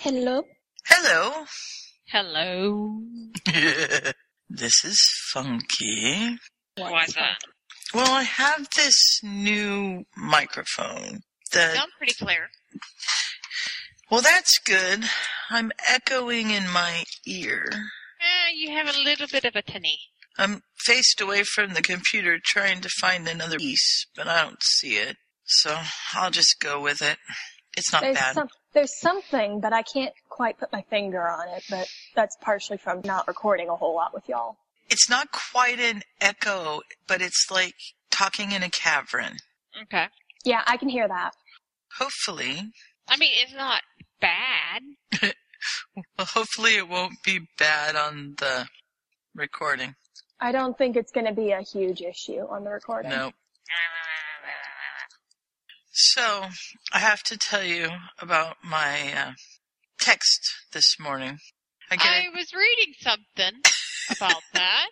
Hello. Hello. Hello. this is funky. Why's that? Well, I have this new microphone. That Sounds pretty clear. well, that's good. I'm echoing in my ear. Eh, you have a little bit of a tinny. I'm faced away from the computer trying to find another piece, but I don't see it. So I'll just go with it. It's not There's bad. some, there's something, but I can't quite put my finger on it. But that's partially from not recording a whole lot with y'all. It's not quite an echo, but it's like talking in a cavern. Okay. Yeah, I can hear that. Hopefully, I mean, it's not bad. well, hopefully it won't be bad on the recording. I don't think it's going to be a huge issue on the recording. No. Uh, So, I have to tell you about my uh, text this morning. I get I was reading something about that.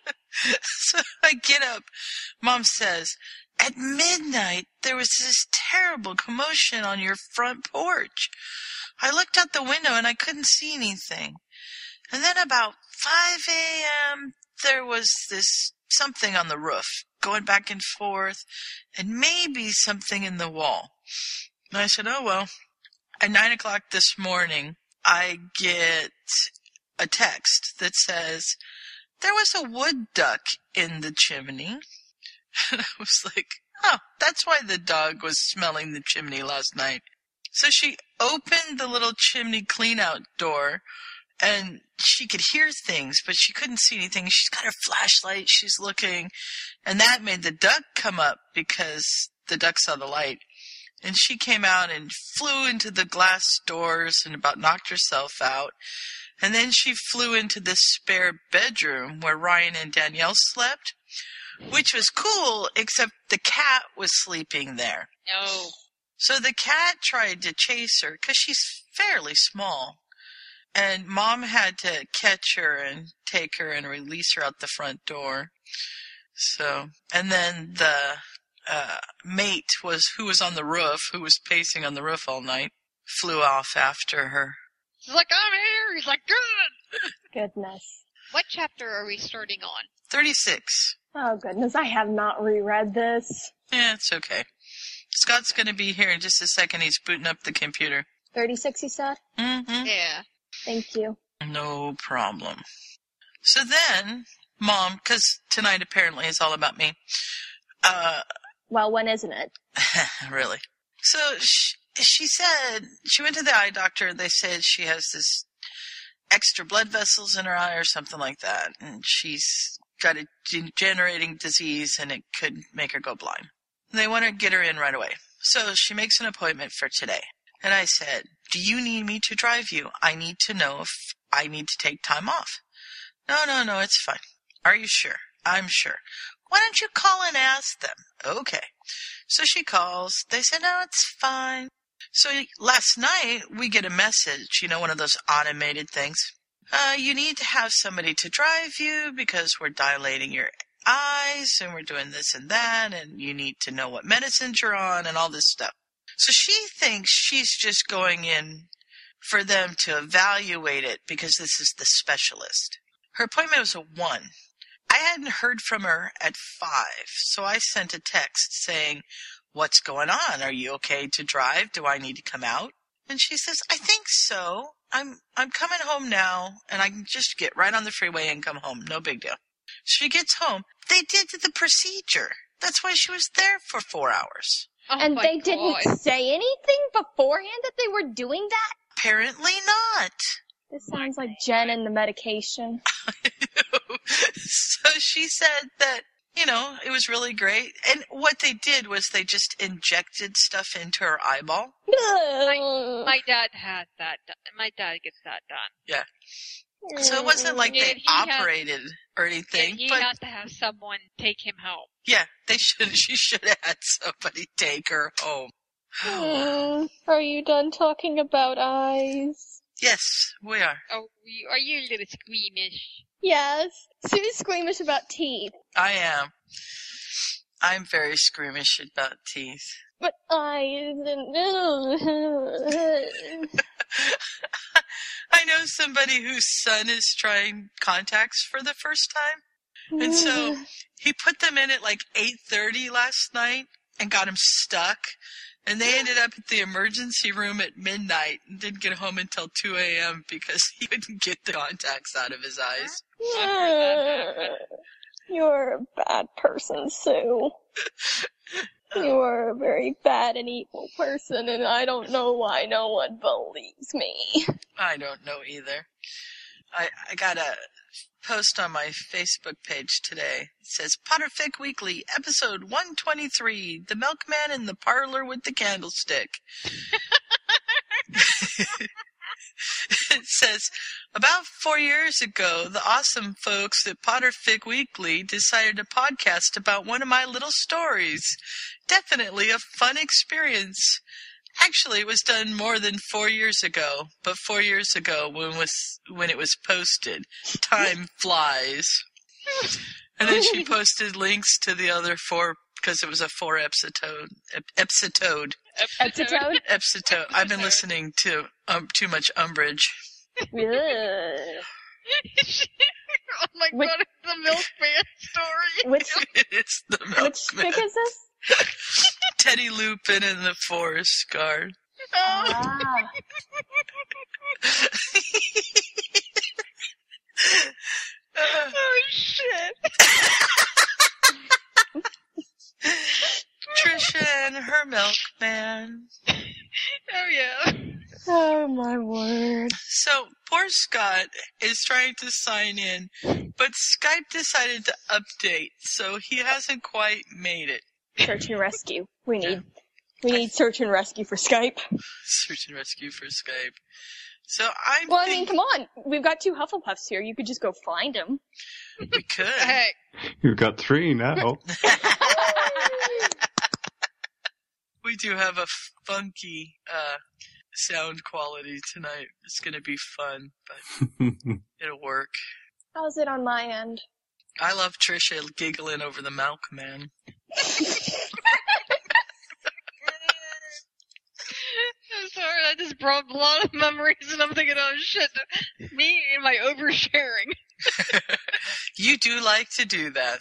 so I get up. Mom says, at midnight, there was this terrible commotion on your front porch. I looked out the window and I couldn't see anything. And then about 5 a.m., there was this something on the roof going back and forth and maybe something in the wall. And I said, oh well. At 9 o'clock this morning, I get a text that says, there was a wood duck in the chimney. And I was like, oh, that's why the dog was smelling the chimney last night. So she opened the little chimney clean out door and she could hear things, but she couldn't see anything. She's got her flashlight. She's looking and that made the duck come up because the duck saw the light. And she came out and flew into the glass doors and about knocked herself out. And then she flew into this spare bedroom where Ryan and Danielle slept, which was cool, except the cat was sleeping there. No. So the cat tried to chase her because she's fairly small. And mom had to catch her and take her and release her out the front door. So, and then the uh, mate was who was on the roof, who was pacing on the roof all night, flew off after her. He's like, I'm here. He's like, good. Goodness. What chapter are we starting on? 36. Oh goodness, I have not reread this. Yeah, it's okay. Scott's going to be here in just a second. He's booting up the computer. 36, you said? Mm-hmm. Yeah. Thank you. No problem. So then, mom, because tonight apparently is all about me. Uh, Well, when isn't it? really. So she, she said she went to the eye doctor. And they said she has this extra blood vessels in her eye or something like that, and she's got a degenerating disease and it could make her go blind. They want to get her in right away. So she makes an appointment for today. And I said, Do you need me to drive you? I need to know if I need to take time off. No, no, no, it's fine. Are you sure? I'm sure. Why don't you call and ask them? Okay. So she calls. They say, No, it's fine. So last night we get a message, you know, one of those automated things. Uh, you need to have somebody to drive you because we're dilating your eyes and we're doing this and that and you need to know what medicines you're on and all this stuff. So she thinks she's just going in for them to evaluate it because this is the specialist. Her appointment was a one. I hadn't heard from her at five, so I sent a text saying, What's going on? Are you okay to drive? Do I need to come out? And she says, I think so. I'm I'm coming home now and I can just get right on the freeway and come home. No big deal. She gets home. They did the procedure. That's why she was there for four hours. Oh and they God. didn't say anything beforehand that they were doing that? Apparently not. This sounds like Jen and the medication. so she said that, you know, it was really great. And what they did was they just injected stuff into her eyeball. My dad had that. done. My dad gets that done. So it wasn't like Yeah, they he had- operated or And anything. he But has to have someone take him home. yeah, they should she should have had somebody take her home. Are you done talking about eyes? Yes, we are. Oh, are you a little squeamish? Yes. Sue's squeamish about teeth. I am. I'm very squeamish about teeth. But eyes and know somebody whose son is trying contacts for the first time? And so he put them in at like 8:30 last night and got him stuck. And they ended up at the emergency room at midnight and didn't get home until 2 a.m. because he couldn't get the contacts out of his eyes. You're a bad person, Sue. You are a very bad and evil person, and I don't know why no one believes me. I don't know either. I, I got a post on my Facebook page today. It says Potterfic Weekly, episode 123, The Milkman in the Parlor with the Candlestick. it says, about four years ago, the awesome folks at Potterfic Weekly decided to podcast about one of my little stories. Definitely a fun experience. Actually, it was done more than four years ago, but four years ago when was when it was posted. Time flies. And then she posted links to the other four because it was a four episode episode Episode? episode. I've been listening to um, too much umbrage. Ugh. oh my Which- god, it's the milkman story. Which it's the which milkman. fic is this? Teddy Lupin and the Forest Guard. Oh, Ah. oh shit. Trisha and her milkman. Oh yeah. Oh my word. So Scott is trying to sign in, but Skype decided to update, so he hasn't quite made it. Search and rescue. We need we need search and rescue for Skype. Search and rescue for Skype. So I'm Well, I mean, come on. We've got two Hufflepuffs here. You could just go find them. we could. Hey, You've got three now. we do have a funky uh, sound quality tonight. It's gonna be fun, but it'll work. How's it on my end? I love Trisha giggling over the milkman. I'm sorry, that just brought a lot of memories, and I'm thinking, oh shit, me and my oversharing. You do like to do that.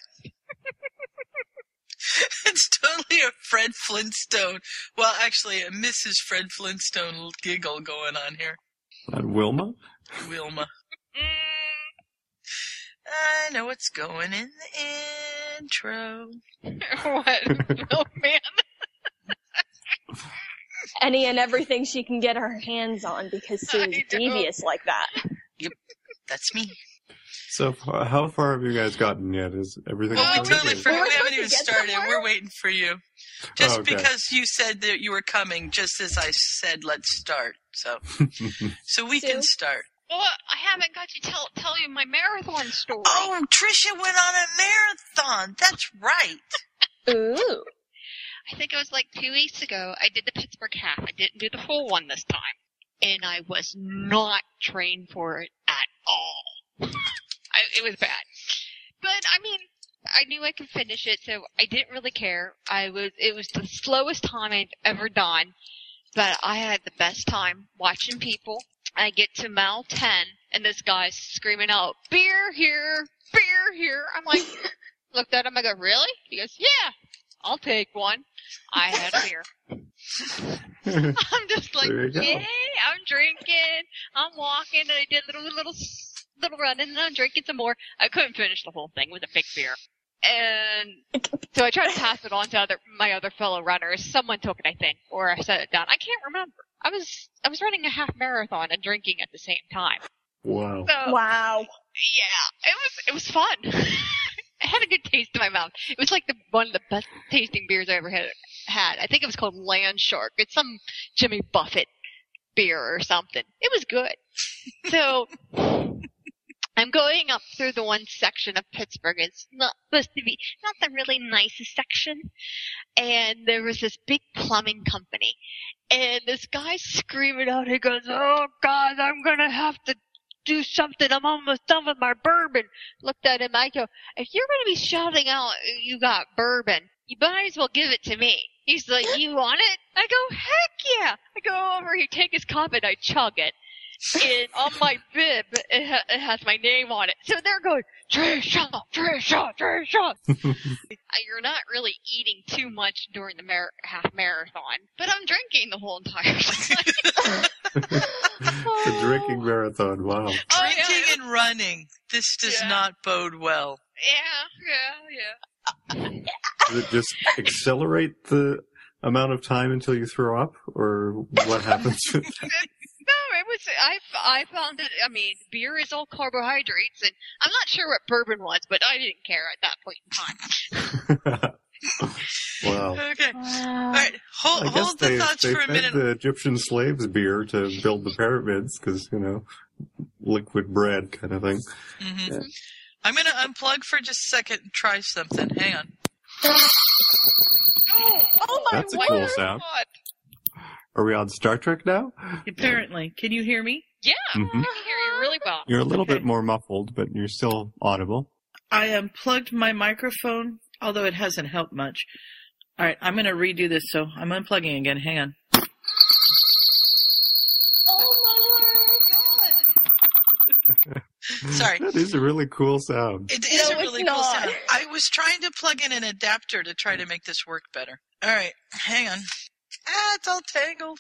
it's totally a Fred Flintstone. Well, actually, a Mrs. Fred Flintstone giggle going on here. That Wilma? Wilma. Mm, I know what's going in the intro. what? Milkman? Any and everything she can get her hands on because Sue's I know. devious like that. Yep, That's me. So, f- how far have you guys gotten yet? Is everything Well, we totally forgot. Were We we haven't even started. somewhere? We're waiting for you. Just Oh, okay. because you said that you were coming, just as I said, let's start. So, so we can start. Well, I haven't got to tell tell you my marathon story. Oh, Trisha went on a marathon. That's right. Ooh. I think it was like two weeks ago. I did the Pittsburgh half. I didn't do the full one this time, and I was not trained for it at all. I, it was bad, but I mean, I knew I could finish it, so I didn't really care. I was it was the slowest time I'd ever done, but I had the best time watching people. I get to mile ten, and this guy's screaming out, "Beer here, beer here!" I'm like, looked at him. I go, "Really?" He goes, "Yeah." I'll take one. I had a beer. I'm just like, There you go. yay! I'm drinking. I'm walking, and I did little little little run and then I'm drinking some more. I couldn't finish the whole thing with a big beer, and so I tried to pass it on to other my other fellow runners. Someone took it, I think, or I set it down. I can't remember. I was I was running a half marathon and drinking at the same time. wow. So Wow. yeah, it was it was fun. I had a good taste in my mouth. It was like the one of the best tasting beers I ever had. Had I think it was called Land Shark. It's some Jimmy Buffett beer or something. It was good. So I'm going up through the one section of Pittsburgh. It's not supposed to be not the really nicest section. And there was this big plumbing company. And this guy's screaming out, he goes, Oh God, I'm gonna have to do something. I'm almost done with my bourbon. Looked at him. I go, if you're to be shouting out you got bourbon, you might as well give it to me. He's like, you want it? I go, heck yeah. I go over, he take his cup and I chug it. And on my bib, it, ha- it has my name on it. So they're going, Trisha, Trisha, Trisha. You're not really eating too much during the mar- half marathon, but I'm drinking the whole entire time. the drinking marathon. Wow. Oh, yeah. Drinking and running. This does Yeah. not bode well. yeah, yeah, yeah. Does it just accelerate the amount of time until you throw up, or what happens? No, it was. I I found it. I mean, beer is all carbohydrates, and I'm not sure what bourbon was, but I didn't care at that point in time. wow. Okay. All right. Hold, I guess hold the they, thoughts they for a fed minute. the Egyptian slaves beer to build the pyramids because, you know, liquid bread kind of thing. Mm-hmm. Yeah. I'm going to unplug for just a second and try something. Hang on. Oh my That's a word! cool sound. God. Are we on Star Trek now? Apparently. Can you hear me? Yeah, hmm I can hear you really well. You're a little Okay. bit more muffled, but you're still audible. I unplugged my microphone, although it hasn't helped much. All right, I'm going to redo this, so I'm unplugging again. Hang on. Oh my word! Sorry. That is a really cool sound. It is No, a really cool sound. I was trying to plug in an adapter to try to make this work better. All right. Hang on. Ah, it's all tangled.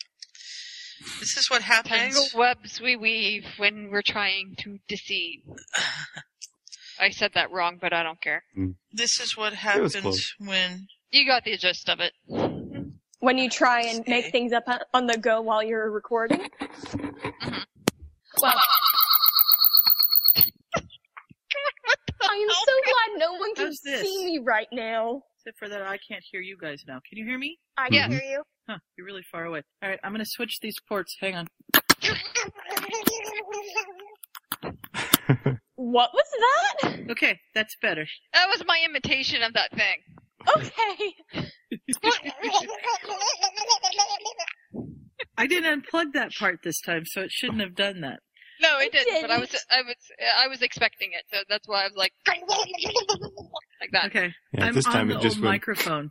This is what happens. Tangled webs we weave when we're trying to deceive. I said that wrong, but I don't care. This is what happens when You got the gist of it. When you try and make things up on- on the go while you're recording. Mhm. Well, I am so glad no one can see me right now. Except for that, I can't hear you guys now. Can you hear me? I Yeah. can mm-hmm. hear you. Huh, you're really far away. All right, I'm going to switch these ports. Hang on. What was that? Okay, that's better. That was my imitation of that thing. Okay. I didn't unplug that part this time, so it shouldn't have done that. No, it It didn't. But I was. I was, I was expecting it, so that's why I was like, like that. Okay, Yeah, I'm this on time the it just old went. microphone.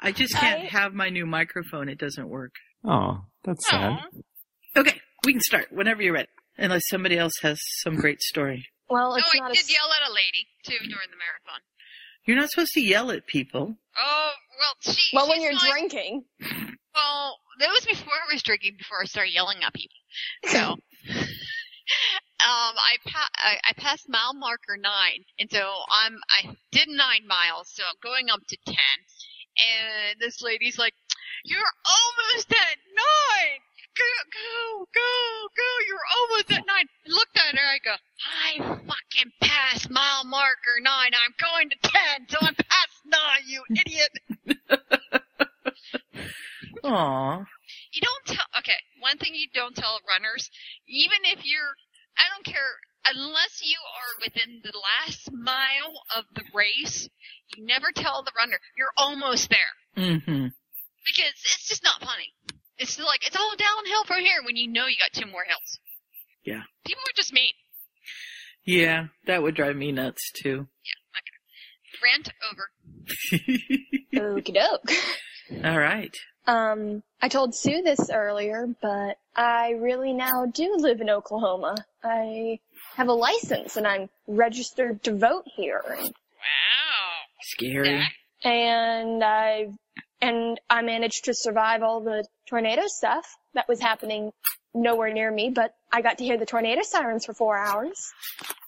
I just can't I- have my new microphone. It doesn't work. Oh, that's sad. Okay, we can start whenever you're ready. Unless somebody else has some great story. Well, No, it's oh, I not a did yell at a lady too during the marathon. You're not supposed to yell at people. Oh well, she. well when you're like, drinking. Well, that was before I was drinking. Before I started yelling at people. So, um, I, pa- I I passed mile marker nine, and so I'm I did nine miles, so I'm going up to ten. And this lady's like, "You're almost at nine. Go, go, go, go! You're almost at nine. I looked at her. I go, "I fucking passed mile marker nine. I'm going to ten, so I'm past nine. You idiot." Aw. you don't tell okay one thing you don't tell runners even if you're i don't care unless you are within the last mile of the race you never tell the runner you're almost there Mm-hmm. because it's just not funny it's like it's all downhill from here when you know you got two more hills Yeah. people are just mean Yeah, that would drive me nuts too. Yeah, okay. rant over Okie doke. All right. Um, I told Sue this earlier, but I really now do live in Oklahoma. I have a license and I'm registered to vote here. wow Scary. And I, and I managed to survive all the tornado stuff that was happening nowhere near me, but I got to hear the tornado sirens for four hours.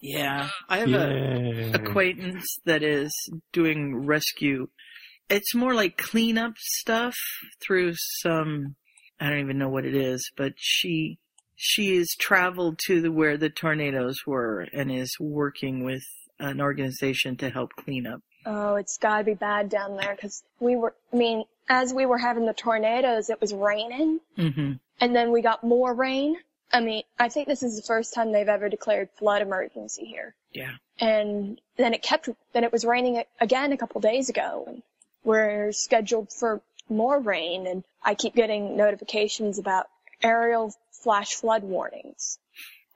Yeah. I have a acquaintance that is doing rescue. It's more like cleanup stuff through some, I don't even know what it is, but she, she has traveled to the, where the tornadoes were and is working with an organization to help clean up. Oh, it's gotta be bad down there because we were, I mean, as we were having the tornadoes, it was raining Mm-hmm. and then we got more rain. I mean, I think this is the first time they've ever declared flood emergency here. Yeah. And then it kept, then it was raining again a couple days ago and we're scheduled for more rain and I keep getting notifications about aerial flash flood warnings.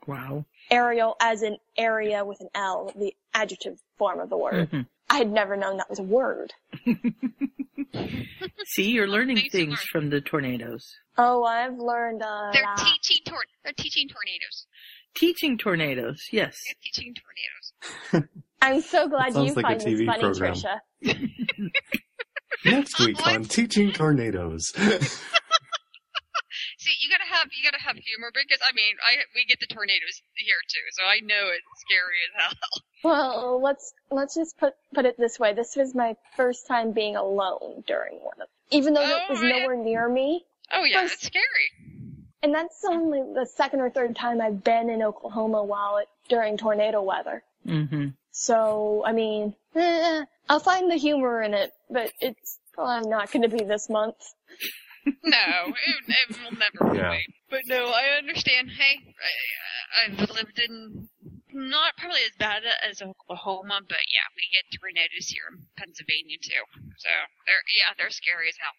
Wow. Aerial as in area with an L, the adjective form of the word. Mhm. I had never known that was a word. See, you're learning Things things learn. from the tornadoes. Oh, I've learned a They're lot. teaching tor- they're teaching tornadoes. Teaching tornadoes, yes. They're teaching tornadoes. I'm so glad you like find this funny, program. Trisha. Next week on Teaching Tornadoes. See, you gotta have you gotta have humor because I mean, I we get the tornadoes here too, so I know it's scary as hell. Well, let's let's just put put it this way. This was my first time being alone during one of even though it Oh, was yeah. nowhere near me. Oh yeah, First- it's scary. And that's only the second or third time I've been in Oklahoma while it during tornado weather. hmm So, I mean, eh, I'll find the humor in it, but it's probably not going to be this month. No, it, it will never Yeah. be. But no, I understand. Hey, I, I've lived in not probably as bad as Oklahoma, but yeah, we get tornadoes here in Pennsylvania too. So they're yeah, they're scary as hell.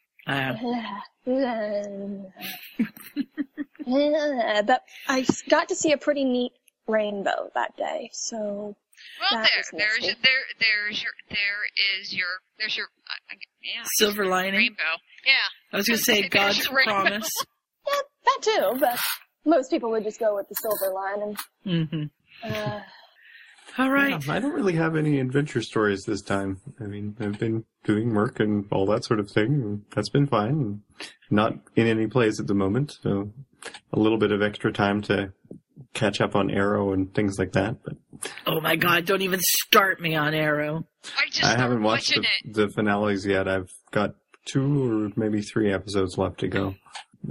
Uh, but I got to see a pretty neat rainbow that day, so Well, That there, there's messy. there, there's your, there is your, there's your, uh, yeah, Silver lining. rainbow. Yeah, I was going to say God's promise. yeah, that too. But most people would just go with the silver lining. hmm Uh, All right. Yeah, I don't really have any adventure stories this time. I mean, I've been doing work and all that sort of thing, and that's been fine. And not in any plays at the moment, so a little bit of extra time to catch up on Arrow and things like that. But Oh my God! Don't even start me on Arrow. I just I haven't watched watching the, it. the finales yet. I've got two or maybe three episodes left to go.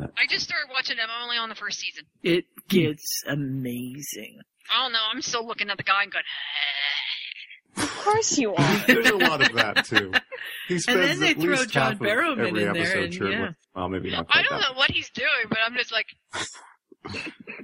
I just started watching them. I'm only on the first season. It gets amazing. Oh, I don't know. I'm still looking at the guy and going, of course you are. There's a lot of that too. He spends then they at throw least John half of Barrowman every in there, episode and yeah. with- Well, maybe not I don't that. know what he's doing, but I'm just like,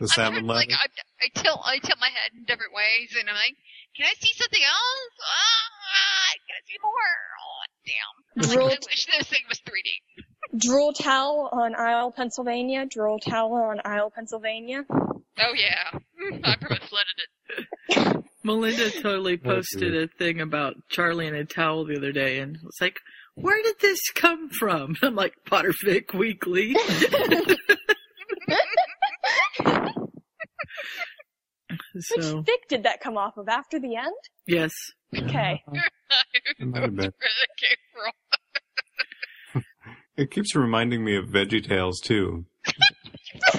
The salmon like ladder. I, I tilt, I tilt my head in different ways, and I'm like, can I see something else? Ah, can I see more? Oh, damn! I'm like, I wish this thing was 3D. Drool Towel on Isle, Pennsylvania. Drool Towel on Isle, Pennsylvania. Oh yeah, I probably flooded it. Melinda totally posted a thing about Charlie and a towel the other day, and it's like, "Where did this come from?" I'm like, "Potterfic Weekly." Which so fic did that come off of? After the end? yes, Okay. It might have been. Where that came from. It keeps reminding me of Veggie Tales too.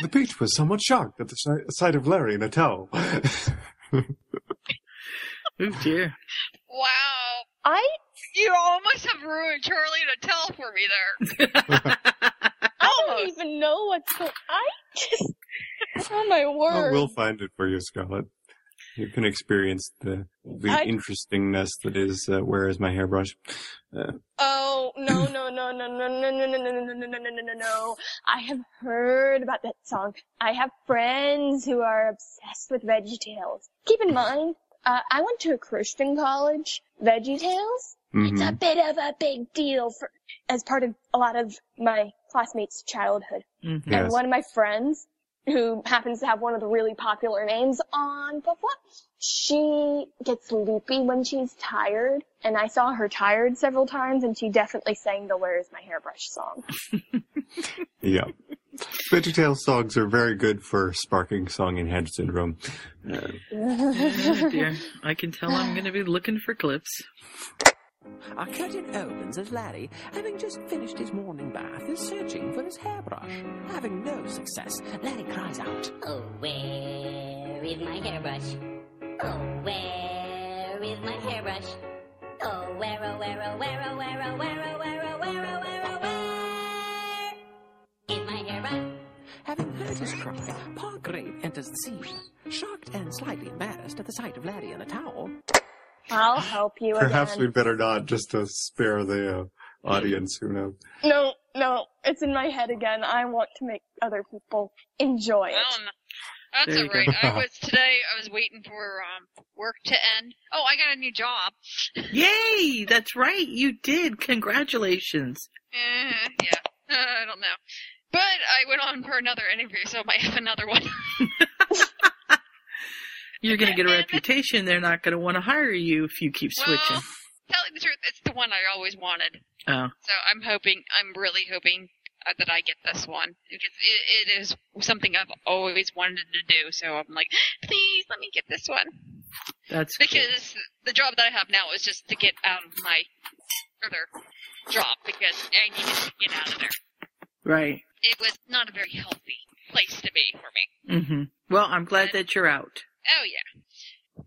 the peach was somewhat shocked at the si- sight of Larry in a towel. oh dear. Wow, I you almost have ruined Charlie to tell for me there. I don't oh. even know what's going. I just. Oh my well, word! we'll find it for you, Scarlett. You can experience the the I- interestingness that is uh, where is my hairbrush. Oh no no no no no no no no no no no no no no no no! I have heard about that song. I have friends who are obsessed with VeggieTales. Keep in mind, uh, I went to a Christian college. VeggieTales. It's a Mhm. bit of a big deal for as part of a lot of my classmates' childhood. hmm And Yes. one of my friends, who happens to have one of the really popular names on Flip she gets loopy when she's tired. And I saw her tired several times, and she definitely sang the "Where's My Hairbrush" song. Yeah. Veggie Tales songs are very good for sparking song in head syndrome. Uh, Oh dear. I can tell I'm going to be looking for clips. Our curtain opens as Larry, having just finished his morning bath, is searching for his hairbrush. Having no success, Larry cries out, Oh, where is my hairbrush? Oh, where is my hairbrush? Oh, where, oh, where, oh, where, oh, where, oh, where, oh, where, oh, where, oh, where, oh, where is my hairbrush? Having heard his cry, Pa Grape enters the scene. Shocked and slightly embarrassed at the sight of Larry in a towel, I'll help you perhaps again. we'd better not, just to spare the uh, audience. Who knows? No, no, it's in my head again. I want to make other people enjoy it. don't. That's There alright. go. I was today. I was waiting for um work to end. Oh, I got a new job. Yay! That's right. You did. Congratulations. Eh, yeah. Uh, I don't know. But I went on for another interview, so I might have another one. You're going to get a reputation. They're not going to want to hire you if you keep switching. tell you the truth, it's the one I always wanted. Oh, So I'm hoping, I'm really hoping uh, that I get this one because it, it is something I've always wanted to do. So I'm like, please let me get this one that's cool. because the job that I have now is just to get out of my other job because I needed to get out of there. right. It was not a very healthy place to be for me. Mm hmm Well, I'm glad that you're out. Oh yeah.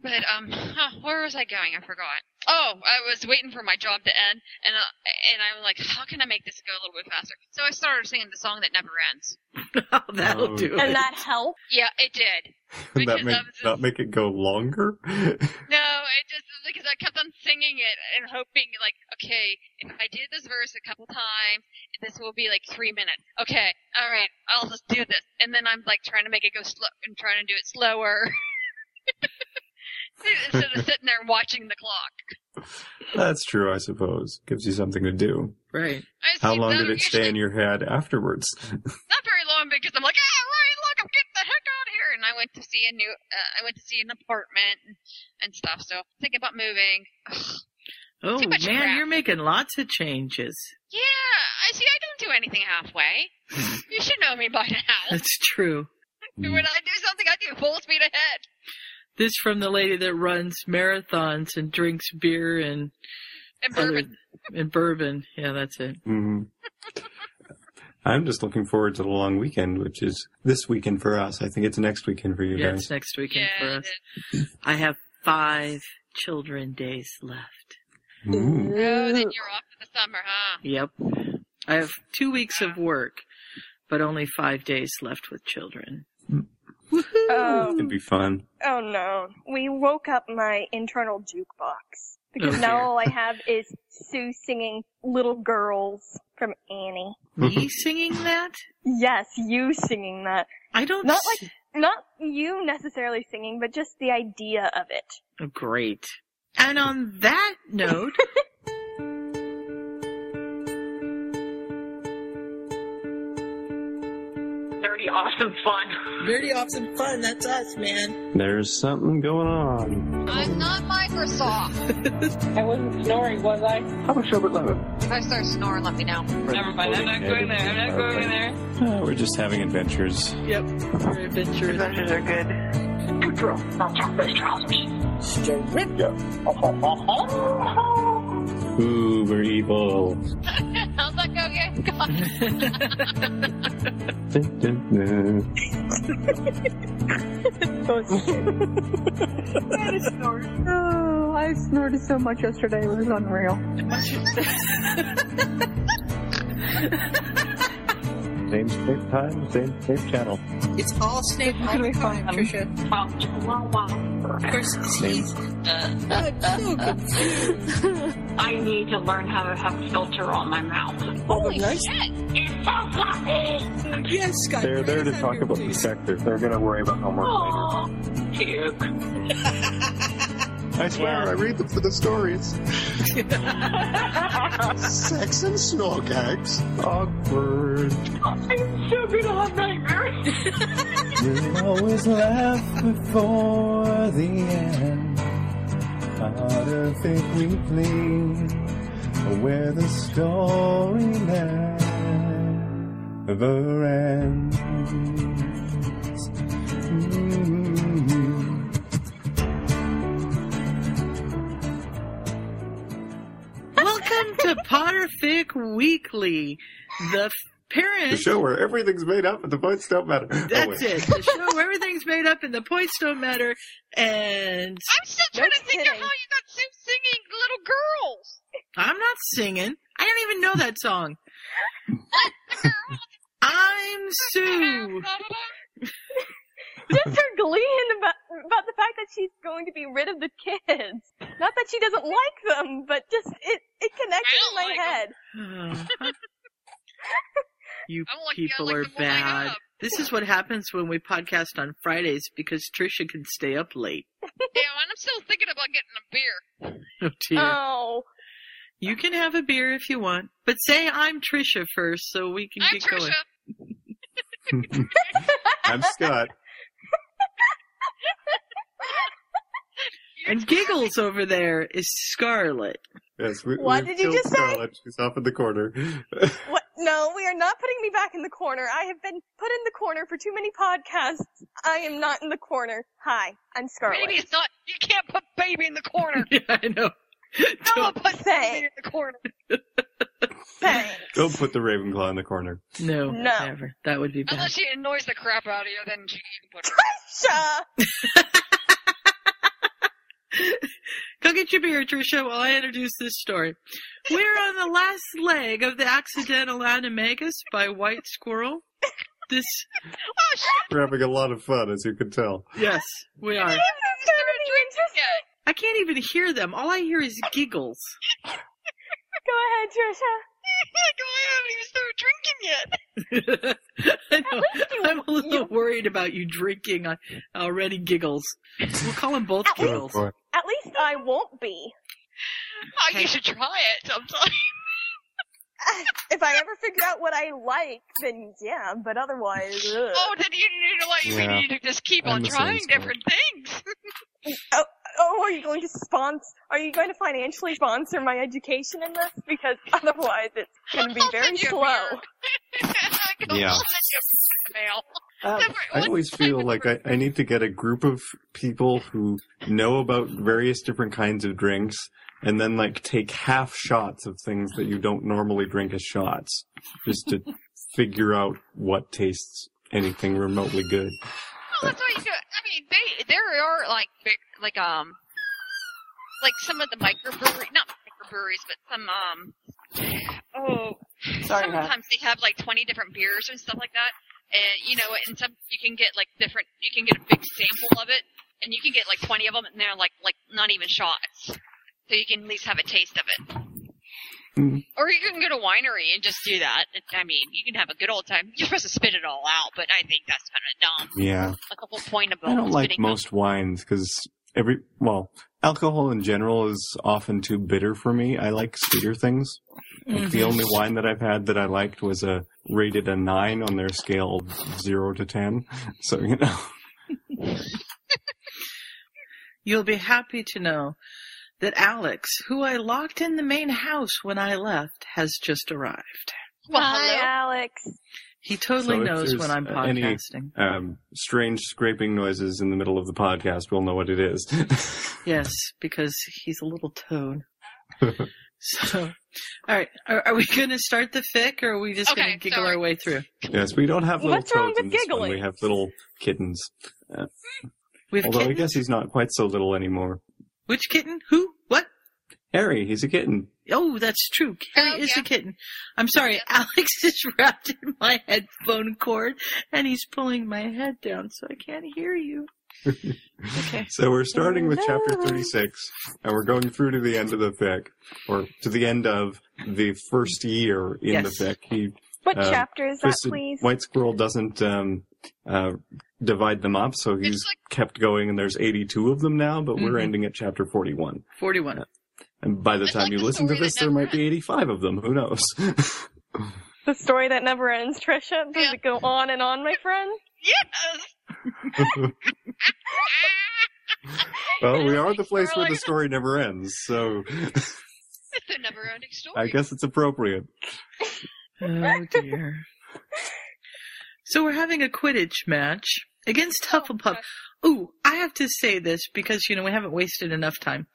But um, huh, where was I going? I forgot. Oh, I was waiting for my job to end, and uh, and I was like, how can I make this go a little bit faster? So I started singing the song that never ends. That'll Oh. do And it. that helped. Yeah, it did. Because that make just- not make it go longer. No, it just because I kept on singing it and hoping like, okay, if I did this verse a couple times, this will be like three minutes. Okay, all right, I'll just do this, and then I'm like trying to make it go slow and trying to do it slower. Instead of sitting there watching the clock. That's true, I suppose. Gives you something to do. Right. How long did it stay in your head afterwards? Not very long because I'm like, ah, right, look, I'm getting the heck out of here. And I went to see a new, uh, I went to see an apartment and, and stuff. So thinking about moving. Ugh. Oh man, crap. you're making lots of changes. Yeah, I see. I don't do anything halfway. you should know me by now. That's true. when I do something, I do full speed ahead. This from the lady that runs marathons and drinks beer and And other bourbon. and bourbon. Yeah, that's it. Mhm. I'm just looking forward to the long weekend, which is this weekend for us. I think it's next weekend for you yeah, guys. it's next weekend Yeah, for us. I have five children days left. Ooh. Oh, then you're off for the summer, huh? Yep. I have two weeks of work, but only five days left with children. It'd be fun. oh no. We woke up my internal jukebox. Because Oh, now dear. all I have is Sue singing Little Girls from Annie. Me singing that? Yes, you singing that. I don't. Not like- Not you necessarily singing, but just the idea of it. Oh, great. And on that note, Dirty, awesome fun. very awesome fun. That's us, man. There's something going on. I'm not Microsoft. I wasn't snoring, was I? How much over lemon? If I start snoring, let me know. Never mind, I'm not going there. I'm not going there. Uh, we're just having adventures. Yep. Very adventurous. Adventures are good. Good girl. I'll check those trousers. Ooh, we're evil. Dun. Oh, I snorted so much yesterday, it was unreal. Same same time, same same channel. It's all snake all the time, Trisha. Wow, wow, wow. Of course, Same. he's. I'm so confused. I need to learn how to have filter on my mouth. Holy nice. shit. It's so fluffy! Yes, Scott. They're there to talk about your the sector. They're gonna worry about homework Oh, puke. later. I swear, I read them for the stories. Sex and snorkags. Awkward. I'm so gonna have nightmares. You always laugh before the end. Harder think weekly, where the story never ends. Mm. Welcome to Potterfic Weekly, the f- The show where everything's made up and the points don't matter. Oh, That's wait. it. The show where everything's made up and the points don't matter. And I'm still trying No to think of how you got Sue singing Little Girls. I'm not singing. I don't even know that song. I'm Sue. Just her gleeing about, about the fact that she's going to be rid of the kids. Not that she doesn't like them, but just, it, it connected in my like 'em. head. you like, people I like are the one I bad. This is what happens when we podcast on Fridays because Trisha can stay up late. Yeah, and I'm still thinking about getting a beer. Oh dear. Oh. you can have a beer if you want, but say I'm Trisha first so we can I'm get Trisha. going. I'm Scott. And Giggles over there is Scarlet. Yes, we, What we've did you killed just say? Scarlet. She's off in the corner. What? No, we are not putting me back in the corner. I have been put in the corner for too many podcasts. I am not in the corner. Hi, I'm Scarlet. Baby, it's not. You can't put baby in the corner. yeah, I know. No one puts baby in the corner. Thanks. Don't put the Ravenclaw in the corner. No, No. never. That would be bad. Unless she annoys the crap out of you, then you can put her. Trisha! Go get your beer, Trisha, while I introduce this story. We're on the last leg of the Accidental Animagus by White Squirrel. This, Oh shit! We're having a lot of fun, as you can tell. yes, we are. You haven't started drinking yet. I can't even hear them. All I hear is giggles. Go ahead, Trisha. I haven't even started drinking yet. I know. I'm a little worried about you drinking uh, already giggles. We'll call them both At giggles. boy. At least I won't be. Oh, you should try it sometime. If I ever figure out what I like, then yeah, but otherwise, ugh. Oh, then you need to like Yeah. we need to just keep I'm on trying spot. different things. Oh, are you going to sponsor? Are you going to financially sponsor my education in this? Because otherwise, it's going to be I'll very send you slow. Yeah. I'll send you a mail. Uh, I always feel like I, I need to get a group of people who know about various different kinds of drinks and then like take half shots of things that you don't normally drink as shots just to figure out what tastes anything remotely good. Well, that's what you do. I mean, they there are like like um like some of the microbrewery, not microbreweries, but some um oh Sorry, Matt. sometimes they have like twenty different beers and stuff like that. And you know, and some you can get like different. You can get a big sample of it, and you can get like twenty of them, and they're like like not even shots, so you can at least have a taste of it. Mm. Or you can go to winery and just do that. I mean, you can have a good old time. You're supposed to spit it all out, but I think that's kind of dumb. Yeah. Like the whole point of I don't like spitting most wines because every, well, alcohol in general is often too bitter for me. I like sweeter things. Like the only wine that I've had that I liked was a rated a nine on their scale of zero to ten. So, you know. You'll be happy to know that Alex, who I locked in the main house when I left, has just arrived. Well, Hi, hello. Alex. He totally So knows when I'm any- podcasting. um, strange scraping noises in the middle of the podcast, we'll know what it is. Yes, because he's a little toad. so, all right, are, are we going to start the fic, or are we just going to giggle sorry. our way through? yes, we don't have little What's wrong with this one. giggling? We have little kittens. We have Although I guess he's not quite so little anymore. Which kitten? Who? What? Harry, he's a kitten. Oh, that's true. Carrie Oh, is yeah. a kitten. I'm sorry, Alex is wrapped in my headphone cord, and he's pulling my head down, so I can't hear you. Okay. So we're starting with chapter 36, and we're going through to the end of the fic, or to the end of the first year in Yes. the fic. He, What Um, chapter is that, please? White Squirrel doesn't um, uh, divide them up, so he's like- kept going, and there's 82 of them now, but we're Mhm. ending at chapter 41. 41. And by the It's time like you the listen to this, there never might be 85 of them. Who knows? The story that never ends, Trisha. Does Yeah. it go on and on, my friend? Yes. well, we are the place where the story never ends, so It's a never-ending story. I guess it's appropriate. Oh dear. So we're having a Quidditch match against Hufflepuff. Ooh, I have to say this because, you know, we haven't wasted enough time.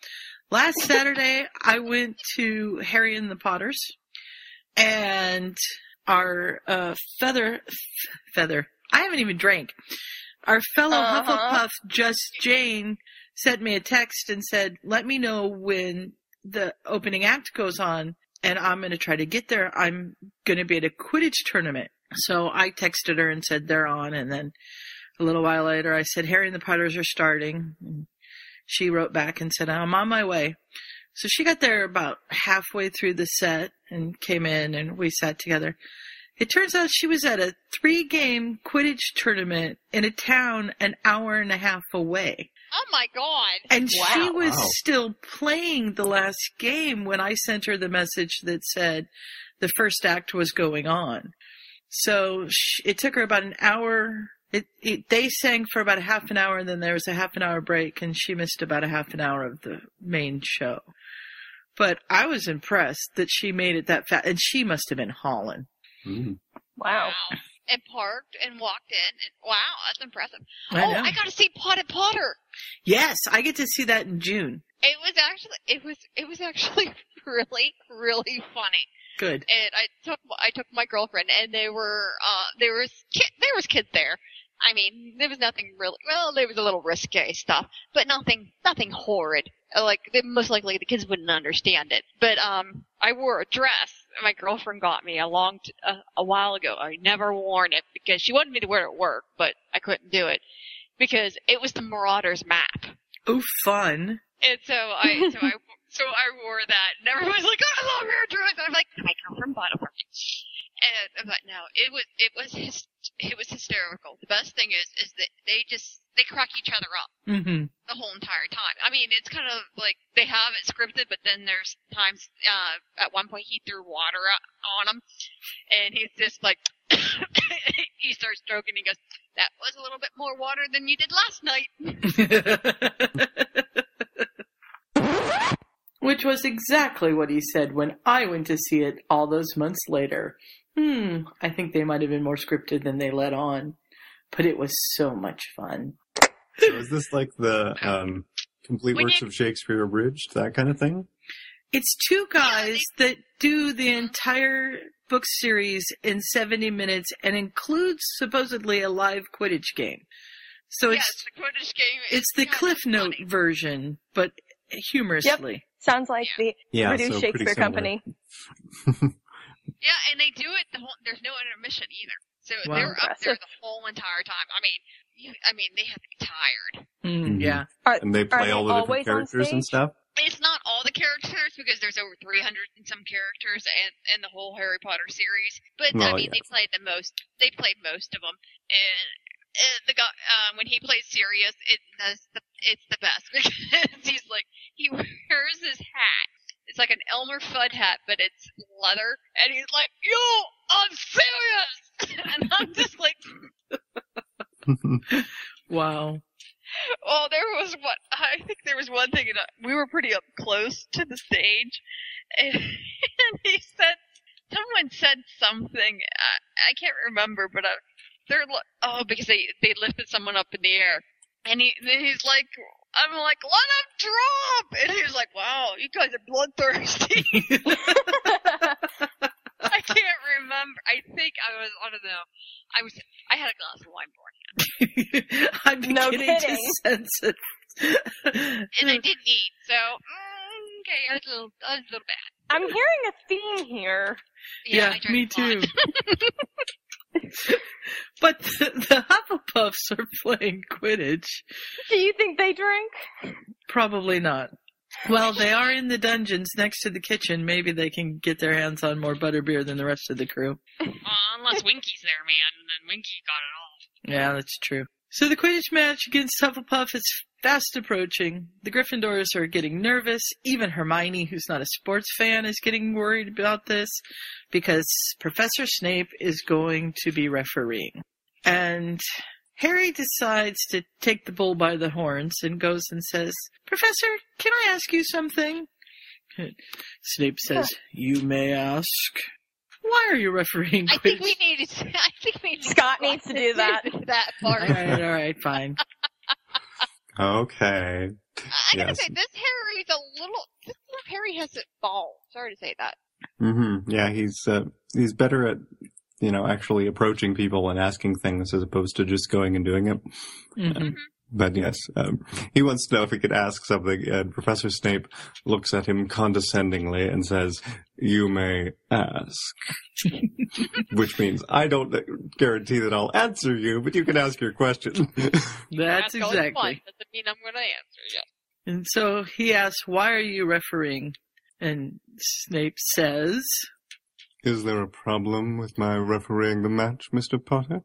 Last Saturday, I went to Harry and the Potters and our, uh, feather, feather, I haven't even drank. Our fellow Uh-huh. Hufflepuff, Just Jane, sent me a text and said, let me know when the opening act goes on and I'm going to try to get there. I'm going to be at a Quidditch tournament. So I texted her and said they're on. And then a little while later, I said, Harry and the Potters are starting. And she wrote back and said, I'm on my way. So she got there about halfway through the set and came in and we sat together. It turns out she was at a three game Quidditch tournament in a town an hour and a half away. Oh my god. And she was Wow. still playing the last game when I sent her the message that said the first act was going on. So sh it took her about an hour. It, it, they sang for about a half an hour and then there was a half an hour break and she missed about a half an hour of the main show. But I was impressed that she made it that fast, and she must have been hauling. Mm. Wow. And parked and walked in. And, wow, that's impressive. I oh, know. I got to see Potted Potter. Yes, I get to see that in June. It was actually it was it was actually really really funny. Good. And I took I took my girlfriend and they were uh there was kid there was kids there. I mean, there was nothing really well, there was a little risque stuff, but nothing nothing horrid. Uh, Like they, most likely the kids wouldn't understand it. But um I wore a dress my girlfriend got me a long t- a, a while ago. I never worn it because she wanted me to wear it at work, but I couldn't do it because it was the Marauders map. Oh, fun. And so I, so I, so I wore that, and everyone's like, oh, "I love your dress." I'm like, "I come from Butterworth," and I'm like, "No, it was, it was, his, it was hysterical." The best thing is, is that they just they crack each other up Mm-hmm. the whole entire time. I mean, it's kind of like they have it scripted, but then there's times, uh, at one point he threw water on him, and he's just like, he starts stroking. He goes, "That was a little bit more water than you did last night." Which was exactly what he said when I went to see it all those months later. Hmm, I think they might have been more scripted than they let on. But it was so much fun. So is this like the um, complete When works you- of Shakespeare abridged, that kind of thing? It's two guys that do the entire book series in 70 minutes and includes supposedly a live Quidditch game. So yes, it's the Quidditch game. is it's the Cliff Note funny. version, but humorously. Yep. Sounds like the Yeah, Purdue so pretty Shakespeare. Company. Yeah, and they do it the whole. There's no intermission either, so Wow. they're up there the whole entire time. I mean, you, I mean, they have to be tired. Mm, Mhm. Yeah. Are, And they play they all the different characters and stuff? It's not all the characters because there's over 300 and some characters in, in the whole Harry Potter series. But I Well, mean, they played the most. They played most of them, and, and the guy um, when he plays Sirius, it does the it's the best because he's like he wears his hat. It's like an Elmer Fudd hat, but it's leather, and he's like, "Yo, I'm serious," and I'm just like, Wow. Well, there was what I think there was one thing and uh, we were pretty up close to the stage, and, and he said someone said something. I, I can't remember, but I, they're li- oh because they they lifted someone up in the air, and he he's like. I'm like, let him drop! And he's like, wow, you guys are bloodthirsty. I can't remember. I think I was, I don't know. I was, I had a glass of wine beforehand. I'm No beginning to kidding. sense it. and I didn't eat, so mm, okay, I was a little, I was a little bad. I'm hearing a theme here. Yeah, I drank me too. but the, the Hufflepuffs are playing Quidditch. Do you think they drink? Probably not. Well, they are in the dungeons next to the kitchen. Maybe they can get their hands on more butterbeer than the rest of the crew. Uh, unless Winky's there, man, and then Winky got it all. Yeah, that's true. So the Quidditch match against Hufflepuff is fast approaching. The Gryffindors are getting nervous. Even Hermione, who's not a sports fan, is getting worried about this because Professor Snape is going to be refereeing. And Harry decides to take the bull by the horns and goes and says, Professor, can I ask you something? Snape says, You may ask. Why are you refereeing I think we need to. I think we need Scott needs to do that. that part. all right, all right, fine. Okay. I gotta Yes. say, this Harry's a little. This little Harry has it ball. Sorry to say that. hmm Yeah, he's uh, he's better at you know actually approaching people and asking things as opposed to just going and doing it. hmm But yes, um, he wants to know if he could ask something, and Professor Snape looks at him condescendingly and says, "You may ask," which means I don't guarantee that I'll answer you, but you can ask your question. That's exactly. fun. Doesn't mean I'm gonna answer. Yeah. And so he asks, Why are you refereeing? And Snape says, Is there a problem with my refereeing the match, Mister Potter?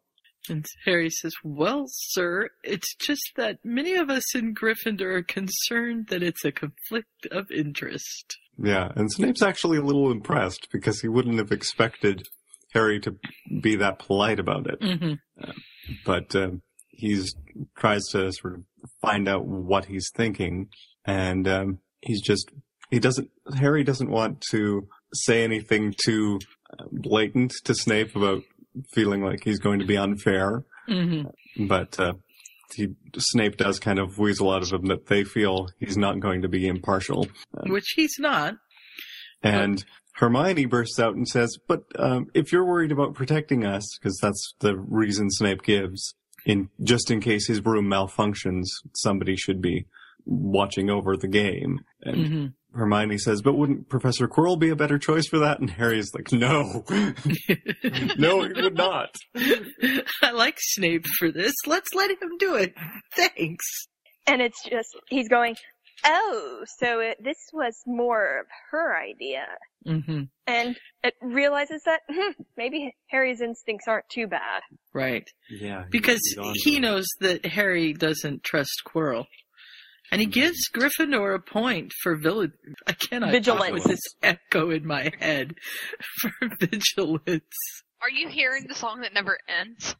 And Harry says, Well, sir, it's just that many of us in Gryffindor are concerned that it's a conflict of interest. Yeah, and Snape's actually a little impressed because he wouldn't have expected Harry to be that polite about it. Mm-hmm. But um, he's tries to sort of find out what he's thinking, and um, he's just he doesn't. Harry doesn't want to say anything too uh, blatant to Snape about feeling like he's going to be unfair, hmm but uh, he, Snape does kind of weasel out of him that they feel he's not going to be impartial. Which he's not. And Hermione bursts out and says, "But um, if you're worried about protecting us, because that's the reason Snape gives, in just in case his broom malfunctions, somebody should be watching over the game." And hmm Hermione says, "But wouldn't Professor Quirrell be a better choice for that?" And Harry's like, "No, no, he would not." I like Snape for this. Let's let him do it. Thanks. And it's just, he's going, oh, so it, this was more of her idea. hmm And it realizes that hmm, maybe Harry's instincts aren't too bad. Right. Yeah, Because he knows that Harry doesn't trust Quirrell. And he gives Gryffindor a point for vill- I cannot talk Vigilance. with this echo in my head for vigilance. Are you hearing the song that never ends?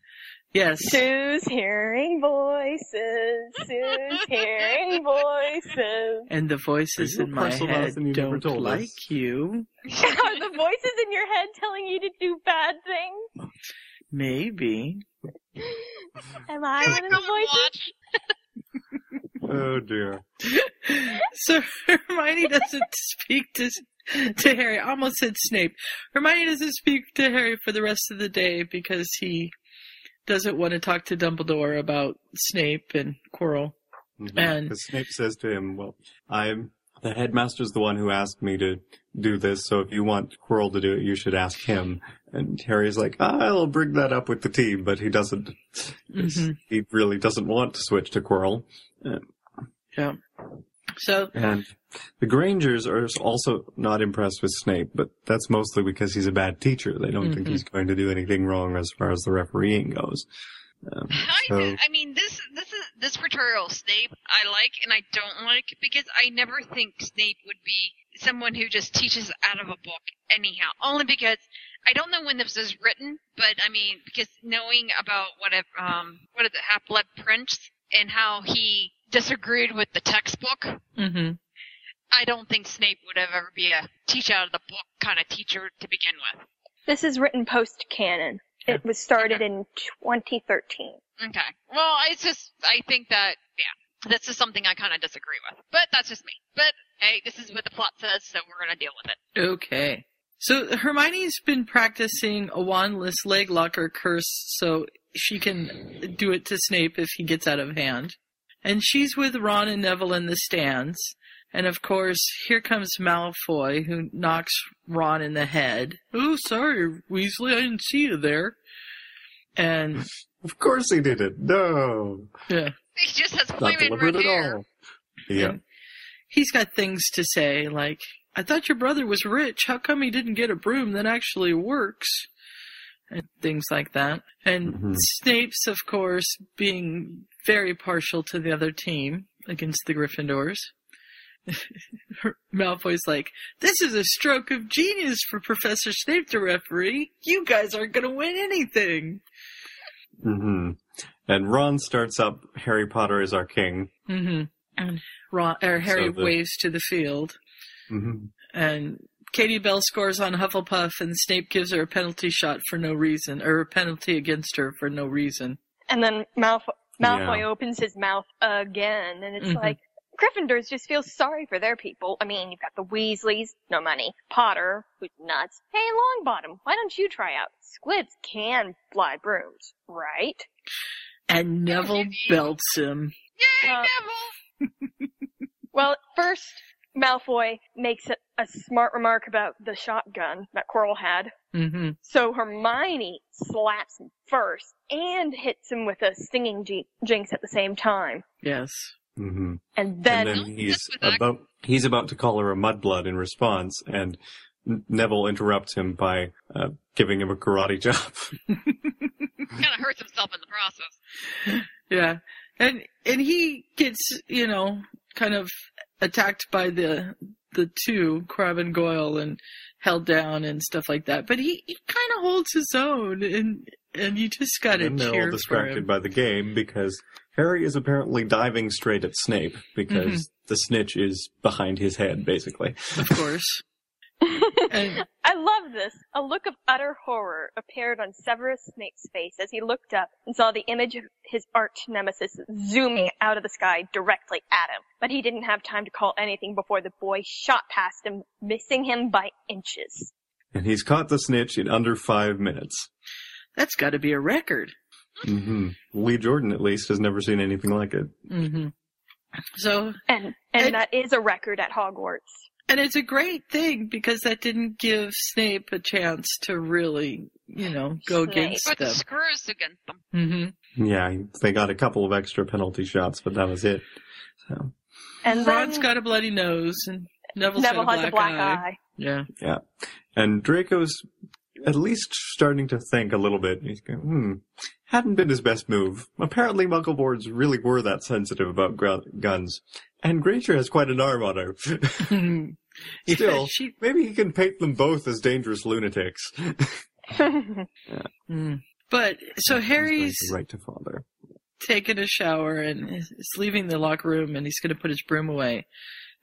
Yes. Sue's hearing voices, Sue's hearing voices. And the voices in my head mouse and you never don't told us? like you. Are the voices in your head telling you to do bad things? Maybe. Am I one of the voices? Oh dear. So Hermione doesn't speak to to Harry. I almost said Snape. Hermione doesn't speak to Harry for the rest of the day because he doesn't want to talk to Dumbledore about Snape and Quirrell. And- Snape says to him, "Well, I'm the headmaster's the one who asked me to do this. So if you want Quirrell to do it, you should ask him." And Harry's like, "I'll bring that up with the team," but he doesn't. Mhm. He really doesn't want to switch to Quirrell. Yeah. So And the Grangers are also not impressed with Snape, but that's mostly because he's a bad teacher. They don't think Mhm. he's going to do anything wrong as far as the refereeing goes. Um, I, so, I mean, this this is this portrayal of Snape I like and I don't like because I never think Snape would be someone who just teaches out of a book anyhow. Only because I don't know when this was written, but I mean, because knowing about what if, um what is it, Half Blood Prince and how he disagreed with the textbook, hmm I don't think Snape would have ever be a teach out of the book kind of teacher to begin with. This is written post canon. It was started in 2013. Okay. Well, it's just I think that yeah, this is something I kind of disagree with, but that's just me. But hey, this is what the plot says, so we're gonna deal with it. Okay. So Hermione's been practicing a wandless leg locker curse so she can do it to Snape if he gets out of hand. And she's with Ron and Neville in the stands. And of course, here comes Malfoy, who knocks Ron in the head. Oh, sorry, Weasley, I didn't see you there. And, of course he did it. No, yeah, He just has not flaming deliberate red at hair. all. Yeah. And he's got things to say, like, I thought your brother was rich. How come he didn't get a broom that actually works? And things like that. And Mhm. Snape's, of course, being very partial to the other team against the Gryffindors. Malfoy's like, this is a stroke of genius for Professor Snape to referee. You guys aren't gonna win anything. hmm And Ron starts up Harry Potter is our king. hmm And Ron, or Harry So the- waves to the field. hmm and Katie Bell scores on Hufflepuff, and Snape gives her a penalty shot for no reason, or a penalty against her for no reason. And then Malfoy, Malfoy Yeah. opens his mouth again, and it's Mhm. like, Gryffindors just feel sorry for their people. I mean, you've got the Weasleys, no money. Potter, who's nuts. Hey, Longbottom, why don't you try out? Squibs can fly brooms, right? And Neville belts him. Yay, Uh, Neville! Well, first, Malfoy makes a, a smart remark about the shotgun that Quirrell had. hmm So Hermione slaps him first and hits him with a stinging ji- jinx at the same time. Yes. hmm And then, and then he's this was act- about he's about to call her a mudblood in response, and Neville interrupts him by uh, giving him a karate chop. Kind of hurts himself in the process. Yeah. And and he gets, you know, kind of attacked by the the two, Crabbe and Goyle, and held down and stuff like that. But he, he kind of holds his own, and and you just and they're cheer all for distracted by the game because Harry is apparently diving straight at Snape because mm-hmm. the snitch is behind his head, basically. Of course. and I love this. A look of utter horror appeared on Severus Snape's face as he looked up and saw the image of his arch nemesis zooming out of the sky directly at him. But he didn't have time to call anything before the boy shot past him, missing him by inches. And he's caught the snitch in under five minutes. that's got to be a record. Mm-hmm. Lee Jordan, at least, has never seen anything like it. Mm-hmm. So, And, and It- that is a record at Hogwarts. And it's a great thing because that didn't give Snape a chance to really, you know, go Snape. against Put the them. screws against them. Mm-hmm. Yeah, they got a couple of extra penalty shots, but that was it. So, And Ron's then got a bloody nose, and Neville's Neville got a has black, a black eye. Yeah. Yeah. and Draco's at least starting to think a little bit. He's going, hmm, hadn't been his best move. Apparently, Muggleborns really were that sensitive about gra- guns. And Granger has quite an arm on her. Yeah, Still, she, maybe he can paint them both as dangerous lunatics. mm. But so Harry's going to right to father. taking a shower and is leaving the locker room, and he's going to put his broom away,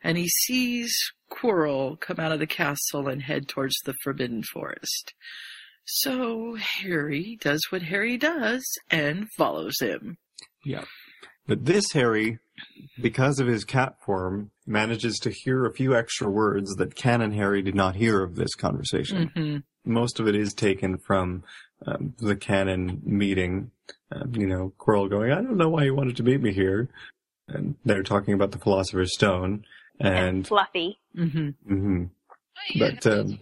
and he sees Quirrell come out of the castle and head towards the Forbidden Forest. So Harry does what Harry does and follows him. Yeah. But this Harry, because of his cat form, manages to hear a few extra words that Canon Harry did not hear of this conversation. hmm Most of it is taken from um, the canon meeting. Um, you know, Quirrell going, I don't know why you wanted to meet me here. And they're talking about the Philosopher's Stone. And And Fluffy. hmm mhm. Oh, yeah, But, um,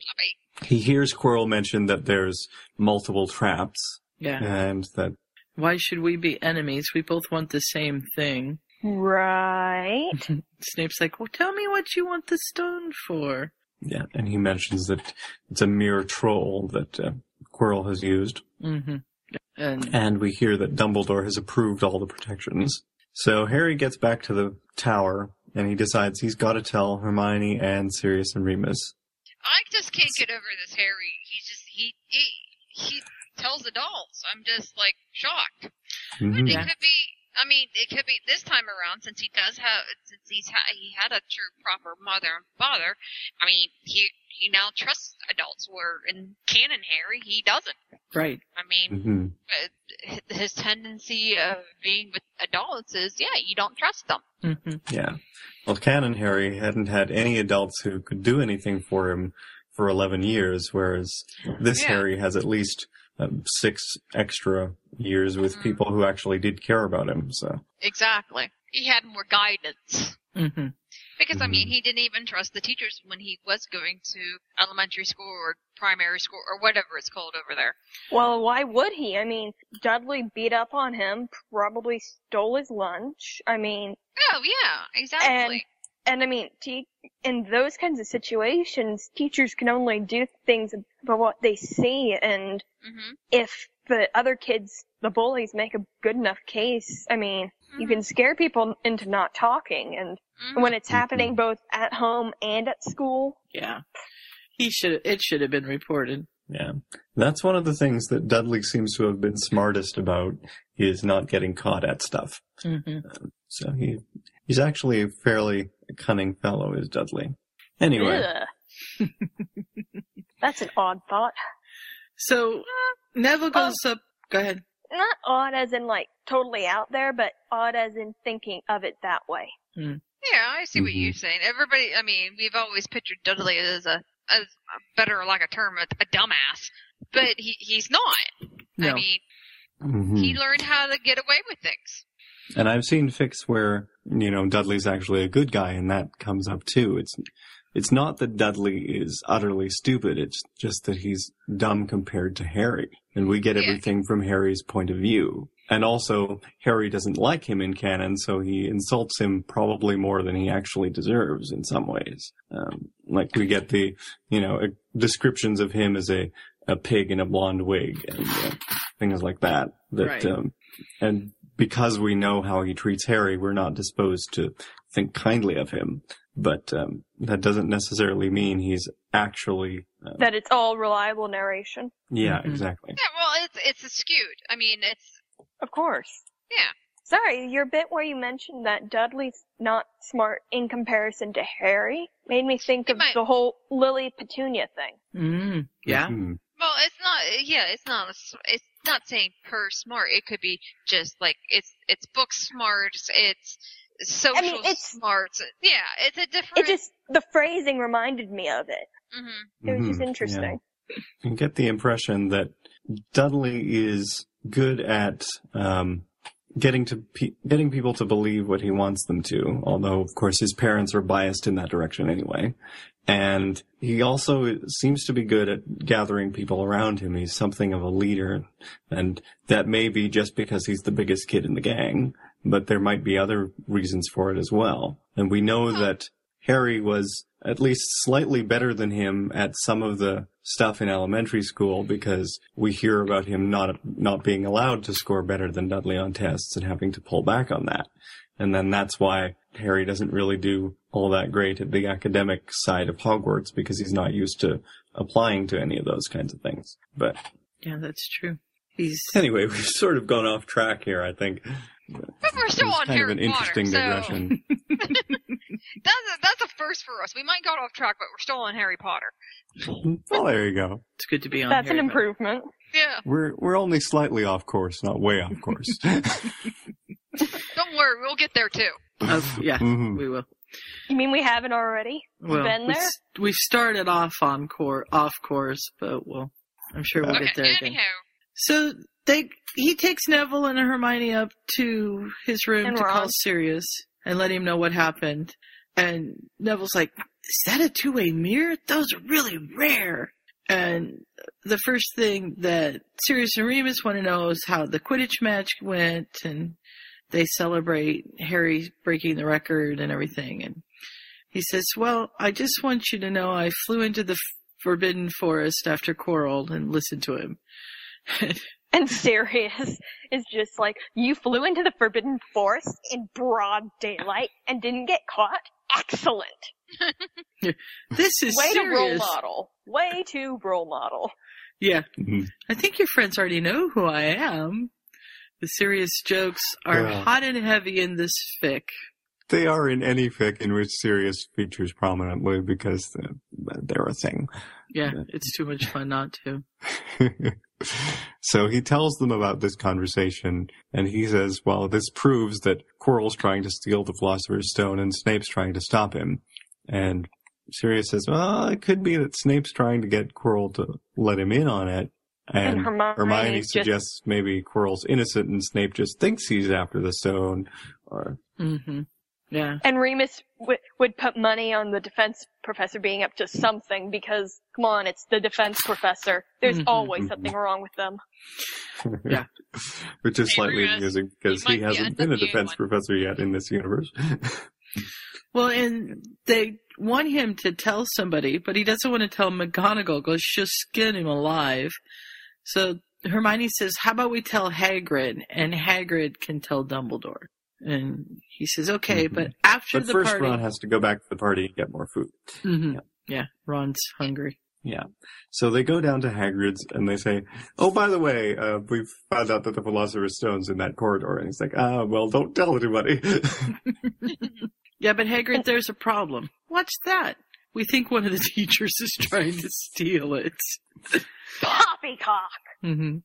he hears Quirrell mention that there's multiple traps Yeah. and that Why should we be enemies? We both want the same thing. Right. Snape's like, well, tell me what you want the stone for. Yeah, and he mentions that it's a mere troll that uh, Quirrell has used, Mm-hmm. And and we hear that Dumbledore has approved all the protections. So Harry gets back to the tower, and he decides he's got to tell Hermione and Sirius and Remus. I just can't get over this Harry. He just he he he tells adults. I'm just like shocked. Mhm. It could be. I mean, it could be this time around since he does have since he's ha- he had a true proper mother and father. I mean, he he now trusts adults. Where in canon Harry, he doesn't. right. I mean, Mhm. uh, his tendency of being with adults is yeah, you don't trust them. hmm Yeah. Well, Canon Harry hadn't had any adults who could do anything for him for 11 years, whereas this Yeah. Harry has at least um, six extra years with Mhm. people who actually did care about him. So, Exactly. He had more guidance. hmm Because, I mean, Mhm. he didn't even trust the teachers when he was going to elementary school or primary school or whatever it's called over there. Well, why would he? I mean, Dudley beat up on him, probably stole his lunch. I mean, Oh, yeah, exactly. And I mean, te- in those kinds of situations, teachers can only do things about what they see, and hmm if the other kids, the bullies, make a good enough case, I mean, you can scare people into not talking, and hmm when it's happening both at home and at school, Yeah. He should. It should have been reported. yeah. That's one of the things that Dudley seems to have been smartest about is not getting caught at stuff. hmm So he, he's actually a cunning fellow, is Dudley. Anyway. that's an odd thought. So Neville goes up. Go ahead. Not odd as in like totally out there, but odd as in thinking of it that way. Yeah, I see what Mhm. you're saying. Everybody, I mean, we've always pictured Dudley as a, as a better, like a term, a, a dumbass. But he, he's not. No. I mean, Mhm. he learned how to get away with things. And I've seen fics where, you know, Dudley's actually a good guy and that comes up too. It's, it's not that Dudley is utterly stupid. It's just that he's dumb compared to Harry. And we get everything from Harry's point of view. And also, Harry doesn't like him in canon, so he insults him probably more than he actually deserves in some ways. Um, like we get the, you know, descriptions of him as a, a pig in a blonde wig and uh, things like that. That, Right. um, and because we know how he treats Harry, we're not disposed to think kindly of him. But um, that doesn't necessarily mean he's actually. Uh, That it's all reliable narration. yeah, Mhm. exactly. Yeah, well, it's it's skewed. I mean, it's Of course. yeah. Sorry, your bit where you mentioned that Dudley's not smart in comparison to Harry made me think He of might- the whole Lily Petunia thing. Mm, yeah. Mhm. Well, it's not. Yeah, it's not. It's not saying her smart. It could be just like it's it's book smarts. It's social it's- smarts. Yeah, it's a different. It just, the phrasing reminded me of it. hmm It was just Mhm, interesting. yeah. You get the impression that Dudley is good at um, getting to pe- getting people to believe what he wants them to. Although, of course, his parents are biased in that direction anyway. And he also seems to be good at gathering people around him. He's something of a leader, and that may be just because he's the biggest kid in the gang, but there might be other reasons for it as well. And we know that Harry was at least slightly better than him at some of the stuff in elementary school because we hear about him not not being allowed to score better than Dudley on tests and having to pull back on that. And then that's why Harry doesn't really do all that great at the academic side of Hogwarts because he's not used to applying to any of those kinds of things. But Yeah, that's true. He's anyway, we've sort of gone off track here, I think. But we're still It's on kind Harry of an Potter, interesting so digression. that's a, that's a first for us. We might got off track, but we're still on Harry Potter. well, there you go. it's good to be on. That's Harry an Potter. improvement. Yeah, We're we're only slightly off course, not way off course. don't worry, we'll get there too. Oh, yeah, Mhm. we will. You mean we haven't already? Well, Been there? s- We've started off on core, off course, but we'll. I'm sure we'll okay, get there again. anyhow, So they he takes Neville and Hermione up to his room And to call Sirius and let him know what happened. And Neville's like, "Is that a two-way mirror? Those are really rare." And the first thing that Sirius and Remus want to know is how the Quidditch match went, and they celebrate Harry breaking the record and everything. And he says, "Well, I just want you to know I flew into the Forbidden Forest after Quirrell and listened to him." And Sirius is just like, you flew into the Forbidden Forest in broad daylight and didn't get caught? Excellent. This is Way to role model. Way to role model. Yeah, Mhm. I think your friends already know who I am. The serious jokes are Yeah. hot and heavy in this fic. They are in any fic in which serious features prominently because uh, they're a thing. Yeah, it's too much fun not to. so he tells them about this conversation, and he says, "Well, this proves that Quirrell's trying to steal the Philosopher's Stone, and Snape's trying to stop him." And Sirius says, "Well, it could be that Snape's trying to get Quirrell to let him in on it." And, And Hermione Hermione just- suggests maybe Quirrell's innocent, and Snape just thinks he's after the stone. Or hmm Yeah, And Remus w- would put money on the defense professor being up to something because, come on, it's the defense professor. There's Mhm. always something wrong with them. Yeah. Which is Hey, slightly Remus, amusing because you he be hasn't onto been a the defense one. professor yet in this universe. Well, and they want him to tell somebody, but he doesn't want to tell McGonagall because she'll skin him alive. So Hermione says, "How about we tell Hagrid, and Hagrid can tell Dumbledore." And he says, "Okay, Mhm. but after but the first, party." Ron has to go back to the party and get more food. Mhm. Yeah. yeah, Ron's hungry. Yeah. So they go down to Hagrid's and they say, "Oh, by the way, uh, we've found out that the Philosopher's Stone's in that corridor." And he's like, "Ah, well, don't tell anybody." Yeah, but Hagrid, there's a problem. What's that? We think one of the teachers is trying to steal it. Poppycock! hmm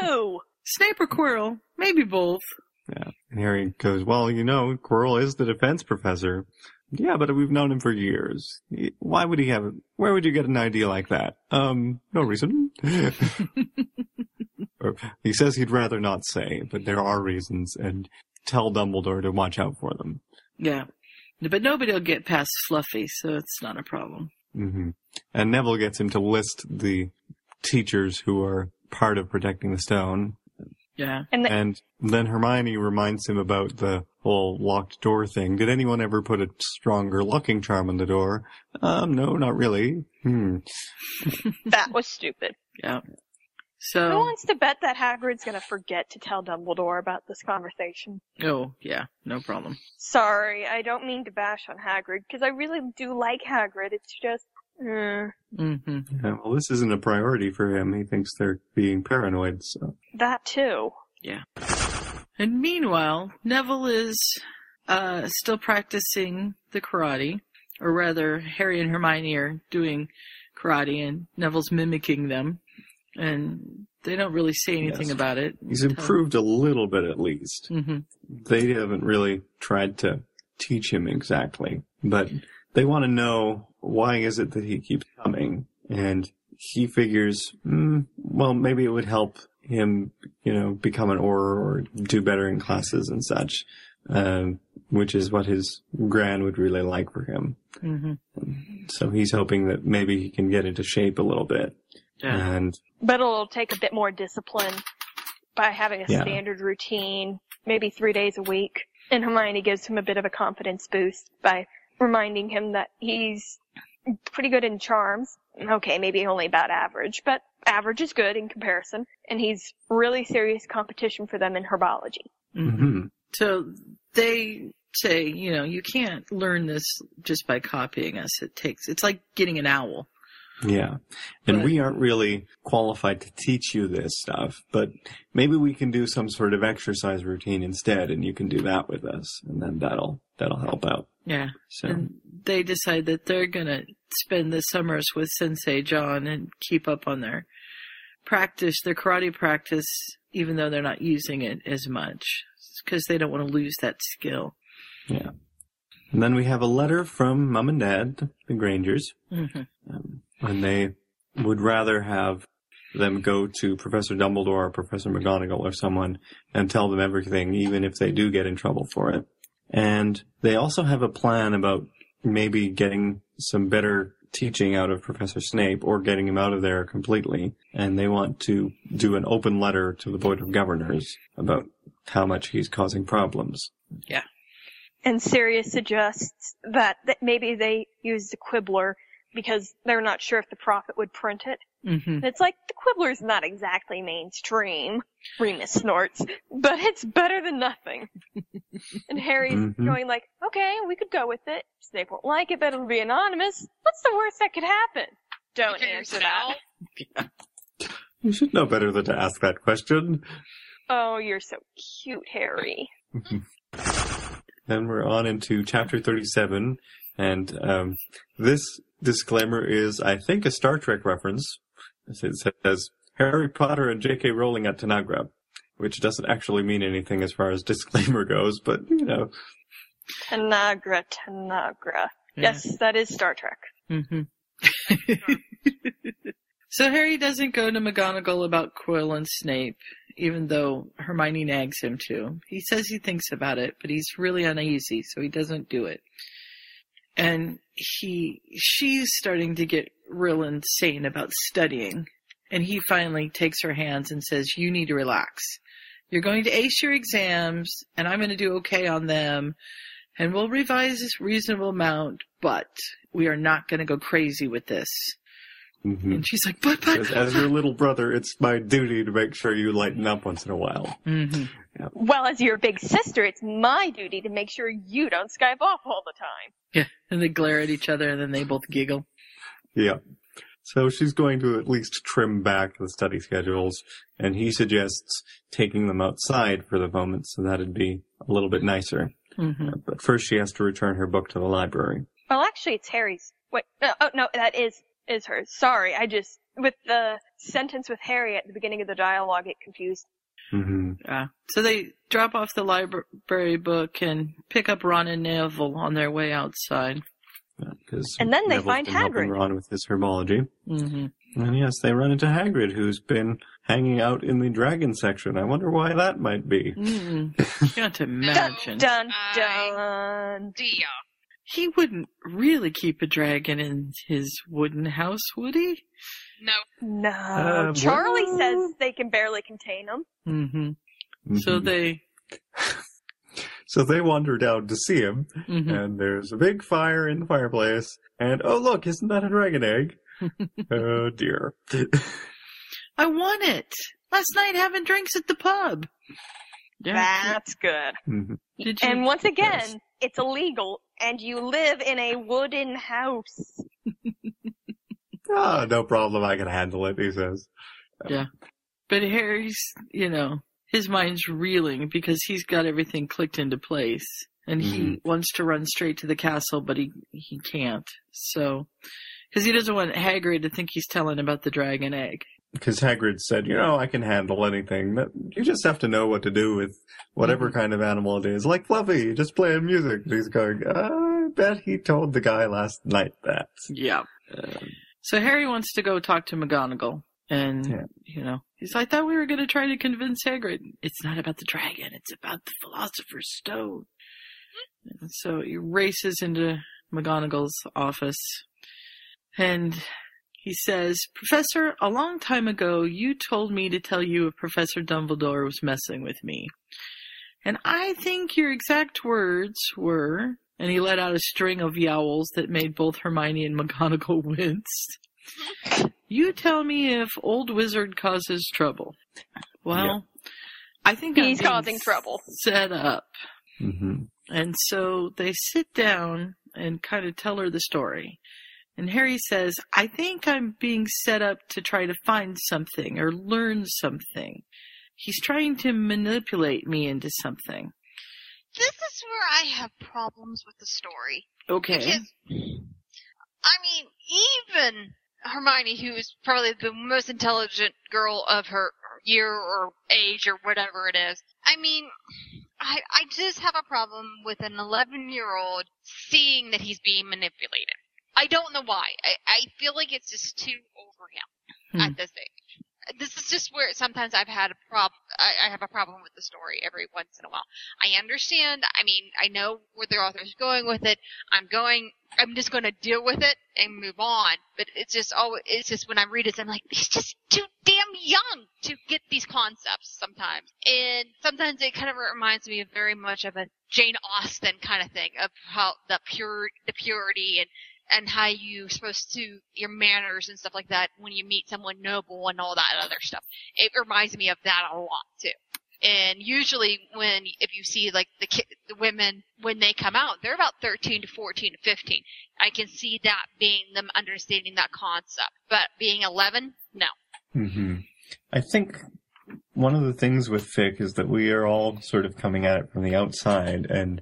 Who? Snape or Quirrell? Maybe both. yeah. And Harry goes, "Well, you know, Quirrell is the defense professor." Yeah, but we've known him for years. Why would he have? it? Where would you get an idea like that? Um, no reason. Or, he says he'd rather not say, but there are reasons, and tell Dumbledore to watch out for them. Yeah. But nobody will get past Fluffy, so it's not a problem. hmm And Neville gets him to list the teachers who are part of protecting the stone. Yeah. And the, And then Hermione reminds him about the whole locked door thing. Did anyone ever put a stronger locking charm on the door? Um, no, not really. Hmm. that was stupid. Yeah. So. Who wants to bet that Hagrid's gonna forget to tell Dumbledore about this conversation? oh, yeah, no problem. Sorry, I don't mean to bash on Hagrid, because I really do like Hagrid. It's just, mm, hmm Yeah, well, this isn't a priority for him. He thinks they're being paranoid. So. that too. Yeah. And meanwhile, Neville is uh, still practicing the karate, or rather, Harry and Hermione are doing karate, and Neville's mimicking them, and they don't really say anything Yes. about it. He's improved a little bit at least. Mm-hmm. They haven't really tried to teach him exactly, but they want to know why is it that he keeps coming, and he figures, mm, well, maybe it would help him, you know, become an Auror or do better in classes and such, um, which is what his gran would really like for him. hmm So he's hoping that maybe he can get into shape a little bit, Yeah. and But it'll take a bit more discipline by having a Yeah. standard routine, maybe three days a week. And Hermione gives him a bit of a confidence boost by reminding him that he's pretty good in charms. Okay, maybe only about average, but average is good in comparison. And he's really serious competition for them in herbology. hmm mhm. So they say, you know, you can't learn this just by copying us. It takes, it's like getting an owl. Yeah. And But- we aren't really qualified to teach you this stuff, but maybe we can do some sort of exercise routine instead and you can do that with us and then that'll that'll help out. Yeah. So And they decide that they're gonna spend the summers with Sensei John and keep up on their practice, their karate practice, even though they're not using it as much. Because they don't want to lose that skill. yeah. And then we have a letter from mom and dad, the Grangers, hmm um, and they would rather have them go to Professor Dumbledore or Professor McGonagall or someone and tell them everything, even if they do get in trouble for it. And they also have a plan about maybe getting some better teaching out of Professor Snape or getting him out of there completely. And they want to do an open letter to the Board of Governors about how much he's causing problems. Yeah. And Sirius suggests that, that maybe they used a quibbler because they're not sure if the prophet would print it. hmm it's like, the Quibbler's not exactly mainstream, Remus snorts, but it's better than nothing. and Harry's Mhm. going like, okay, we could go with it. Snape won't like it, but it'll be anonymous. What's the worst that could happen? Don't answer it that. out. You should know better than to ask that question. Oh, you're so cute, Harry. Then we're on into chapter 37, and um, this disclaimer is, I think, a Star Trek reference. It says, Harry Potter and J.K. Rowling at Tanagra, which doesn't actually mean anything as far as disclaimer goes, but, you know, Tanagra, Tanagra. Yes, that is Star Trek. hmm so Harry doesn't go to McGonagall about Quirrell and Snape, even though Hermione nags him to. He says he thinks about it, but he's really uneasy, so he doesn't do it. And he, she's starting to get real insane about studying. And he finally takes her hands and says, you need to relax. You're going to ace your exams, and I'm going to do okay on them, and we'll revise this reasonable amount, but we are not going to go crazy with this. Mhm. And she's like, but, but, as, as your little brother, it's my duty to make sure you lighten up once in a while. hmm Well, as your big sister, it's my duty to make sure you don't Skype off all the time. Yeah. And they glare at each other and then they both giggle. Yeah. So she's going to at least trim back the study schedules, and he suggests taking them outside for the moment, so that'd be a little bit nicer. hmm But first she has to return her book to the library. Well, actually, it's Harry's. Wait, no, oh no, that is is hers. Sorry, I just with the sentence with Harry at the beginning of the dialogue, it confused. hmm Yeah. So they drop off the library book and pick up Ron and Neville on their way outside. Because And then they find Hagrid. Ron with his herbology. hmm And yes, they run into Hagrid, who's been hanging out in the dragon section. I wonder why that might be. Mm. Can't imagine. Dun I- dun. Dia. He wouldn't really keep a dragon in his wooden house, would he? No. No, Uh, Charlie well- says they can barely contain him. hmm So Mhm. they. so they wander down to see him, mhm. and there's a big fire in the fireplace. And oh look, isn't that a dragon egg? oh dear. I want it. Last night having drinks at the pub. Yeah. That's good. Mhm. Did you? And once again, Yes. It's illegal, and you live in a wooden house. Ah, no problem. I can handle it. He says. Yeah. But Harry's, you know, his mind's reeling because he's got everything clicked into place. And he wants to run straight to the castle, but he, he can't. So, cause he doesn't want Hagrid to think he's telling about the dragon egg. Because Hagrid said, you know, I can handle anything. You just have to know what to do with whatever Mm-hmm. kind of animal it is. Like Fluffy, just playing music. And he's going, I bet he told the guy last night that. Yeah. So Harry wants to go talk to McGonagall. And, Yeah. you know, he's like, I thought we were going to try to convince Hagrid. It's not about the dragon. It's about the Philosopher's Stone. And so he races into McGonagall's office. And he says, Professor, a long time ago, you told me to tell you if Professor Dumbledore was messing with me. And I think your exact words were, and he let out a string of yowls that made both Hermione and McGonagall wince. You tell me if old wizard causes trouble. Well, Yeah. I think I'm He's being causing trouble. Set up. Mm-hmm. And so they sit down and kind of tell her the story. And Harry says, I think I'm being set up to try to find something or learn something. He's trying to manipulate me into something. This is where I have problems with the story. Okay. Because, I mean, even Hermione, who is probably the most intelligent girl of her year or age or whatever it is, I mean, I, I just have a problem with an 11 year old seeing that he's being manipulated. I don't know why. I, I feel like it's just too over him Hmm. at this age. This is just where sometimes I've had a prob. I, I have a problem with the story every once in a while. I understand. I mean, I know where the author's going with it. I'm going. I'm just going to deal with it and move on. But it's just always. It's just when I read it, I'm like, he's just too damn young to get these concepts sometimes. And sometimes it kind of reminds me of very much of a Jane Austen kind of thing of how the pure, the purity and and how you're supposed to your manners and stuff like that when you meet someone noble and all that other stuff. It reminds me of that a lot too. And usually when if you see like the ki- the women when they come out, they're about 13 to 14 to 15. I can see that being them understanding that concept. But being 11, no. Mm-hmm. I think one of the things with fic is that we are all sort of coming at it from the outside, and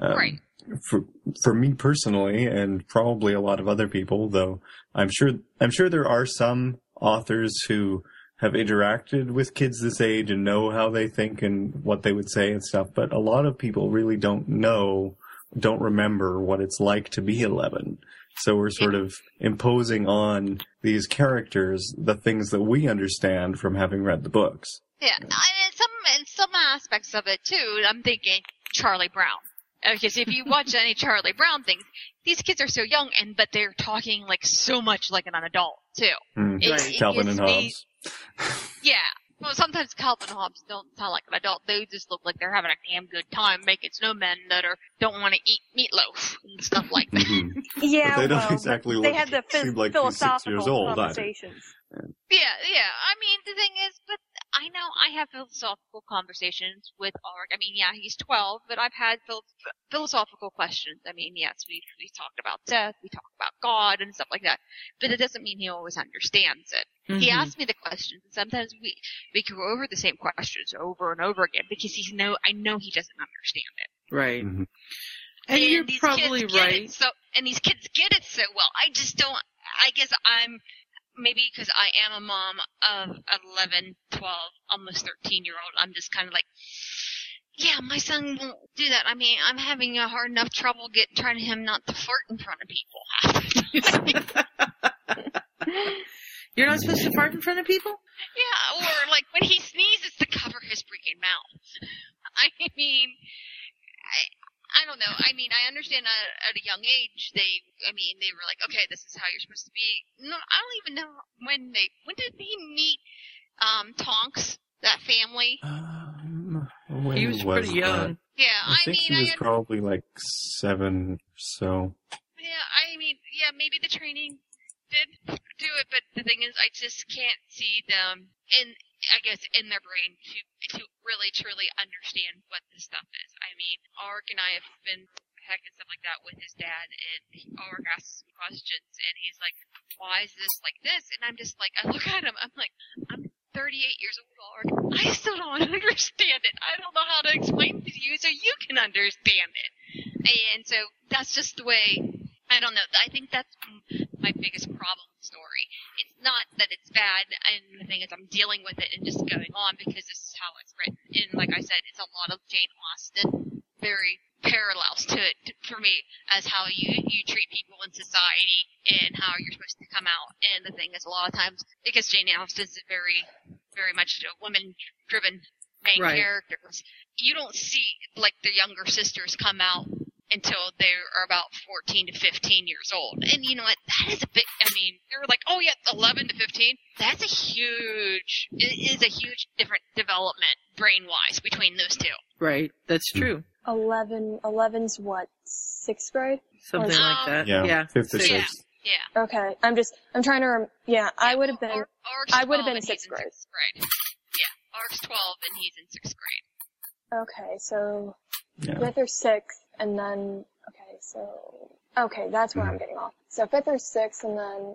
um, Right. For for me personally, and probably a lot of other people, though I'm sure I'm sure there are some authors who have interacted with kids this age and know how they think and what they would say and stuff, but a lot of people really don't know, don't remember what it's like to be 11. So we're sort of imposing on these characters the things that we understand from having read the books. Yeah, and in some in some aspects of it too, I'm thinking Charlie Brown. Because if you watch any Charlie Brown things, these kids are so young, and but they're talking like so much like an adult too. Mm. It- Right. it Calvin and gives me- Hobbes. Yeah. Well, sometimes Calvin and Hobbes don't sound like an adult. They just look like they're having a damn good time making snowmen that are don't want to eat meatloaf and stuff like that. Mhm. Yeah, But they don't well, exactly they look- had the phys- seem like he's six philosophical years old either. conversations. Yeah, yeah. I mean, the thing is, but I know I have philosophical conversations with Ulrich. I mean, yeah, he's 12, but I've had phil- philosophical questions. I mean, yes, we we talked about death, we talked about God and stuff like that, but it doesn't mean he always understands it. He Mhm. asks me the questions, and sometimes we we go over the same questions over and over again because he's no, I know he doesn't understand it. Right. Mhm. And you're these probably kids get right. It so and these kids get it so well. I just don't. I guess I'm maybe because I am a mom of 11, 12, almost 13 year old. I'm just kind of like, yeah, my son won't do that. I mean, I'm having a hard enough trouble get trying him not to flirt in front of people. You're not supposed to fart in front of people? yeah, or like when he sneezes to cover his freaking mouth. I mean, I, I don't know. I mean, I understand at, at a young age they, I mean, they were like, okay, this is how you're supposed to be. No, I don't even know when they, when did he meet, um, Tonks, that family? Um, when He was pretty that? young. Yeah, I I, think mean, he was I, probably like seven, so. yeah, I mean, yeah, maybe the training did do it, but the thing is, I just can't see them in, I guess, in their brain to to really truly understand what this stuff is. I mean, Ulrich and I have been heck and stuff like that with his dad, and Ulrich asks me questions, and he's like, "Why is this like this?" And I'm just like, I look at him, I'm like, I'm 38 years old, Arg. I still don't understand it. I don't know how to explain it to you so you can understand it. And so that's just the way. I don't know. I think that's my biggest problem story. It's not that it's bad, and the thing is, I'm dealing with it and just going on because this is how it's written. And like I said, it's a lot of Jane Austen, very parallels to it for me as how you you treat people in society and how you're supposed to come out. And the thing is, a lot of times because Jane Austen's very very much a woman-driven main Right. characters, you don't see like the younger sisters come out until they are about 14 to 15 years old. And you know what? That is a bit, I mean, they're like, oh yeah, 11 to 15. That's a huge, it is a huge different development brain-wise between those two. Right. That's true. 11, 11's what, sixth grade? Something Um, like that. Yeah, Yeah. fifth or six. Yeah. sixth. Yeah. Okay, I'm just, I'm trying to, rem- yeah, I would have been, Ar- I would have been in sixth grade. Sixth grade. Yeah. Arc's 12 and he's in sixth grade. okay, so Yeah. fifth or sixth, and then, okay, so, okay, that's where I'm getting off. So fifth or sixth, and then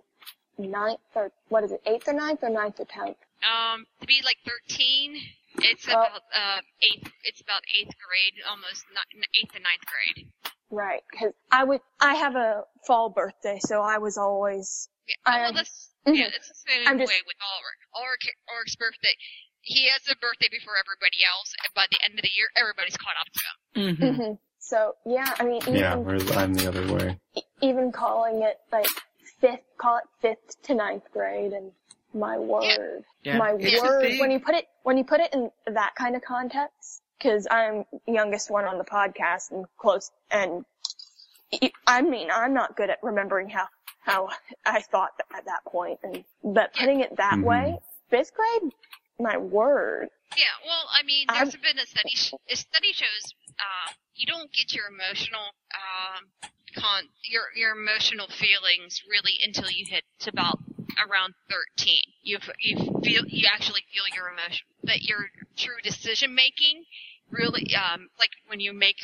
ninth, or, what is it, eighth or ninth, or ninth or tenth? Um, to be like 13, it's Oh. about, uh, eighth, it's about eighth grade, almost ni- eighth and ninth grade. Right, because I would, I have a fall birthday, so I was always, Yeah, I- well, that's, Mhm. yeah, it's the same I'm just- way with Ulrich. Ulrich. Ulrich's birthday. He has a birthday before everybody else, and by the end of the year, everybody's caught up to him. hmm hmm so yeah, I mean, even, Yeah, whereas I'm the other way. even calling it like fifth, call it fifth to ninth grade, and my word, Yeah. my It's word, when you put it, when you put it in that kind of context, because I'm youngest one on the podcast and close, and I mean, I'm not good at remembering how, how I thought at that point, and, but putting it that Mhm. way, fifth grade, my word. Yeah, well, I mean, I'm- there's been a study. A study shows uh, you don't get your emotional um, con your your emotional feelings really until you hit to about around 13. You f- you feel you actually feel your emotion, but your true decision making really um like when you make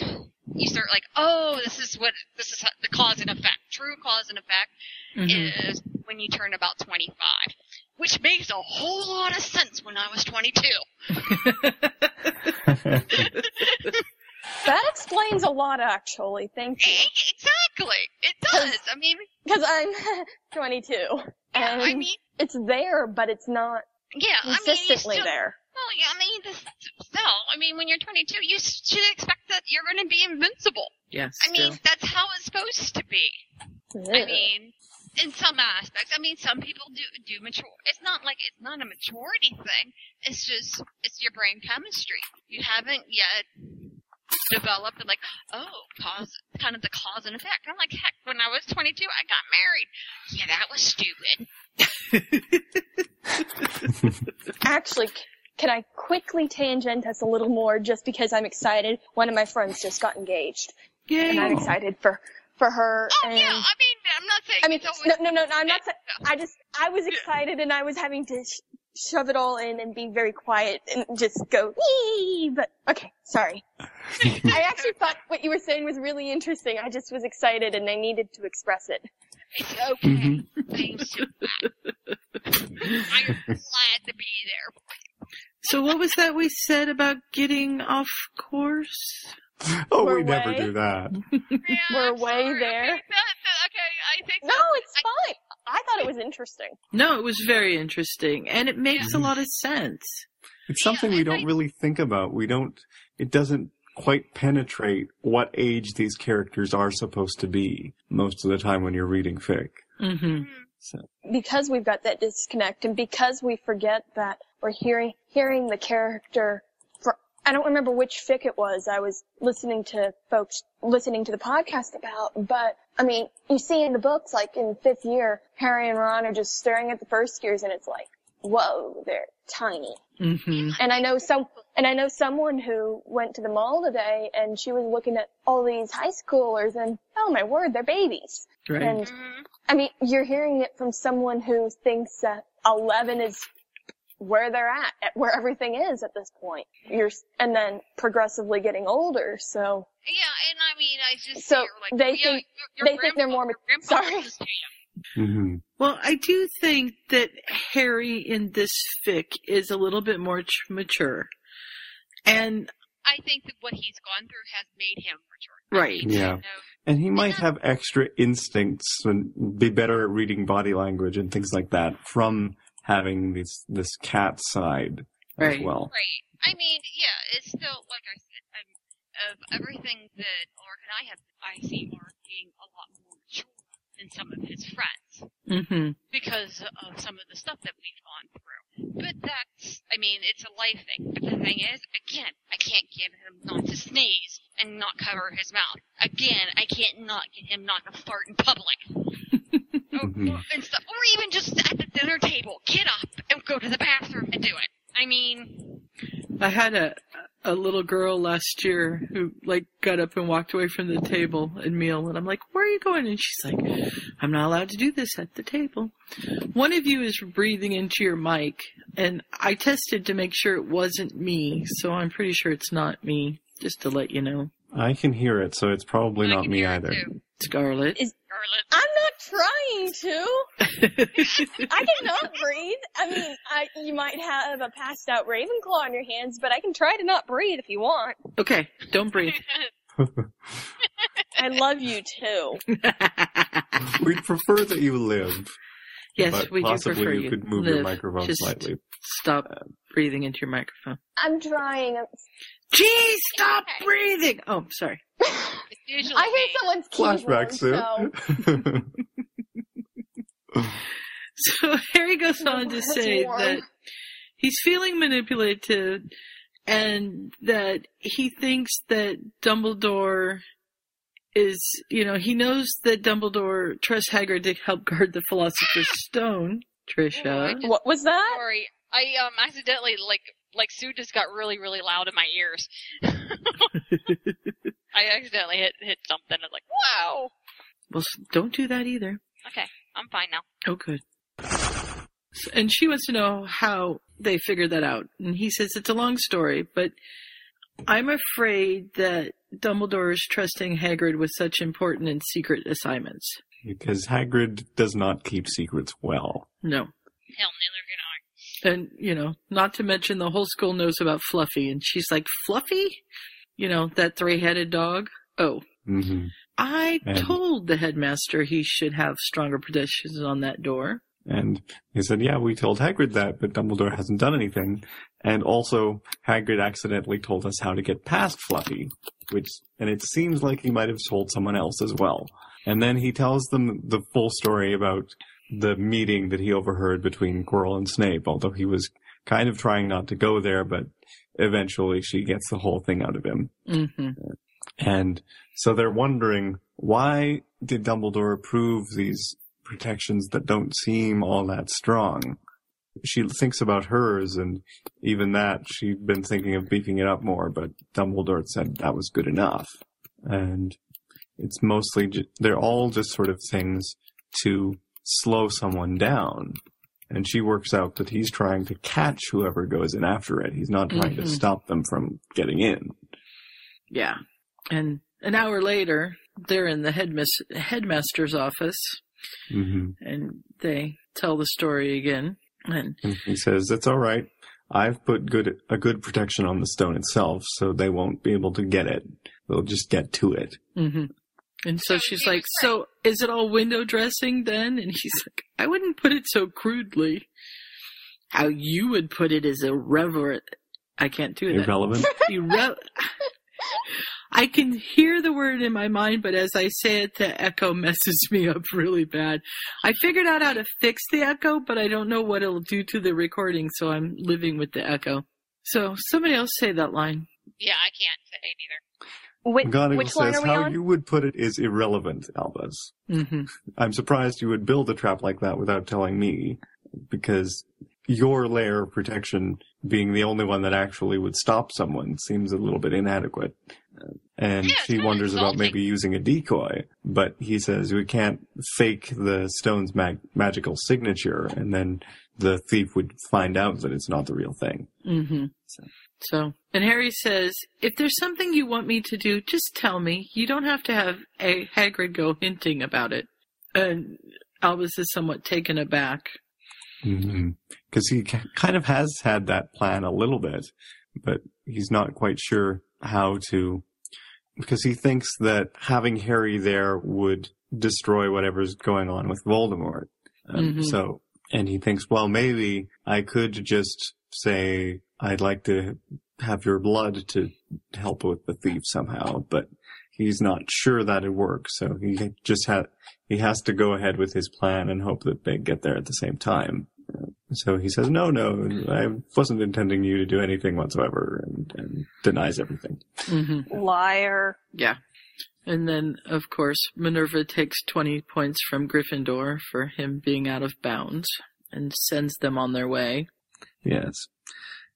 you start like oh this is what this is the cause and effect true cause and effect Mhm. is when you turn about 25 which makes a whole lot of sense when I was 22 That explains a lot, actually. Thank you. Exactly. It does. I mean, Because I'm 22, yeah, and I mean, it's there, but it's not yeah, I mean, you consistently still, there. Well, yeah, I mean, this, still, I mean, when you're 22, you should expect that you're going to be invincible. Yes. I mean, still. that's how it's supposed to be. I mean, in some aspects, I mean, some people do do mature. It's not like it's not a maturity thing. It's just it's your brain chemistry. You haven't yet developed and like, oh, cause kind of the cause and effect. I'm like, heck, when I was 22, I got married. Yeah, that was stupid. Actually, can I quickly tangent us a little more just because I'm excited? One of my friends just got engaged, Yay. and I'm excited for for her. Oh and yeah, I mean, I'm not saying I mean, it's always no, no, no, no, I'm not. sa- I just, I was excited, and I was having to sh- shove it all in and be very quiet and just go yee. But okay, sorry. I actually thought what you were saying was really interesting. I just was excited, and I needed to express it. It's okay. Mhm. I'm so glad. I'm glad to be there. So what was that we said about getting off course? Oh, We're we never way- do that. Yeah, We're I'm way sorry. there. Okay, that- that- okay, I think No, it's fine. I thought it was interesting. No, it was very interesting, and it makes a lot of sense. It's something we don't I- really think about. We don't, it doesn't quite penetrate what age these characters are supposed to be most of the time when you're reading fic. hmm So, because we've got that disconnect and because we forget that we're hearing hearing the character for I don't remember which fic it was I was listening to folks listening to the podcast about but I mean you see in the books like in fifth year Harry and Ron are just staring at the first years and it's like whoa they're tiny hmm and I know some and I know someone who went to the mall today and she was looking at all these high schoolers and oh my word they're babies Right. and. I mean, you're hearing it from someone who thinks that 11 is where they're at, at where everything is at this point. You're, and then progressively getting older, so. Yeah, and I mean, I just So, like, they yeah, think- your, your they think they're more ma- your grandpa sorry. listens to you. hmm Well, I do think that Harry in this fic is a little bit more ch- mature. And, I think that what he's gone through has made him mature. right. Yeah. You know, And he might have extra instincts and be better at reading body language and things like that from having this this cat side Right. as well. Right. I mean, yeah, it's still like I said. I'm, of everything that Mark and I have, I see Mark being a lot more mature than some of his friends mm-hmm. because of some of the stuff that we've gone through. But that's, I mean, it's a life thing. But the thing is, again, I can't get him not to sneeze and not cover his mouth. Again, I can't not get him not to fart in public. Or, Mhm. or, and stuff. Or even just at the dinner table, get up and go to the bathroom and do it. I mean, I had a a little girl last year who like got up and walked away from the table and meal and I'm like, Where are you going? And she's like, I'm not allowed to do this at the table. One of you is breathing into your mic and I tested to make sure it wasn't me, so I'm pretty sure it's not me, just to let you know. I can hear it, so it's probably I not can me hear it either. too. Scarlet. Scarlet. I'm not trying to. I cannot breathe. I mean, I, you might have a passed out Ravenclaw on your hands, but I can try to not breathe if you want. okay, don't breathe. I love you too. We'd prefer that you live. yes, but we do prefer you you could move your live. microphone Just slightly. Stop breathing into your microphone. I'm trying. Gee, stop breathing! Oh, sorry. It's usually I hear someone's keyboard, Flashback, so So Harry goes on to say warm. that he's feeling manipulated and that he thinks that Dumbledore is, you know, he knows that Dumbledore trusts Hagrid to help guard the Philosopher's Stone, Trisha. what was that? Sorry, I um accidentally like like Sue just got really really loud in my ears. I accidentally hit hit something. I was like, wow. Well, don't do that either. Okay, I'm fine now. Oh, good. S- And she wants to know how they figured that out. And he says it's a long story, but I'm afraid that Dumbledore is trusting Hagrid with such important and secret assignments. because Hagrid does not keep secrets well. No. Hell, neither can I. And, you know, not to mention the whole school knows about Fluffy. And she's like, Fluffy? You know, that three headed dog? Oh. hmm I And- told the headmaster he should have stronger protections on that door. And he said, yeah, we told Hagrid that, but Dumbledore hasn't done anything. And also, Hagrid accidentally told us how to get past Fluffy, which, and it seems like he might have told someone else as well. And then he tells them the full story about the meeting that he overheard between Quirrell and Snape, although he was kind of trying not to go there, but eventually she gets the whole thing out of him. hmm And so they're wondering why did Dumbledore approve these protections that don't seem all that strong? She thinks about hers, and even that she'd been thinking of beefing it up more, but Dumbledore said that was good enough. And it's mostly they're all just sort of things to slow someone down. And she works out that he's trying to catch whoever goes in after it. He's not trying to Mhm. stop them from getting in. Yeah. And an hour later, they're in the headmis- headmaster's office hmm and they tell the story again. And And he says, "It's all right. I've put good a good protection on the stone itself, so they won't be able to get it. They'll just get to it." hmm and so So she's like, "So is it all window dressing then?" And he's like, "I wouldn't put it so crudely. How you would put it is irreverent. I can't do that. Irrelevant. Irre- I can hear the word in my mind, but as I say it, the echo messes me up really bad. I figured out how to fix the echo, but I don't know what it'll do to the recording, so I'm living with the echo. So somebody else say that line. Yeah, I can't say it either. Which, McGonagall which line says, are we "How on? you would put it is irrelevant, Albus. hmm I'm surprised you would build a trap like that without telling me, because your layer of protection being the only one that actually would stop someone seems a little bit inadequate." Uh, And Yeah, she wonders about maybe using a decoy, but he says we can't fake the stone's mag- magical signature, and then the thief would find out that it's not the real thing. hmm So- So, and Harry says, if there's something you want me to do, just tell me. You don't have to have a Hagrid go hinting about it. And Albus is somewhat taken aback. Because Mm-hmm. he kind of has had that plan a little bit, but he's not quite sure how to. Because he thinks that having Harry there would destroy whatever's going on with Voldemort. Um, Mhm. So, and he thinks, well, maybe I could just say I'd like to have your blood to help with the thief somehow, but he's not sure that'd work. So he just had he has to go ahead with his plan and hope that they get there at the same time. So he says, no, no, I wasn't intending you to do anything whatsoever and, and denies everything. hmm Liar. Yeah. And then, of course, Minerva takes 20 points from Gryffindor for him being out of bounds and sends them on their way. Yes.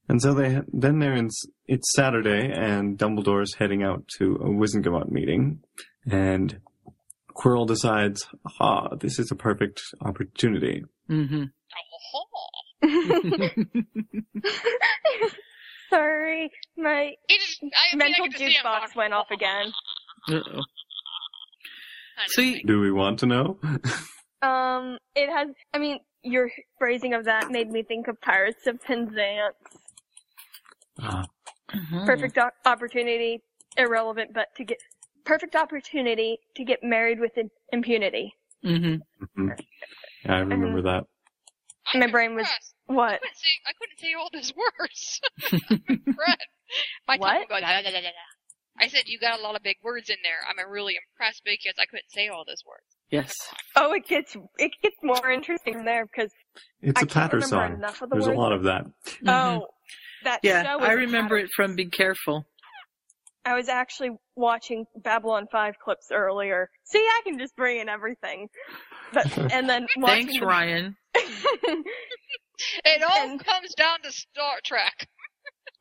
And so they, then they're in, it's Saturday and Dumbledore's heading out to a Wizengamot meeting and Quirrell decides, aha, this is a perfect opportunity. hmm Sorry, my It is, I mean, I mental get juice box went off again. Uh-oh. kind of So you- thing. Do we want to know? Um, it has. I mean, your phrasing of that made me think of Pirates of Penzance. Mhm. Perfect o- opportunity, irrelevant, but to get perfect opportunity to get married with im- impunity. Mhm. mhm. I remember that. I'm My brain was impressed. I what? couldn't say, I couldn't say all those words. I'm. My tongue What? would go, da, da, da, da, da. I said you got a lot of big words in there. I'm really impressed because I couldn't say all those words. Yes. Oh, it gets it gets more interesting there because It's I a can't Patter song. enough of the There's a lot of that. Mhm. oh, that Yeah, show. was I a remember pattern. it from Be Careful. I was actually watching Babylon 5 clips earlier. See, I can just bring in everything. But, and then watching Thanks, the- Ryan. It all And- comes down to Star Trek.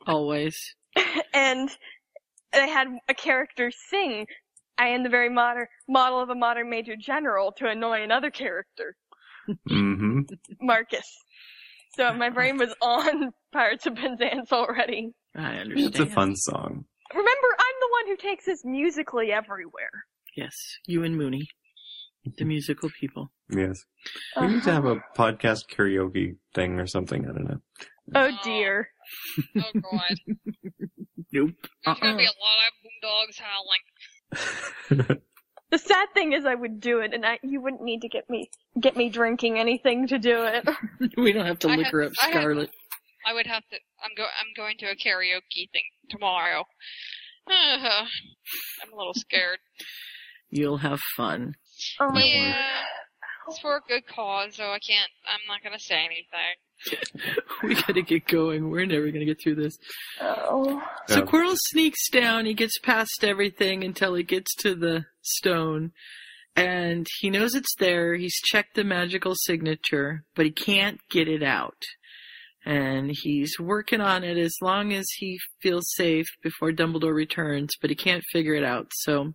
Always. and they had a character sing, I am the very modern, model of a modern major general to annoy another character, hmm Marcus. So my brain was on Pirates of Penzance already. I understand. It's a fun song. Remember, I'm the one who takes this musically everywhere. Yes, you and Mooney, the musical people. Yes. We need to have a podcast karaoke thing or something. I don't know. Oh, oh dear. Oh god. Nope. There's gonna Uh-uh. be a lot of uh-uh. boondogs howling. The sad thing is I would do it and I, you wouldn't need to get me, get me drinking anything to do it. we don't have to I liquor have- up I have- Scarlet. I would have to. I'm go. I'm going to a karaoke thing tomorrow. I'm a little scared. You'll have fun. Oh my yeah, it's for a good cause, so I can't. I'm not gonna say anything. we gotta get going. We're never gonna get through this. Oh. So Yeah. Quirrell sneaks down. He gets past everything until he gets to the stone. And he knows it's there. He's checked the magical signature, but he can't get it out. And he's working on it as long as he feels safe before Dumbledore returns, but he can't figure it out. So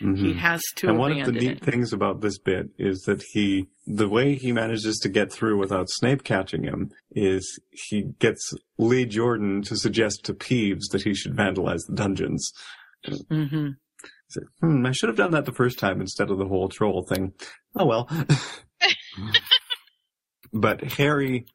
Mhm. he has to and one of the neat it. things about this bit is that he, the way he manages to get through without Snape catching him is he gets Lee Jordan to suggest to Peeves that he should vandalize the dungeons. hmm He's like, hmm, I should have done that the first time instead of the whole troll thing. Oh well. but Harry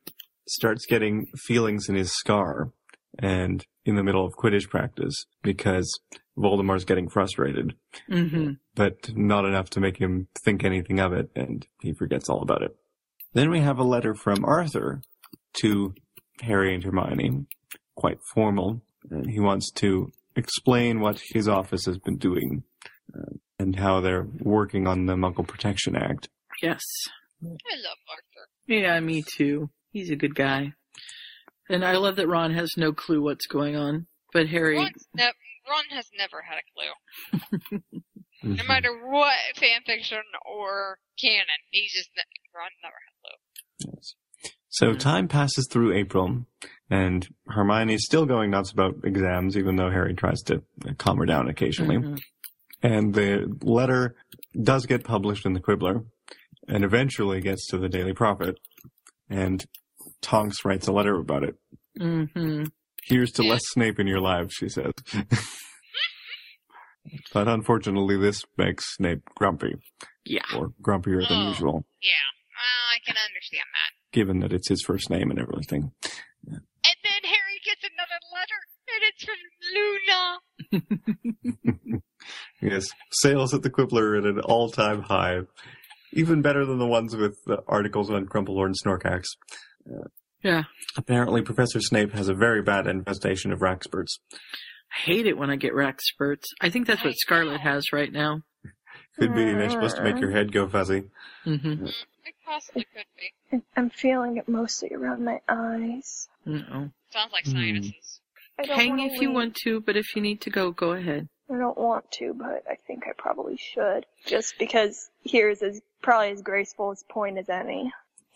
starts getting feelings in his scar and in the middle of Quidditch practice because Voldemort's getting frustrated. hmm but not enough to make him think anything of it, and he forgets all about it. Then we have a letter from Arthur to Harry and Hermione, quite formal, and he wants to explain what his office has been doing uh, and how they're working on the Muggle Protection Act. Yes. I love Arthur. Yeah, me too. He's a good guy. And I love that Ron has no clue what's going on. But Harry, ne- Ron has never had a clue. Mm-hmm. No matter what fan fiction or canon, he's just ne- Ron never had a clue. Yes. So time passes through April, and Hermione's still going nuts about exams, even though Harry tries to calm her down occasionally. Mhm. And the letter does get published in the Quibbler and eventually gets to the Daily Prophet. And Tonks writes a letter about it. Mhm. Here's to less Snape in your lives, she says. But unfortunately, this makes Snape grumpy, Yeah. or grumpier than Oh. usual, Yeah. Well, I can understand that. given that it's his first name and everything. And then Harry gets another letter, and it's from Luna. Yes, sales at the Quibbler at an all-time high. Even better than the ones with the articles on Crumplelord and Snorkacks. Yeah. Apparently, Professor Snape has a very bad infestation of Wrackspurts. I hate it when I get Wrackspurts. I think that's what Scarlet has right now. Could be they're supposed to make your head go fuzzy. Mm-hmm. It possibly could be. I'm feeling it mostly around my eyes. No. Sounds like Hmm. sinuses. I don't Hang wanna if you want to, but if you need to go, go ahead. I don't want to, but I think I probably should. Just because here's as probably as graceful as point as any.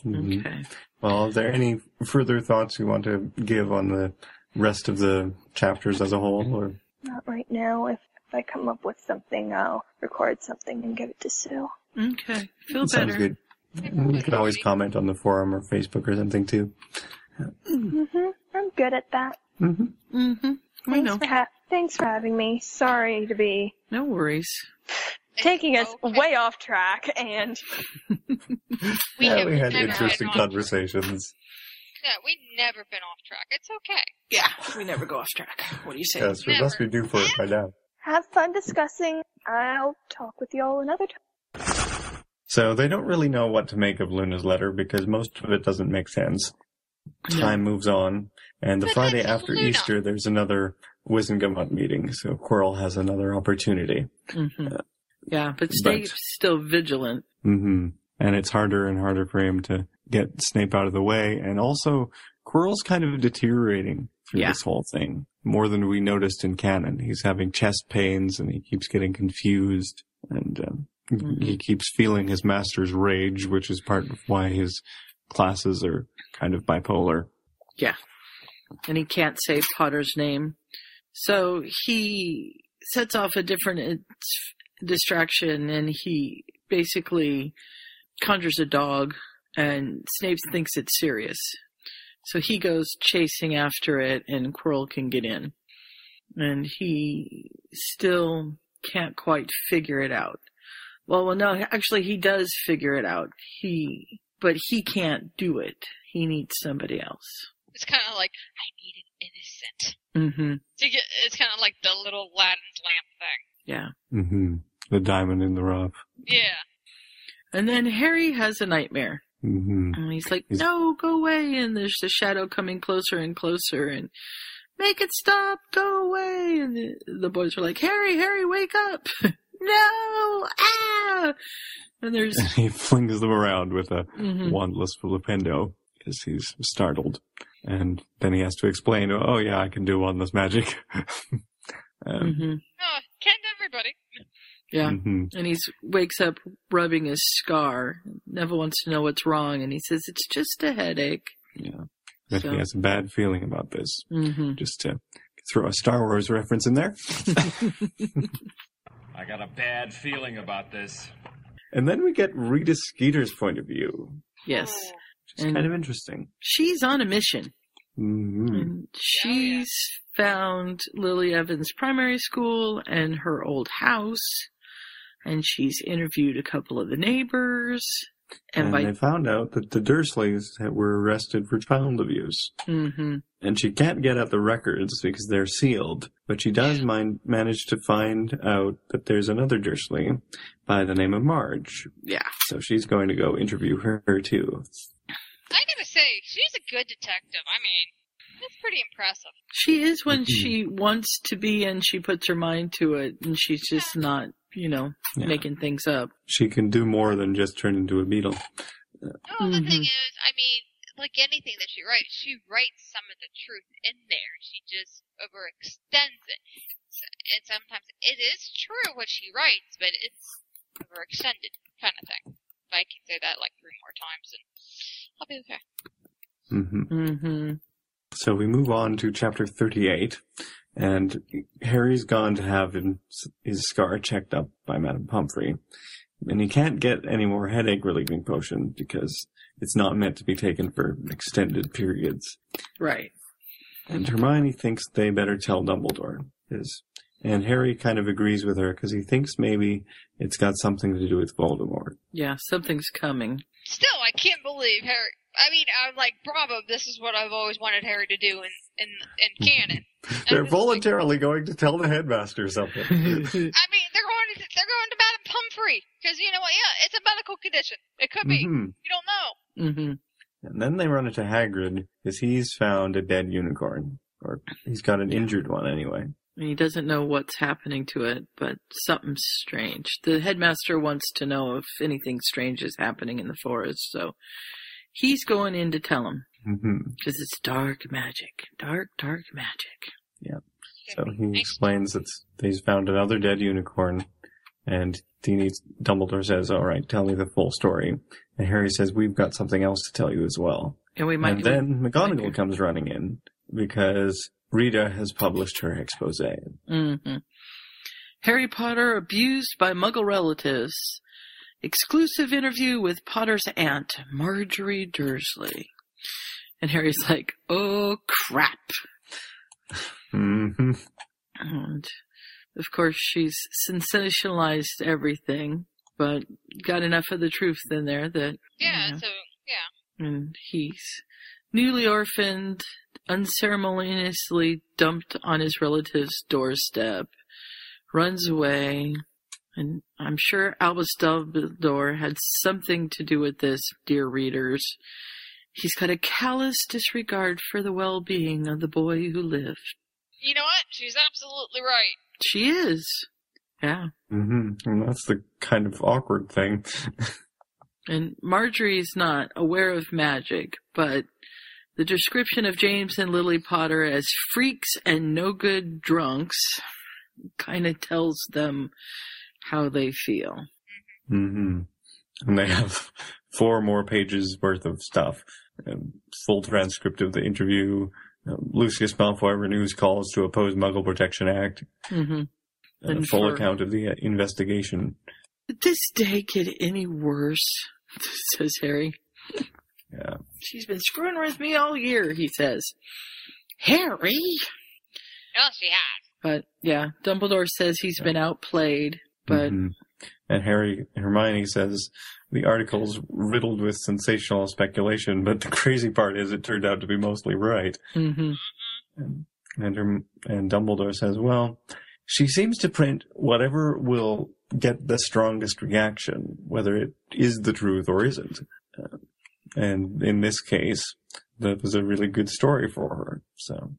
Mhm. Okay. Well, are there any further thoughts you want to give on the rest of the chapters as a whole? Or Not right now. If, if I come up with something, I'll record something and give it to Sue. Okay. Feel sounds better. good. You can always comment on the forum or Facebook or something too. Mm-hmm. I'm good at that. Mm-hmm. Mm-hmm. Thanks know. for ha- thanks for having me. Sorry to be No worries. Taking us Okay. way off track and We yeah, have we had interesting conversations. Yeah, we've never been off track. It's okay. Yeah. We never go off track. What do you say? Yes, we must be due for it by now. have fun discussing. I'll talk with you all another time. So they don't really know what to make of Luna's letter because most of it doesn't make sense. No. Time moves on, and the But Friday after Luna. Easter, there's another Wizengamot meeting, so Quirrell has another opportunity. hmm Yeah, but Snape's still vigilant. Mm-hmm. And it's harder and harder for him to get Snape out of the way, and also Quirrell's kind of deteriorating through Yeah. this whole thing more than we noticed in canon. He's having chest pains, and he keeps getting confused, and um, Mhm. he keeps feeling his master's rage, which is part of why his classes are kind of bipolar. Yeah. And he can't say Potter's name. So he sets off a different distraction and he basically conjures a dog and Snape thinks it's serious. So he goes chasing after it and Quirrell can get in. And he still can't quite figure it out. Well, well, no, actually he does figure it out. He, but he can't do it. He needs somebody else. It's kind of like I need an innocent. Mm-hmm. To get, it's kind of like the little Aladdin's lamp thing. Yeah. hmm The diamond in the rough. Yeah. And then Harry has a nightmare. hmm And he's like, He's- no, go away. And there's the shadow coming closer and closer and make it stop, go away. And the, the boys are like, Harry, Harry, wake up. no, ah. And there's, he flings them around with a mhm. wandless flipendo because he's startled. And then he has to explain, oh yeah, I can do wandless magic. um, Mhm. Oh, can't everybody? Yeah. mhm. And he wakes up rubbing his scar. Neville wants to know what's wrong. And he says, it's just a headache. Yeah. But So- he has a bad feeling about this. hmm Just to throw a Star Wars reference in there. I got a bad feeling about this. And then we get Rita Skeeter's point of view. Yes. It's And- kind of interesting. She's on a mission. hmm And she's found Lily Evans' primary school and her old house, and she's interviewed a couple of the neighbors. And, And by they found out that the Dursleys had- were arrested for child abuse. Mm-hmm. And she can't get at the records because they're sealed, but she does mind, manage to find out that there's another Dursley by the name of Marge. yeah, So she's going to go interview her, her too. I gotta say, she's a good detective. I mean, that's pretty impressive. she is when Mhm. she wants to be, and she puts her mind to it, and she's just not, you know, Yeah. making things up. She can do more than just turn into a beetle. No, the thing Mhm. is, I mean, like anything that she writes, she writes some of the truth in there. She just overextends it. And sometimes it is true what she writes, but it's overextended kind of thing. If I can say that like three more times, and I'll be okay. hmm hmm So we move on to chapter 38, and Harry's gone to have him, his scar checked up by Madame Pomfrey. And he can't get any more headache relieving potion because it's not meant to be taken for extended periods. Right. And Hermione thinks they better tell Dumbledore, because And Harry kind of agrees with her because he thinks maybe it's got something to do with Voldemort. Yeah, something's coming. Still, I can't believe Harry. I mean, I'm like, bravo! This is what I've always wanted Harry to do in in, in canon. They're voluntarily going to tell the headmaster something. I mean, they're going to they're going to Madame Pomfrey because you know what? Yeah, it's a medical condition. It could be. Mhm. You don't know. Mm-hmm. And then they run into Hagrid because he's found a dead unicorn. Or he's got an injured one anyway. He doesn't know what's happening to it, but something's strange. The headmaster wants to know if anything strange is happening in the forest, so he's going in to tell him hmm because it's dark magic, dark, dark magic. Yeah. So he explains that he's found another dead unicorn, and he needs, Dumbledore says, "All right, tell me the full story." And Harry says, "We've got something else to tell you as well." And we might and then McGonagall comes running in because Rita has published her expose. hmm Harry Potter abused by Muggle relatives. Exclusive interview with Potter's aunt, Marjorie Dursley. And Harry's like, oh crap. hmm And of course, she's sensationalized everything, but got enough of the truth in there that, Yeah. you know, So yeah. and he's newly orphaned, unceremoniously dumped on his relative's doorstep, runs away, and I'm sure Albus Dumbledore had something to do with this, dear readers. He's got a callous disregard for the well-being of the boy who lived. You know what? She's absolutely right. She is. Yeah. Mm-hmm. And that's the kind of awkward thing. And Marjorie's not aware of magic, but the description of James and Lily Potter as freaks and no good drunks kind of tells them how they feel. Mm-hmm. And they have four more pages worth of stuff. A full transcript of the interview. Uh, Lucius Malfoy renews calls to oppose Muggle Protection Act. Mm-hmm. and a full for- account of the uh, investigation. Did this day get any worse? says Harry. Yeah. She's been screwing with me all year, he says. Harry! Oh, she has. But yeah, Dumbledore says he's been outplayed, but Mhm. And Harry Hermione says the article's riddled with sensational speculation, but the crazy part is it turned out to be mostly right. mhm. And and, and Dumbledore says, well, she seems to print whatever will get the strongest reaction, whether it is the truth or isn't. Uh, and in this case, that was a really good story for her. So,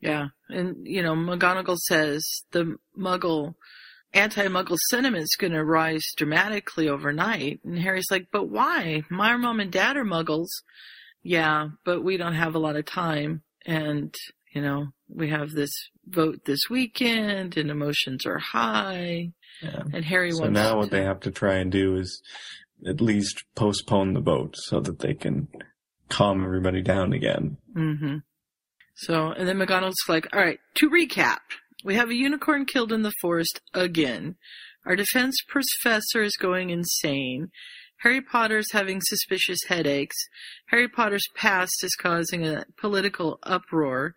Yeah, and you know, McGonagall says the Muggle, anti-Muggle sentiment's going to rise dramatically overnight, and Harry's like, "But why? My mom and dad are Muggles." Yeah, but we don't have a lot of time, and you know, we have this vote this weekend, and emotions are high, yeah. and Harry So wants. So now what to- they have to try and do is at least postpone the vote so that they can calm everybody down again. Mm-hmm. So, and then McGonagall's like, all right, to recap, we have a unicorn killed in the forest again. Our defense professor is going insane. Harry Potter's having suspicious headaches. Harry Potter's past is causing a political uproar.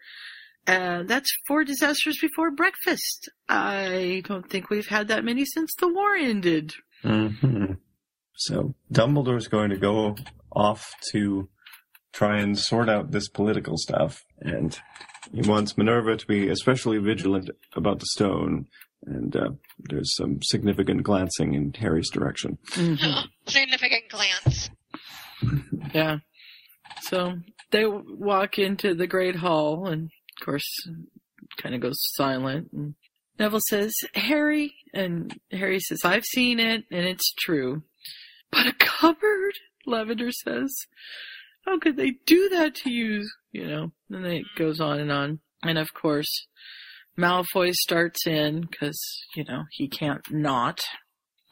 Uh, that's four disasters before breakfast. I don't think we've had that many since the war ended. hmm So Dumbledore's going to go off to try and sort out this political stuff, and he wants Minerva to be especially vigilant about the stone. And uh, there's some significant glancing in Harry's direction. Significant glance. Yeah. So they walk into the Great Hall, and of course, kind of goes silent. And Neville says, "Harry," and Harry says, "I've seen it, and it's true." But a cupboard, Lavender says. How could they do that to you? You know. And then it goes on and on. And of course, Malfoy starts in because you know he can't not.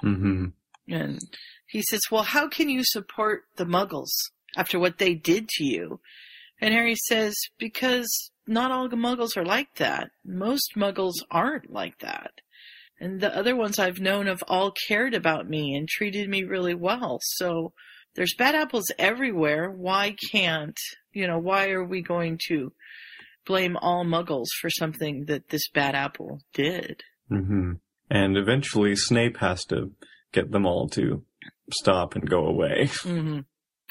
Mm-hmm. And he says, Well, how can you support the muggles after what they did to you? And Harry says, Because not all the muggles are like that. Most muggles aren't like that. And the other ones I've known have all cared about me and treated me really well. So there's bad apples everywhere. Why can't, you know, why are we going to blame all muggles for something that this bad apple did? hmm And eventually Snape has to get them all to stop and go away. hmm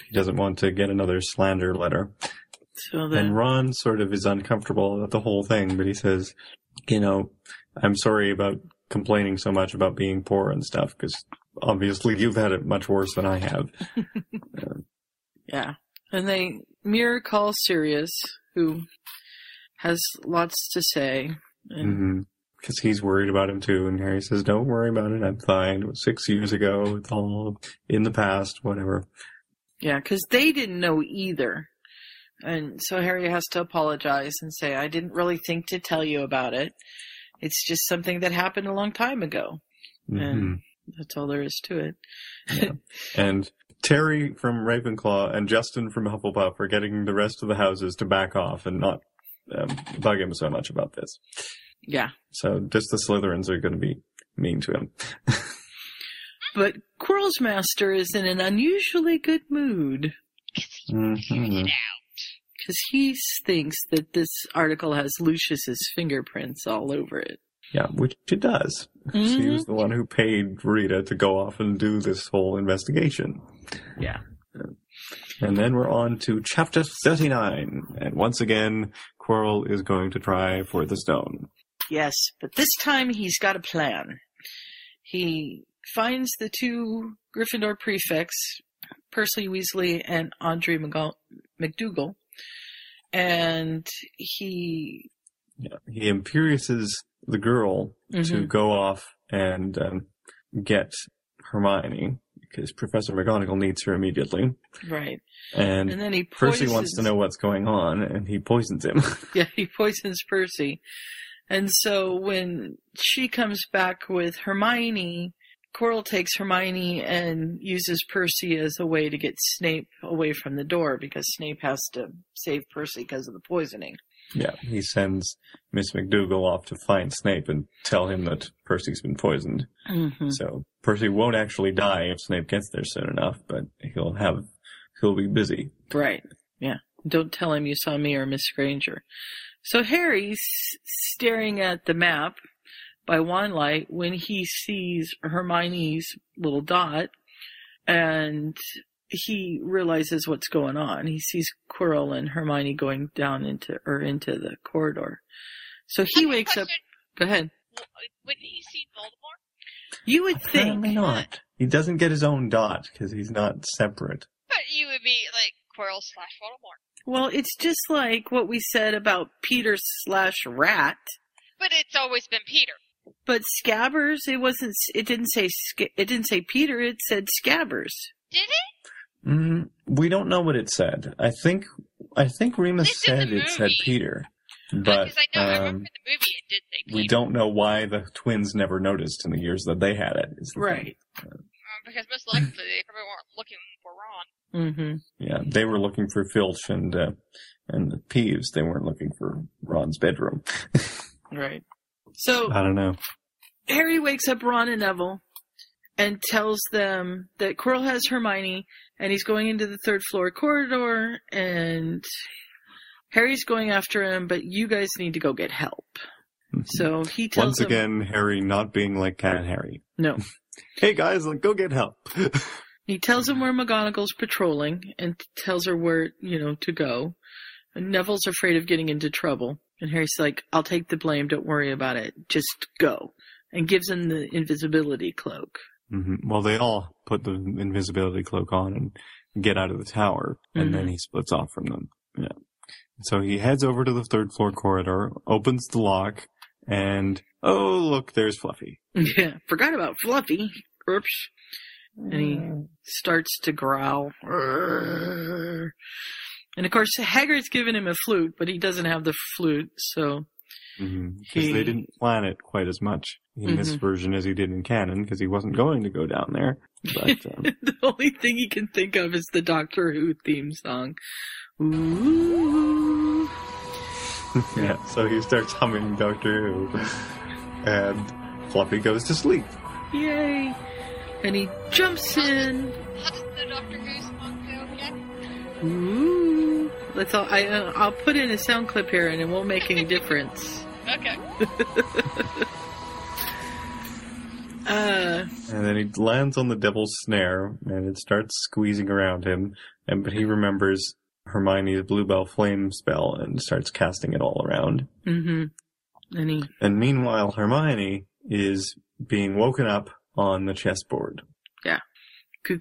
He doesn't want to get another slander letter. So then, And Ron sort of is uncomfortable about the whole thing, but he says, you know, I'm sorry about complaining so much about being poor and stuff, because obviously you've had it much worse than I have. yeah. And they Mirror call Sirius, who has lots to say. And Because he's worried about him too, and Harry says, don't worry about it, I'm fine. It was six years ago, it's all in the past, whatever. Yeah, because they didn't know either. And so Harry has to apologize and say, I didn't really think to tell you about it. It's just something that happened a long time ago. Mhm. And that's all there is to it. And Terry from Ravenclaw and Justin from Hufflepuff are getting the rest of the houses to back off and not um, bug him so much about this. Yeah. So just the Slytherins are going to be mean to him. But Quirrell's master is in an unusually good mood because he thinks that this article has Lucius's fingerprints all over it. Yeah, which it does. She Mhm. was the one who paid Rita to go off and do this whole investigation. Yeah. And then we're on to chapter 39. And once again, Quirrell is going to try for the stone. Yes, but this time he's got a plan. He finds the two Gryffindor prefects, Percy Weasley and Andre McDougal, and he Yeah, he imperiouss the girl to Mhm. go off and um, get Hermione because Professor McGonagall needs her immediately. right, And, and then he poisons... Percy wants to know what's going on, and he poisons him. Yeah, he poisons Percy. And so when she comes back with Hermione, Quirrell takes Hermione and uses Percy as a way to get Snape away from the door because Snape has to save Percy because of the poisoning. Yeah, he sends Miss McDougal off to find Snape and tell him that Percy's been poisoned. Mm-hmm. So Percy won't actually die if Snape gets there soon enough, but he'll have he'll be busy. Right. Yeah. Don't tell him you saw me or Miss Granger. So Harry's staring at the map by light when he sees Hermione's little dot and he realizes what's going on. He sees Quirrell and Hermione going down into or into the corridor. So he wakes up. Go ahead. Wouldn't he see Voldemort? You would think. Apparently not. He doesn't get his own dot because he's not separate. But you would be like Quirrell slash Voldemort. Well, it's just like what we said about Peter slash Rat. But it's always been Peter. But Scabbers, it wasn't. It didn't say. It didn't say Peter. It said Scabbers. Did it? Mm, we don't know what it said. I think I think Remus It's in said it said. Peter, but Because I know, I um, in the movie it did say Peter. we don't know why the twins never noticed in the years that they had it. is the. Right. Um, because most likely they probably weren't looking for Ron. Mm-hmm. Yeah, they were looking for Filch and uh, and Peeves. They weren't looking for Ron's bedroom. Right. So I don't know. Harry wakes up Ron and Neville and tells them that Quirrell has Hermione and he's going into the third floor corridor and Harry's going after him, but you guys need to go get help. Mm-hmm. So he tells Once again, Harry not being like Cat Harry. no. Hey guys, like, go get help. He tells him where McGonagall's patrolling and tells her where, you know, to go. And Neville's afraid of getting into trouble. And Harry's like, I'll take the blame. Don't worry about it. Just go. And gives him the invisibility cloak. Hmm Well, they all put the invisibility cloak on and get out of the tower, and then Mhm. he splits off from them. Yeah. So he heads over to the third floor corridor, opens the lock, and oh look, there's Fluffy. Yeah. Forgot about Fluffy. Oops. And he starts to growl. And of course, Hagrid's given him a flute, but he doesn't have the flute, so. Because He- they didn't plan it quite as much in this Mhm. version as he did in canon, because he wasn't going to go down there. But um, the only thing he can think of is the Doctor Who theme song. Ooh. yeah, so he starts humming Doctor Who, and Fluffy goes to sleep. Yay! And he jumps in. How does the Doctor Who song go again? Ooh. Let's all, I, uh, I'll put in a sound clip here and it won't make any difference. Okay. Uh, And then he lands on the devil's snare, and it starts squeezing around him. And but he remembers Hermione's bluebell flame spell and starts casting it all around. mm-hmm. And he, And meanwhile, Hermione is being woken up on the chessboard. good,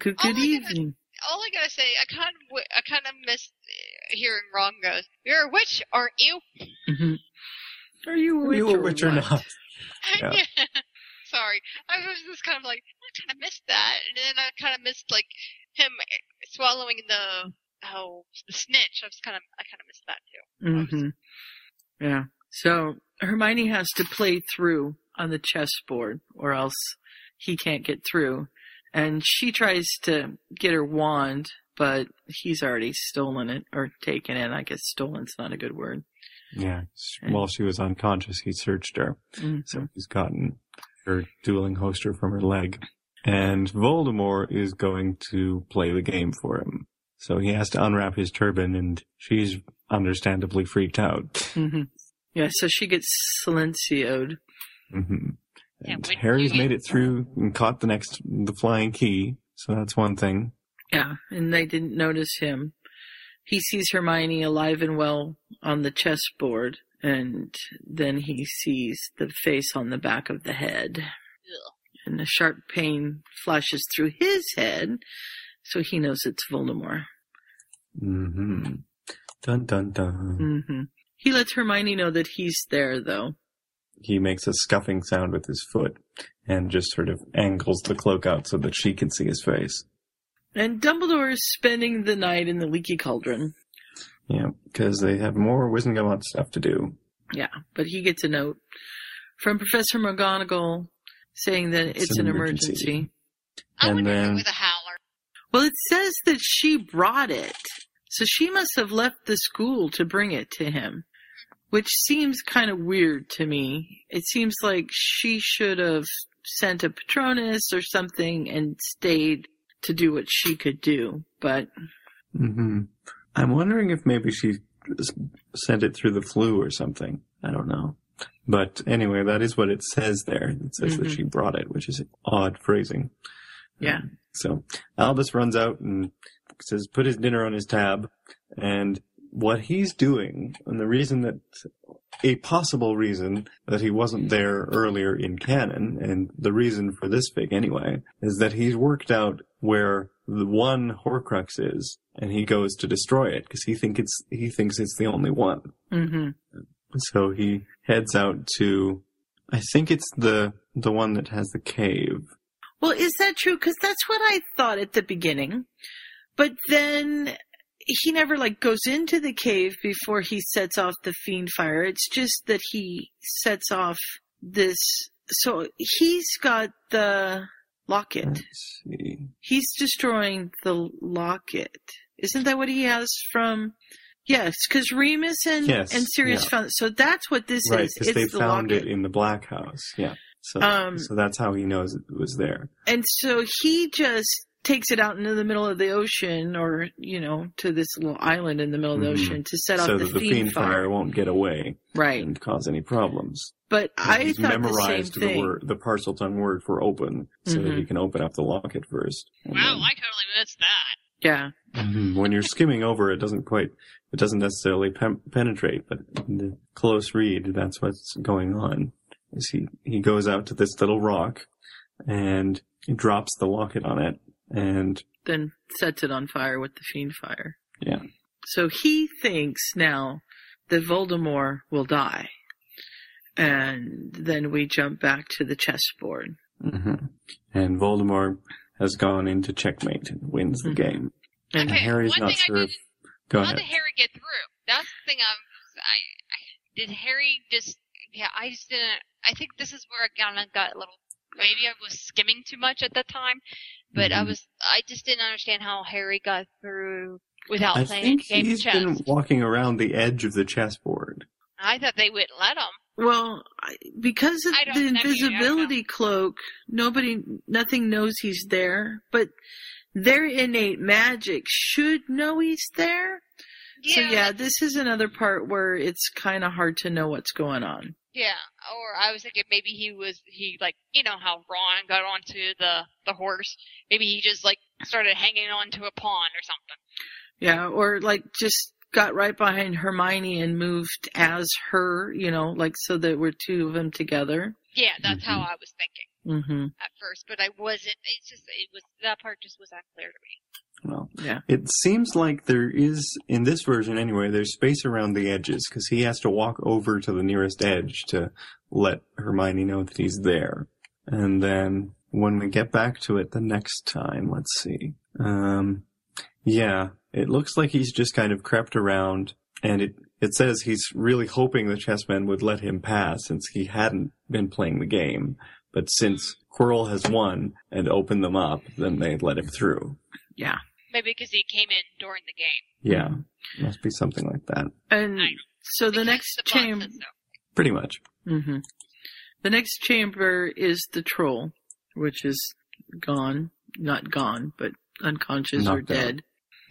good, good my goodness. evening. All I gotta say, I kind of, wi- I kind of missed uh, hearing Ron goes, "You're a witch, aren't you?" hmm Are you a witch, you a or witch or what? not? Yeah. Sorry, I was just kind of like, I kind of missed that, and then I kind of missed like him swallowing the oh the snitch. I was kind of, I kind of missed that too. Mm-hmm. Yeah. So Hermione has to play through on the chessboard, or else he can't get through. And she tries to get her wand, but he's already stolen it or taken it. I guess stolen's not a good word. Yeah. While she was unconscious, he searched her. Mhm. So he's gotten her dueling hoster from her leg. And Voldemort is going to play the game for him. So he has to unwrap his turban and she's understandably freaked out. hmm Yeah. So she gets silencioed. hmm And when Harry's made it through and caught the next, the flying key. So that's one thing. Yeah, and they didn't notice him. He sees Hermione alive and well on the chessboard, and then he sees the face on the back of the head. Ugh. And a sharp pain flashes through his head, so he knows it's Voldemort. hmm Dun dun dun. Mm-hmm. He lets Hermione know that he's there, though. He makes a scuffing sound with his foot and just sort of angles the cloak out so that she can see his face. And Dumbledore is spending the night in the leaky cauldron. Yeah, because they have more Wizengamot stuff to do. Yeah, but he gets a note from Professor McGonagall saying that it's, It's an an emergency. emergency. I And wonder if it then- was a howler. Well, it says that she brought it. So she must have left the school to bring it to him, which seems kind of weird to me. It seems like she should have sent a Patronus or something and stayed to do what she could do. But hmm I'm wondering if maybe she sent it through the Floo or something. I don't know. But anyway, that is what it says there. It says that Mhm. she brought it, which is odd phrasing. yeah, Um, So Albus runs out and says, put his dinner on his tab. And what he's doing, and the reason that, a possible reason that he wasn't there earlier in canon, and the reason for this fig anyway, is that he's worked out where the one Horcrux is, and he goes to destroy it because he think it's he thinks it's the only one. hmm So he heads out to, I think it's the the one that has the cave. Well, is that true? Because that's what I thought at the beginning. But then he never like goes into the cave before he sets off the Fiendfyre. It's just that he sets off this. So he's got the locket. He's destroying the locket. Isn't that what he has from? Yes, because Remus and Yes, and Sirius yeah. found. So that's what this Right, is. because they the found locket. it in the Black House. Yeah. So, Um, so that's how he knows it was there. And so he just takes it out into the middle of the ocean or, you know, to this little island in the middle of the Mhm. ocean to set off so the, that the fiend, Fiendfyre. fire won't get away Right. and cause any problems. But And I he's thought the same memorized the, thing. word, the Parseltongue word for open, so that Mhm. he can open up the locket first. And Wow, then- I totally missed that. Yeah. Mhm. when you're skimming over, it doesn't quite, it doesn't necessarily pen- penetrate, but in the close read, that's what's going on. Is he he goes out to this little rock, and he drops the locket on it, and Then sets it on fire with the Fiendfyre. yeah, So he thinks now that Voldemort will die. And then we jump back to the chessboard. hmm and Voldemort has gone into checkmate and wins the Mhm. game. And Okay, Harry's one not thing I sure if. didn't- Go How ahead. did Harry get through? That's the thing I'm. I, I did Harry just? Yeah, I just didn't. I think this is where I kind of got a little. Maybe I was skimming too much at the time, but I Mhm. was. I just didn't understand how Harry got through without I playing think a game of he's chess. been walking around the edge of the chessboard. I thought they wouldn't let him. Well, because of the I mean, I don't invisibility cloak, nobody, nothing knows he's there. But their innate magic should know he's there. Yeah. So yeah, this is another part where it's kind of hard to know what's going on. Yeah, or I was thinking maybe he was he like you know how Ron got onto the the horse. Maybe he just like started hanging onto a pawn or something. Yeah, or like just got right behind Hermione and moved as her, you know, like so that we're two of them together. Yeah, that's how Mhm. I was thinking Mm-hmm. at first, but I wasn't. It's just it was that part just was unclear to me. Well, Yeah. it seems like there is, in this version anyway, there's space around the edges because he has to walk over to the nearest edge to let Hermione know that he's there. And then when we get back to it the next time, let's see. Um, yeah, it looks like he's just kind of crept around and it, it says he's really hoping the chessmen would let him pass since he hadn't been playing the game. But since Quirrell has won and opened them up, then they let him through. Yeah. Maybe because he came in during the game. Yeah, must be something like that. And Nice. so the Because next the chamber, so. Pretty much. hmm the next chamber is the troll, which is gone, not gone, but unconscious or dead.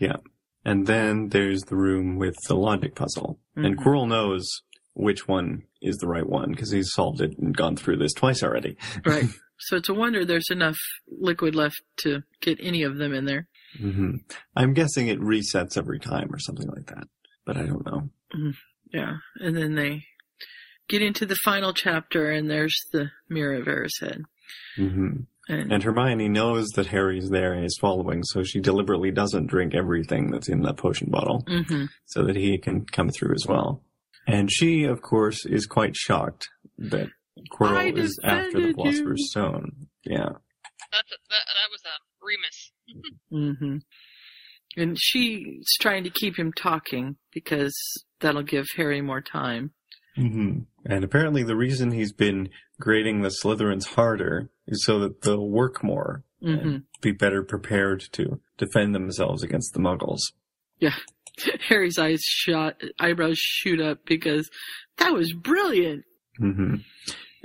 out. dead. And then there's the room with the logic puzzle. And Mhm. Quirrell knows which one is the right one because he's solved it and gone through this twice already. Right. so it's a wonder there's enough liquid left to get any of them in there. Hmm I'm guessing it resets every time or something like that, but I don't know. Yeah. And then they get into the final chapter and there's the mirror of Erised. hmm And, And Hermione knows that Harry's there and is following, so she deliberately doesn't drink everything that's in that potion bottle Mhm. so that he can come through as well. And she, of course, is quite shocked that I Quirrell is after the defended Philosopher's you. Stone. Yeah. That's a, that, that was a Remus. Hmm And she's trying to keep him talking because that'll give Harry more time. hmm And apparently, the reason he's been grading the Slytherins harder is so that they'll work more hmm and be better prepared to defend themselves against the Muggles. Yeah. Harry's eyes shot, eyebrows shoot up because that was brilliant. Mm-hmm.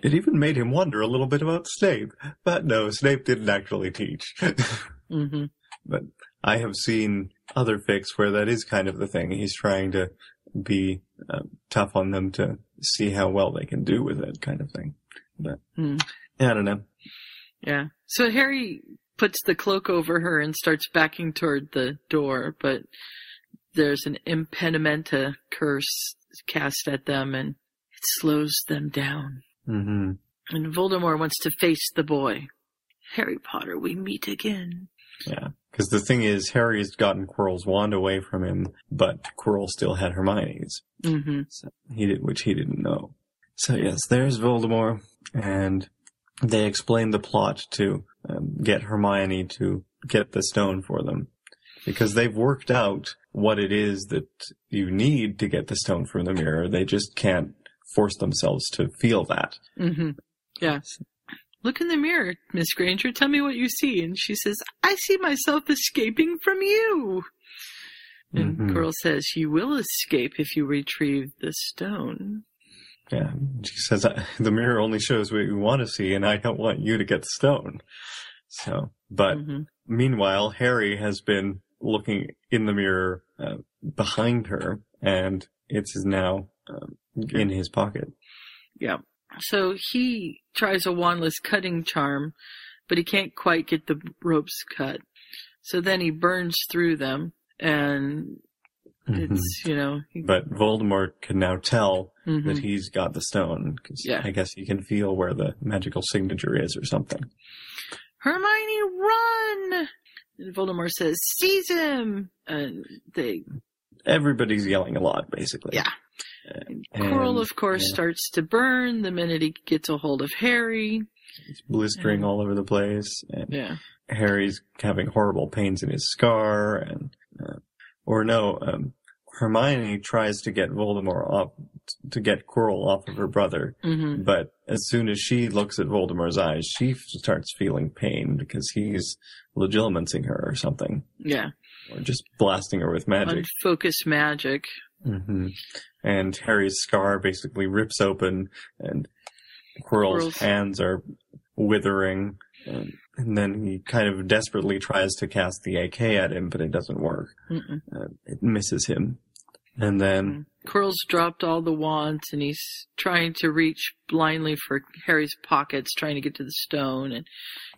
It even made him wonder a little bit about Snape, but no, Snape didn't actually teach. hmm but I have seen other fics where that is kind of the thing. He's trying to be uh, tough on them to see how well they can do with it, kind of thing. But Hmm. I don't know. Yeah. So Harry puts the cloak over her and starts backing toward the door, but there's an impedimenta curse cast at them and it slows them down. Mm-hmm. And Voldemort wants to face the boy. Harry Potter, we meet again. Yeah. Because the thing is, Harry's gotten Quirrell's wand away from him, but Quirrell still had Hermione's, Mm-hmm. so he did, which he didn't know. So yes, there's Voldemort, and they explain the plot to um, get Hermione to get the stone for them, because they've worked out what it is that you need to get the stone from the mirror. They just can't force themselves to feel that. Mm-hmm. Yeah. Look in the mirror, Miss Granger. Tell me what you see. And she says, I see myself escaping from you. And Mhm. Quirrell says, You will escape if you retrieve the stone. Yeah, she says the mirror only shows what you want to see, and I don't want you to get the stone. So, but Mhm. meanwhile, Harry has been looking in the mirror uh, behind her, and it is now um, in his pocket. Yeah. So he tries a wandless cutting charm, but he can't quite get the ropes cut. So then he burns through them, and it's, you know, he- But Voldemort can now tell Mhm. that he's got the stone because Yeah. I guess he can feel where the magical signature is or something. Hermione, run! And Voldemort says, seize him! And they, Everybody's yelling a lot, basically. yeah. And, Quirrell, of course, yeah, starts to burn the minute he gets a hold of Harry. it's blistering all over the place. And Yeah. Harry's having horrible pains in his scar, and uh, or no, um, Hermione tries to get Voldemort off to get Quirrell off of her brother, hmm but as soon as she looks at Voldemort's eyes, she f- starts feeling pain because he's legilimenting her or something, Yeah. or just blasting her with magic. Unfocused magic. Hmm And Harry's scar basically rips open, and Quirrell's Quirrell's- hands are withering. And, and then he kind of desperately tries to cast the AK at him, but it doesn't work. Mm-mm. Uh, it misses him. And then Quirrell's dropped all the wands and he's trying to reach blindly for Harry's pockets, trying to get to the stone. And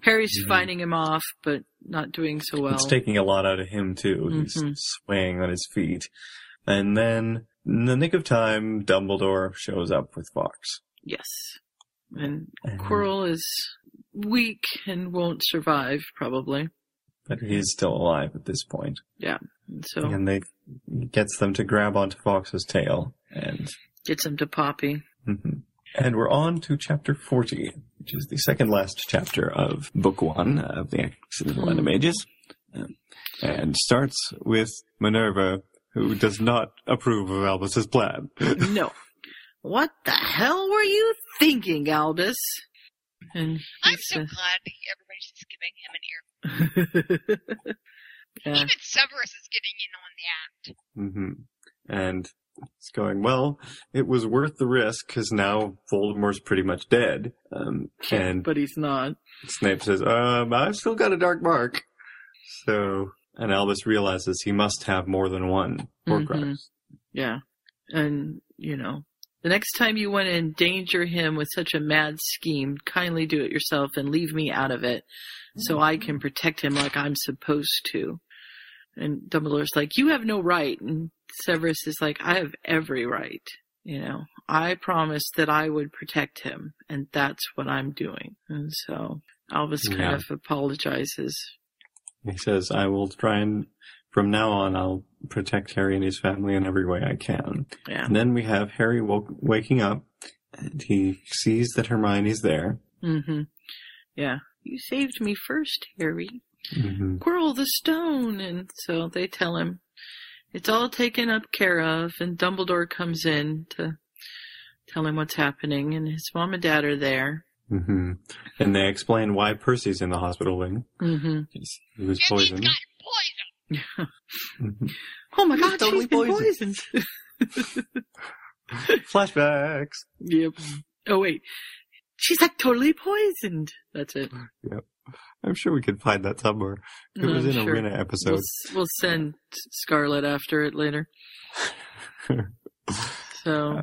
Harry's Mhm. fighting him off, but not doing so well. It's taking a lot out of him too. He's Mhm. swaying on his feet. And then, in the nick of time, Dumbledore shows up with Fawkes. yes. And And- Quirrell is weak and won't survive, probably. But he's still alive at this point. Yeah. And so And they gets them to grab onto Fawkes's tail. And, gets him to Poppy. mhm. and we're on to chapter 40, which is the second last chapter of book one of the Accidental Hmm. Animagus. Um, and starts with Minerva, who does not approve of Albus's plan. no. What the hell were you thinking, Albus? And I'm so uh, glad everybody's just giving him an ear. yeah. Even Severus is getting in on the act. hmm And it's going, well, it was worth the risk because now Voldemort's pretty much dead. Um, and but he's not. Snape says, um, I've still got a dark mark. So, and Albus realizes he must have more than one Horcrux. Mhm. Yeah. And, you know, the next time you want to endanger him with such a mad scheme, kindly do it yourself and leave me out of it so I can protect him like I'm supposed to. And Dumbledore's like, you have no right. And Severus is like, I have every right. You know, I promised that I would protect him and that's what I'm doing. And so Albus kind Yeah. of apologizes. He says, I will try and, from now on, I'll protect Harry and his family in every way I can. Yeah. And then we have Harry woke, waking up and he sees that Hermione's there. Mm-hmm. Yeah. You saved me first, Harry. Mm-hmm. Quirrell the stone. And so they tell him it's all taken up care of. And Dumbledore comes in to tell him what's happening. And his mom and dad are there. Hmm And they explain why Percy's in the hospital wing. Mm-hmm. He was poisoned. Poison. Mhm. Oh my He was god, totally she's been poisoned. Flashbacks. yep. Oh wait. She's like totally poisoned. That's it. Yep. I'm sure we could find that somewhere. It was I'm in a sure. Rina We'll, episode. we'll send Scarlet after it later. So,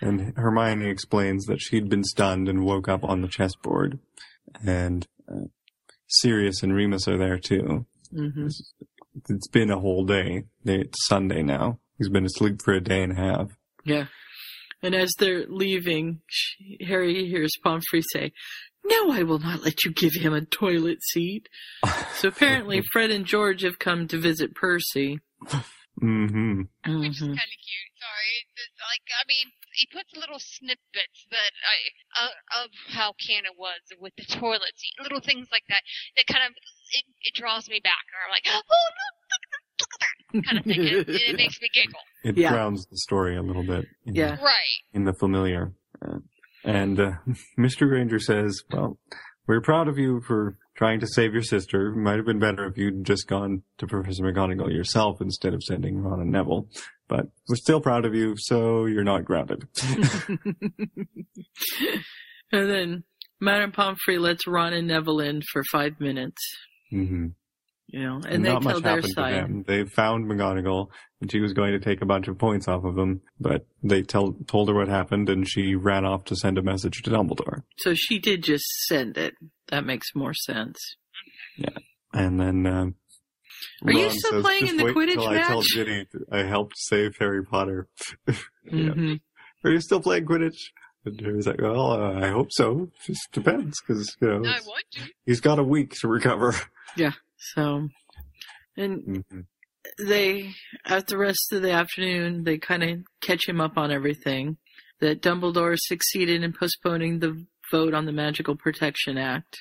and Hermione explains that she'd been stunned and woke up on the chessboard. And uh, Sirius and Remus are there too. hmm It's been a whole day. It's Sunday now. He's been asleep for a day and a half. yeah. And as they're leaving, she, Harry hears Pomfrey say, No, I will not let you give him a toilet seat. So apparently Fred and George have come to visit Percy. hmm Which is hmm kind of cute. Sorry. It's like, I mean, he puts little snippets that I, uh, of how canon was with the toilet seat, little things like that, that kind of, it, it draws me back. Or I'm like, oh, look, look, look at that. Kind of thing. And it, it makes me giggle. It Yeah. grounds the story a little bit. In, Yeah. Right. In the familiar. Uh, and uh, Mr. Granger says, well, we're proud of you for trying to save your sister. It might have been better if you'd just gone to Professor McGonagall yourself instead of sending Ron and Neville. But we're still proud of you, so you're not grounded. and then Madame Pomfrey lets Ron and Neville in for five minutes, hmm you know, and they not tell much their side. them. They found McGonagall, and she was going to take a bunch of points off of them, but they tell, told her what happened, and she ran off to send a message to Dumbledore. So she did just send it. That makes more sense. Yeah. And then, um, Are you still says, playing in the wait Quidditch till I tell match?" Ginny I helped save Harry Potter. Yeah. hmm Are you still playing Quidditch? And Harry's like, well, uh, I hope so. Just depends, because, you know, I want to. he's got a week to recover. Yeah. So, and Mhm. they, at the rest of the afternoon, they kind of catch him up on everything. That Dumbledore succeeded in postponing the vote on the Magical Protection Act.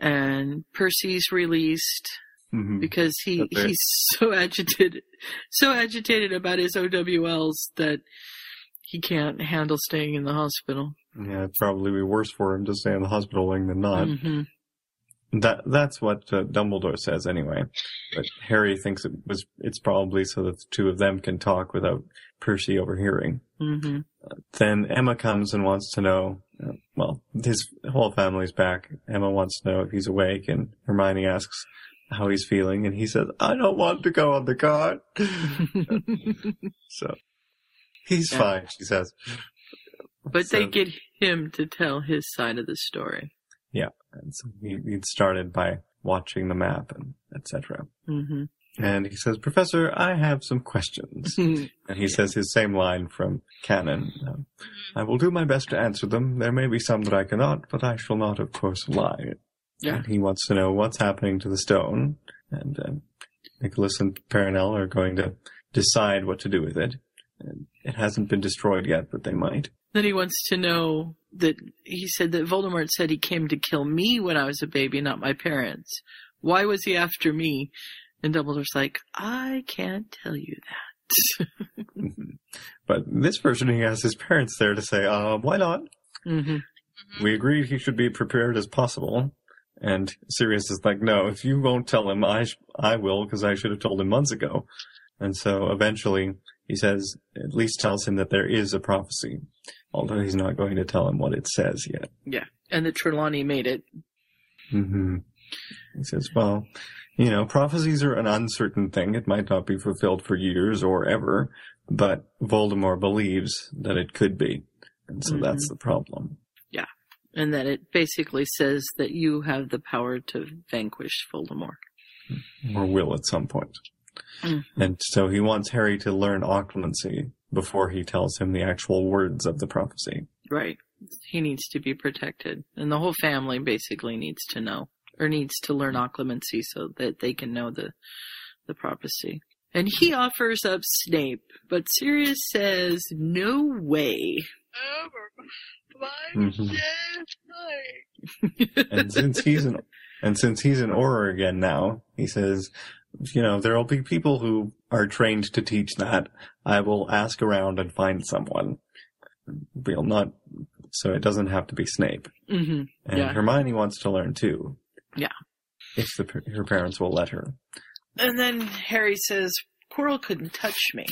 And Percy's released Mhm. because he, he's so agitated, so agitated about his OWLs that he can't handle staying in the hospital. Yeah, it'd probably be worse for him to stay in the hospital wing than not. hmm That that's what uh, Dumbledore says anyway. But Harry thinks it was it's probably so that the two of them can talk without Percy overhearing. hmm Then Emma comes and wants to know. Uh, well, his whole family's back. Emma wants to know if he's awake, and Hermione asks how he's feeling, and he says, "I don't want to go on the cart." so He's Yeah. fine, she says. But they get him to tell his side of the story. Yeah. And so he, he started by watching the map and etc. hmm And he says, Professor, I have some questions. and he says his same line from Canon. Um, I will do my best to answer them. There may be some that I cannot, but I shall not, of course, lie. Yeah. He wants to know what's happening to the stone. And um, Nicolas and Perenelle are going to decide what to do with it. And it hasn't been destroyed yet, but they might. Then he wants to know that he said that Voldemort said he came to kill me when I was a baby, not my parents. Why was he after me? And Dumbledore's like, I can't tell you that. But this version, he has his parents there to say, uh, why not? hmm We agreed he should be prepared as possible. And Sirius is like, no, if you won't tell him, I, sh- I will, because I should have told him months ago. And so eventually he says, at least tells him that there is a prophecy, although he's not going to tell him what it says yet. Yeah. And the Trelawney made it. Mm-hmm. He says, well, you know, prophecies are an uncertain thing. It might not be fulfilled for years or ever, but Voldemort believes that it could be. And so that's the problem. Yeah. And that it basically says that you have the power to vanquish Voldemort. or will at some point. Mhm. And so he wants Harry to learn occlumency before he tells him the actual words of the prophecy. Right. He needs to be protected. And the whole family basically needs to know or needs to learn occlumency so that they can know the the prophecy. And he offers up Snape, but Sirius says, No way. Mhm. And since he's an and since he's an Auror again now, he says, you know, there'll be people who are trained to teach that. I will ask around and find someone. We'll not, so it doesn't have to be Snape. hmm And Yeah. Hermione wants to learn too. Yeah. If the, her parents will let her. And then Harry says, Quirrell couldn't touch me.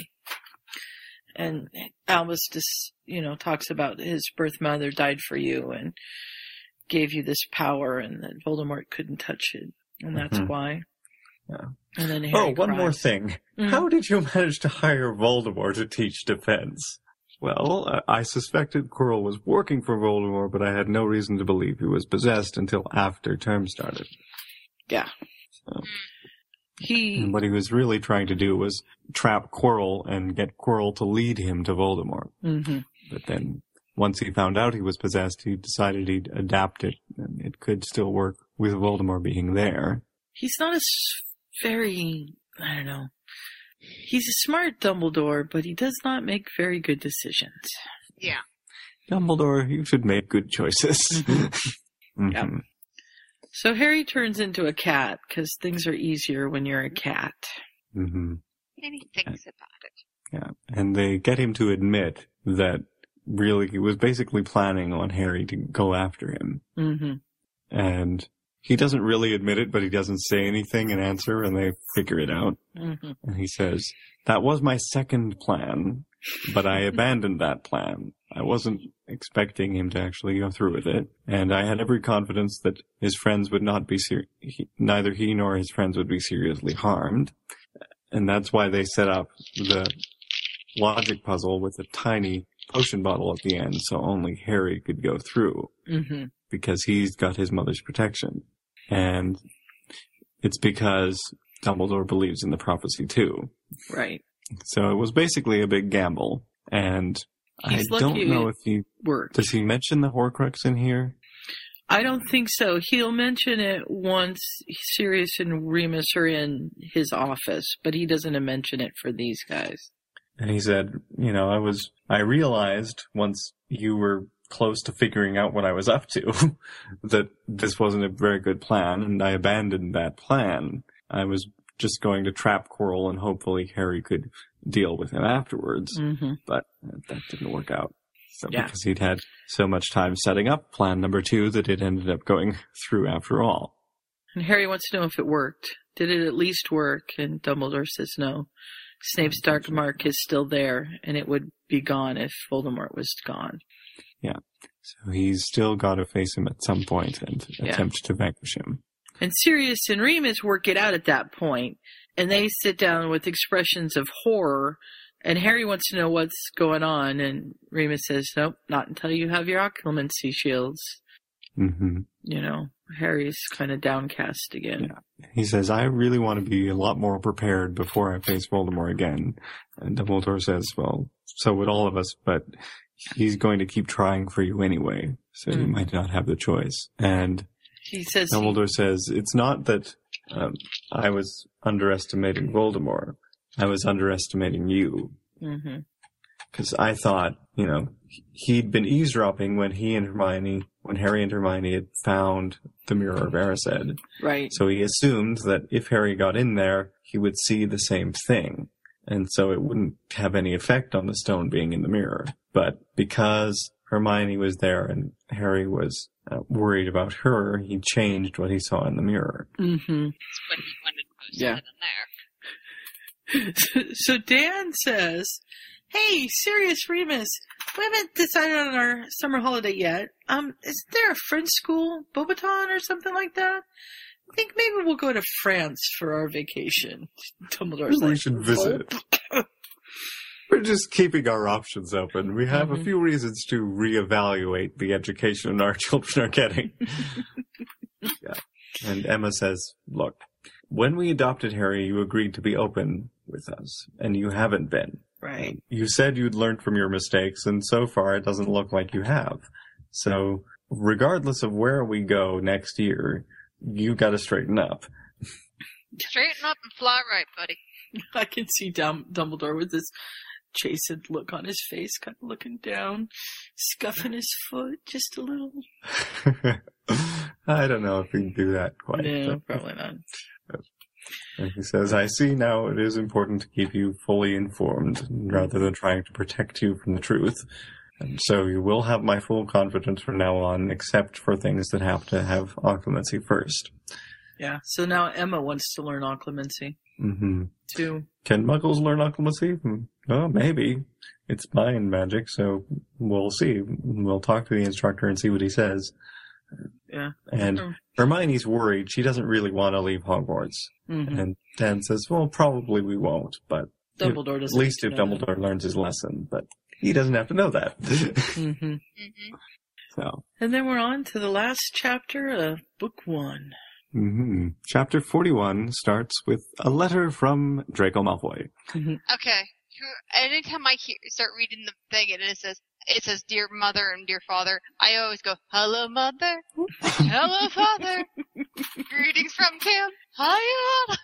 And Albus just, you know, talks about his birth mother died for you and gave you this power and that Voldemort couldn't touch it. And that's Mhm. why. Yeah. And then Harry Oh, one more cries. thing. Mhm. How did you manage to hire Voldemort to teach defense? Well, I I suspected Quirrell was working for Voldemort, but I had no reason to believe he was possessed until after term started. Yeah. So, He, and what he was really trying to do was trap Quirrell and get Quirrell to lead him to Voldemort. hmm But then, once he found out he was possessed, he decided he'd adapt it, and it could still work with Voldemort being there. he's not a s- very, I don't know. He's a smart Dumbledore, but he does not make very good decisions. Yeah. Dumbledore, you should make good choices. Mm-hmm. Yep. Mhm. So Harry turns into a cat because things are easier when you're a cat. Mm-hmm. And he thinks about it. Yeah. And they get him to admit that really he was basically planning on Harry to go after him. hmm And he doesn't really admit it, but he doesn't say anything in answer and they figure it out. hmm And he says, that was my second plan, but I abandoned that plan. I wasn't expecting him to actually go through with it. And I had every confidence that his friends would not be ser- he, neither he nor his friends would be seriously harmed. And that's why they set up the logic puzzle with a tiny potion bottle at the end so only Harry could go through hmm because he's got his mother's protection. And it's because Dumbledore believes in the prophecy too. Right. So it was basically a big gamble. And He's I don't know if he, Worked. does he mention the Horcrux in here? I don't think so. He'll mention it once Sirius and Remus are in his office, but he doesn't mention it for these guys. And he said, you know, I was, I realized once you were close to figuring out what I was up to that this wasn't a very good plan and I abandoned that plan. I was just going to trap Quirrell and hopefully Harry could deal with him afterwards. hmm but that didn't work out. So Yeah. because he'd had so much time setting up plan number two that it ended up going through after all. And Harry wants to know if it worked. Did it at least work? And Dumbledore says no. Snape's dark mark is still there, and it would be gone if Voldemort was gone. Yeah. So he's still got to face him at some point and Yeah. attempt to vanquish him. And Sirius and Remus work it out at that point, and they sit down with expressions of horror And Harry wants to know what's going on, and Remus says, "Nope, not until you have your occlumency shields." Mm-hmm. You know, Harry's kind of downcast again. Yeah. He says, I really want to be a lot more prepared before I face Voldemort again. And Dumbledore says, well, so would all of us, but he's going to keep trying for you anyway, so you Mm. might not have the choice. And He says, he- Dumbledore says, it's not that um, I was underestimating Voldemort. I was underestimating you. Mhm. Because I thought, you know, he'd been eavesdropping when he and Hermione, when Harry and Hermione had found the Mirror of Erised. right. So he assumed that if Harry got in there, he would see the same thing. And so it wouldn't have any effect on the stone being in the mirror. But because Hermione was there and Harry was uh, worried about her, he changed what he saw in the mirror. Mm-hmm. That's what he wanted most Yeah. in there. so Dan says, "Hey, Sirius Remus, we haven't decided on our summer holiday yet. Um, is there a French school, Beaubaton or something like that? I think maybe we'll go to France for our vacation." Dumbledore's we like, should visit. We're just keeping our options open. We have a Mhm. few reasons to reevaluate the education our children are getting. yeah. And Emma says, look, when we adopted Harry, you agreed to be open with us, and you haven't been. Right. You said you'd learned from your mistakes, and so far it doesn't look like you have. So, regardless of where we go next year, you gotta straighten up. Straighten up and fly right, buddy. I can see Dum- Dumbledore with this chastened look on his face, kind of looking down, scuffing his foot just a little. I don't know if we can do that quite. No, but- probably not. And he says, I see now it is important to keep you fully informed rather than trying to protect you from the truth. And so you will have my full confidence from now on, except for things that have to have occlumency first. Yeah. So now Emma wants to learn occlumency Mm hmm too. Can muggles learn occlumency? Well, maybe. It's mind magic, so we'll see. We'll talk to the instructor and see what he says. Yeah. And. Hermione's worried. She doesn't really want to leave Hogwarts. Mhm. And Dan says, well, probably we won't, but Dumbledore at doesn't least if to know Dumbledore learns his lesson, but he doesn't have to know that. hmm Mm-hmm. so, And then we're on to the last chapter of book one. hmm chapter 41 starts with a letter from Draco Malfoy. Okay. Anytime I hear, start reading the thing and it says it says dear mother and dear father, I always go hello mother, hello father, greetings from camp. Hiya.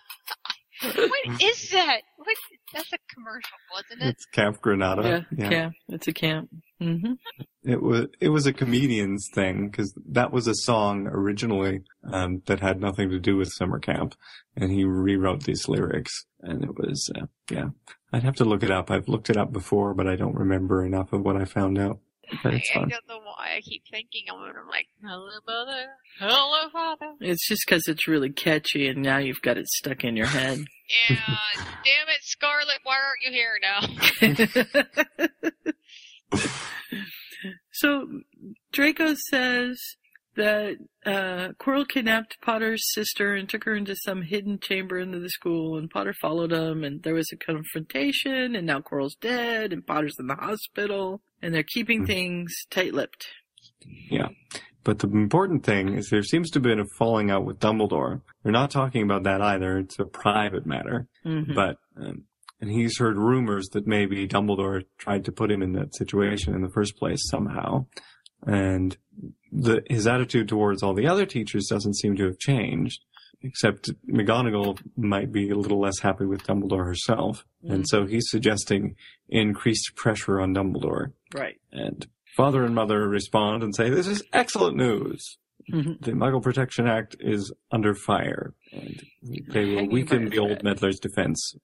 what is that? What? That's a commercial, wasn't it? It's Camp Granada. yeah, yeah. camp. It's a camp. hmm It was it was a comedian's thing because that was a song originally um, that had nothing to do with summer camp, and he rewrote these lyrics, and it was uh, yeah. I'd have to look it up. I've looked it up before, but I don't remember enough of what I found out. But it's I fun. don't know why I keep thinking of it. I'm like, hello mother, hello father. It's just because it's really catchy, and now you've got it stuck in your head. Yeah, damn it, Scarlet, why aren't you here now? so Draco says that uh, Quirrell kidnapped Potter's sister and took her into some hidden chamber into the school, and Potter followed him, and there was a confrontation, and now Quirrell's dead, and Potter's in the hospital, and they're keeping things tight-lipped. Yeah. But the important thing is there seems to have been a falling out with Dumbledore. They're not talking about that either. It's a private matter. Mhm. But, um, and he's heard rumors that maybe Dumbledore tried to put him in that situation in the first place somehow. And the, his attitude towards all the other teachers doesn't seem to have changed. Except McGonagall might be a little less happy with Dumbledore herself. And Mm. so he's suggesting increased pressure on Dumbledore. Right. And father and mother respond and say, this is excellent news. Mhm. The Muggle Protection Act is under fire and they will weaken the old meddler's defense.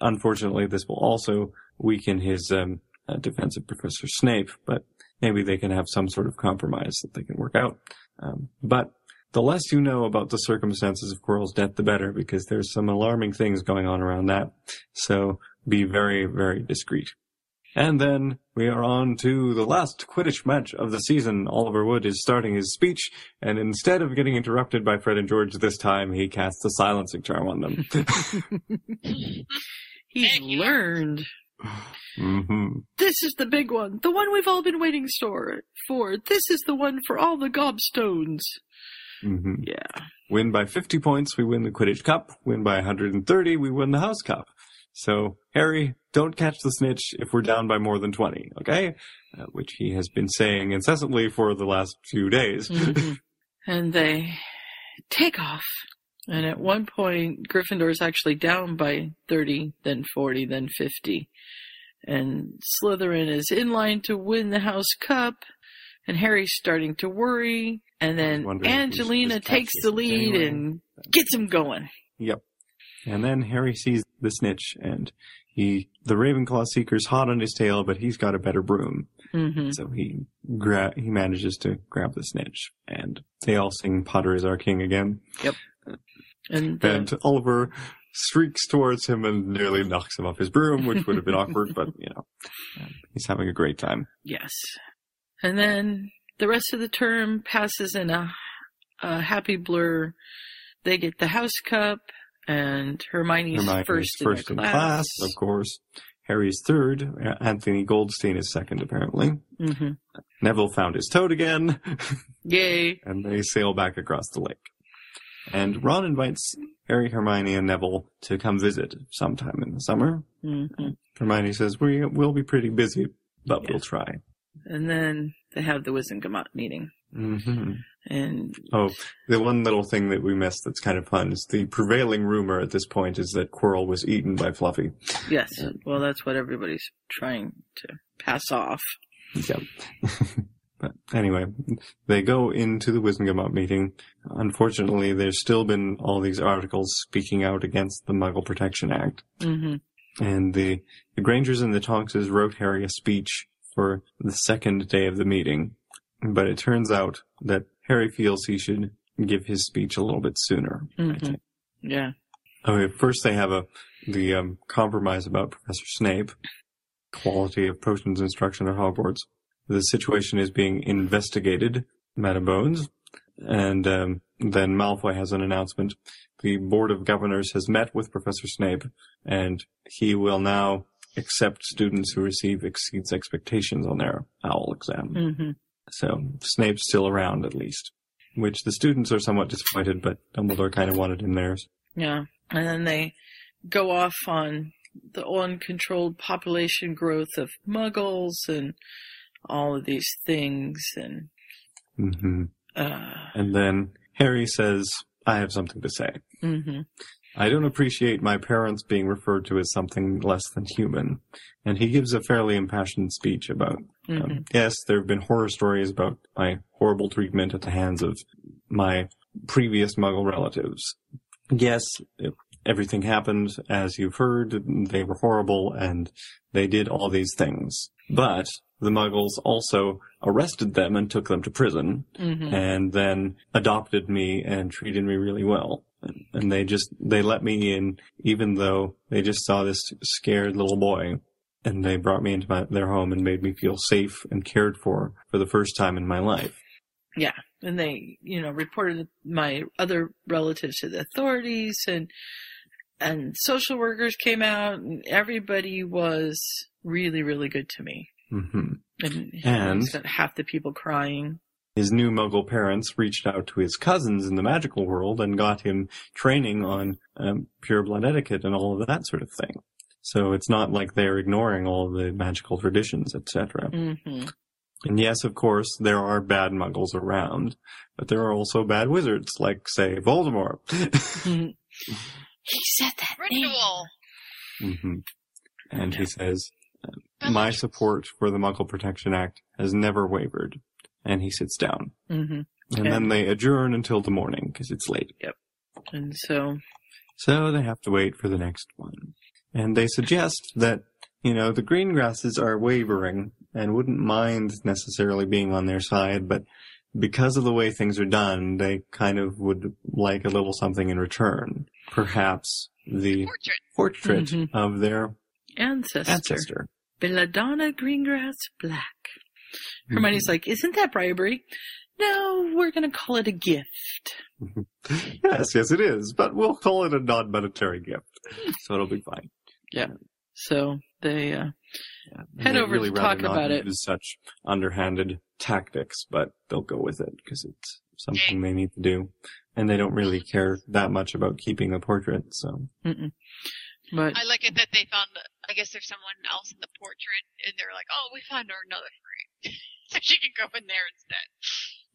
Unfortunately, this will also weaken his um, uh, defense of Professor Snape, but maybe they can have some sort of compromise that they can work out. Um, but the less you know about the circumstances of Quirrell's death, the better, because there's some alarming things going on around that. So be very, very discreet. And then we are on to the last Quidditch match of the season. Oliver Wood is starting his speech, and instead of getting interrupted by Fred and George this time, he casts a silencing charm on them. He's Thank you. learned. hmm This is the big one, the one we've all been waiting for. For this is the one for all the gobstones. hmm Yeah. Win by 50 points, we win the Quidditch Cup. Win by 130, we win the House Cup. So, Harry, don't catch the snitch if we're down by more than 20, okay? Uh, which he has been saying incessantly for the last few days. Mhm. and they take off. And at one point, Gryffindor is actually down by 30, then 40, then 50. And Slytherin is in line to win the House Cup. And Harry's starting to worry. And then wondering if we should Angelina takes the lead anyway. and gets him going. Yep. And then Harry sees the snitch and he, the Ravenclaw seeker's hot on his tail, but he's got a better broom. hmm So he gra- he manages to grab the snitch and they all sing Potter is our king again. And, uh, And Oliver streaks towards him and nearly knocks him off his broom, which would have been awkward, but you know, um, he's having a great time. Yes. And then the rest of the term passes in a, a happy blur. They get the House Cup, and Hermione's Hermione's first, first in, in their class, of course. Harry's third. Anthony Goldstein is second, apparently. hmm Neville found his toad again. Yay. and they sail back across the lake. And Ron invites Harry, Hermione, and Neville to come visit sometime in the summer. hmm Hermione says, we, we'll be pretty busy, but Yeah. we'll try. And then they have the Wizengamot meeting. hmm And Oh, the one little thing that we missed that's kind of fun is the prevailing rumor at this point is that Quirrell was eaten by Fluffy. yes, well, that's what everybody's trying to pass off. Yep. anyway, they go into the Wizengamot meeting. Unfortunately, there's still been all these articles speaking out against the Muggle Protection Act. hmm And the, the Grangers and the Tonkses wrote Harry a speech for the second day of the meeting. But it turns out that Harry feels he should give his speech a little bit sooner. Mhm. think. Yeah. Okay, first they have a the um, compromise about Professor Snape, quality of potions instruction at Hogwarts. The situation is being investigated, Madam Bones, and um, then Malfoy has an announcement. The Board of Governors has met with Professor Snape, and he will now accept students who receive exceeds expectations on their OWL exam. hmm So Snape's still around at least, which the students are somewhat disappointed, but Dumbledore kind of wanted him theirs. Yeah. And then they go off on the uncontrolled population growth of muggles and all of these things and hmm uh And then Harry says, I have something to say. mhm I don't appreciate my parents being referred to as something less than human. And he gives a fairly impassioned speech about, mhm um, yes, there have been horror stories about my horrible treatment at the hands of my previous muggle relatives. Yes, it- everything happened as you've heard. They were horrible and they did all these things. But the muggles also arrested them and took them to prison mhm and then adopted me and treated me really well. And they just, they let me in even though they just saw this scared little boy and they brought me into my, their home and made me feel safe and cared for for the first time in my life. yeah and they you know reported my other relatives to the authorities and and social workers came out and everybody was really really good to me hmm and, And- he's got half the people crying His new muggle parents reached out to his cousins in the magical world and got him training on um, pure blood etiquette and all of that sort of thing. So it's not like they're ignoring all the magical traditions, etc. hmm And yes, of course, there are bad muggles around, but there are also bad wizards, like, say, Voldemort. he said that name. Ritual. hmm And he says, My support for the Muggle Protection Act has never wavered. And he sits down. hmm And then they adjourn until the morning, because it's late. Yep. And so So they have to wait for the next one. And they suggest that, you know, the Greengrasses are wavering and wouldn't mind necessarily being on their side, but because of the way things are done, they kind of would like a little something in return. Perhaps the Portrait. portrait Mhm. of their ancestor, ancestor. belladonna greengrass black Mm-hmm. hermione's like isn't that bribery no we're gonna call it a gift Yes, yes, it is, but we'll call it a non-monetary gift, so it'll be fine. Yeah. So they uh, head They'd over really to talk about it. use such underhanded tactics, but they'll go with it because it's something they need to do, and they don't really care that much about keeping the portrait. So Mm-mm. But I like it that they found. I guess there's someone else in the portrait, and they're like, "Oh, we found her another frame, so she can go in there instead."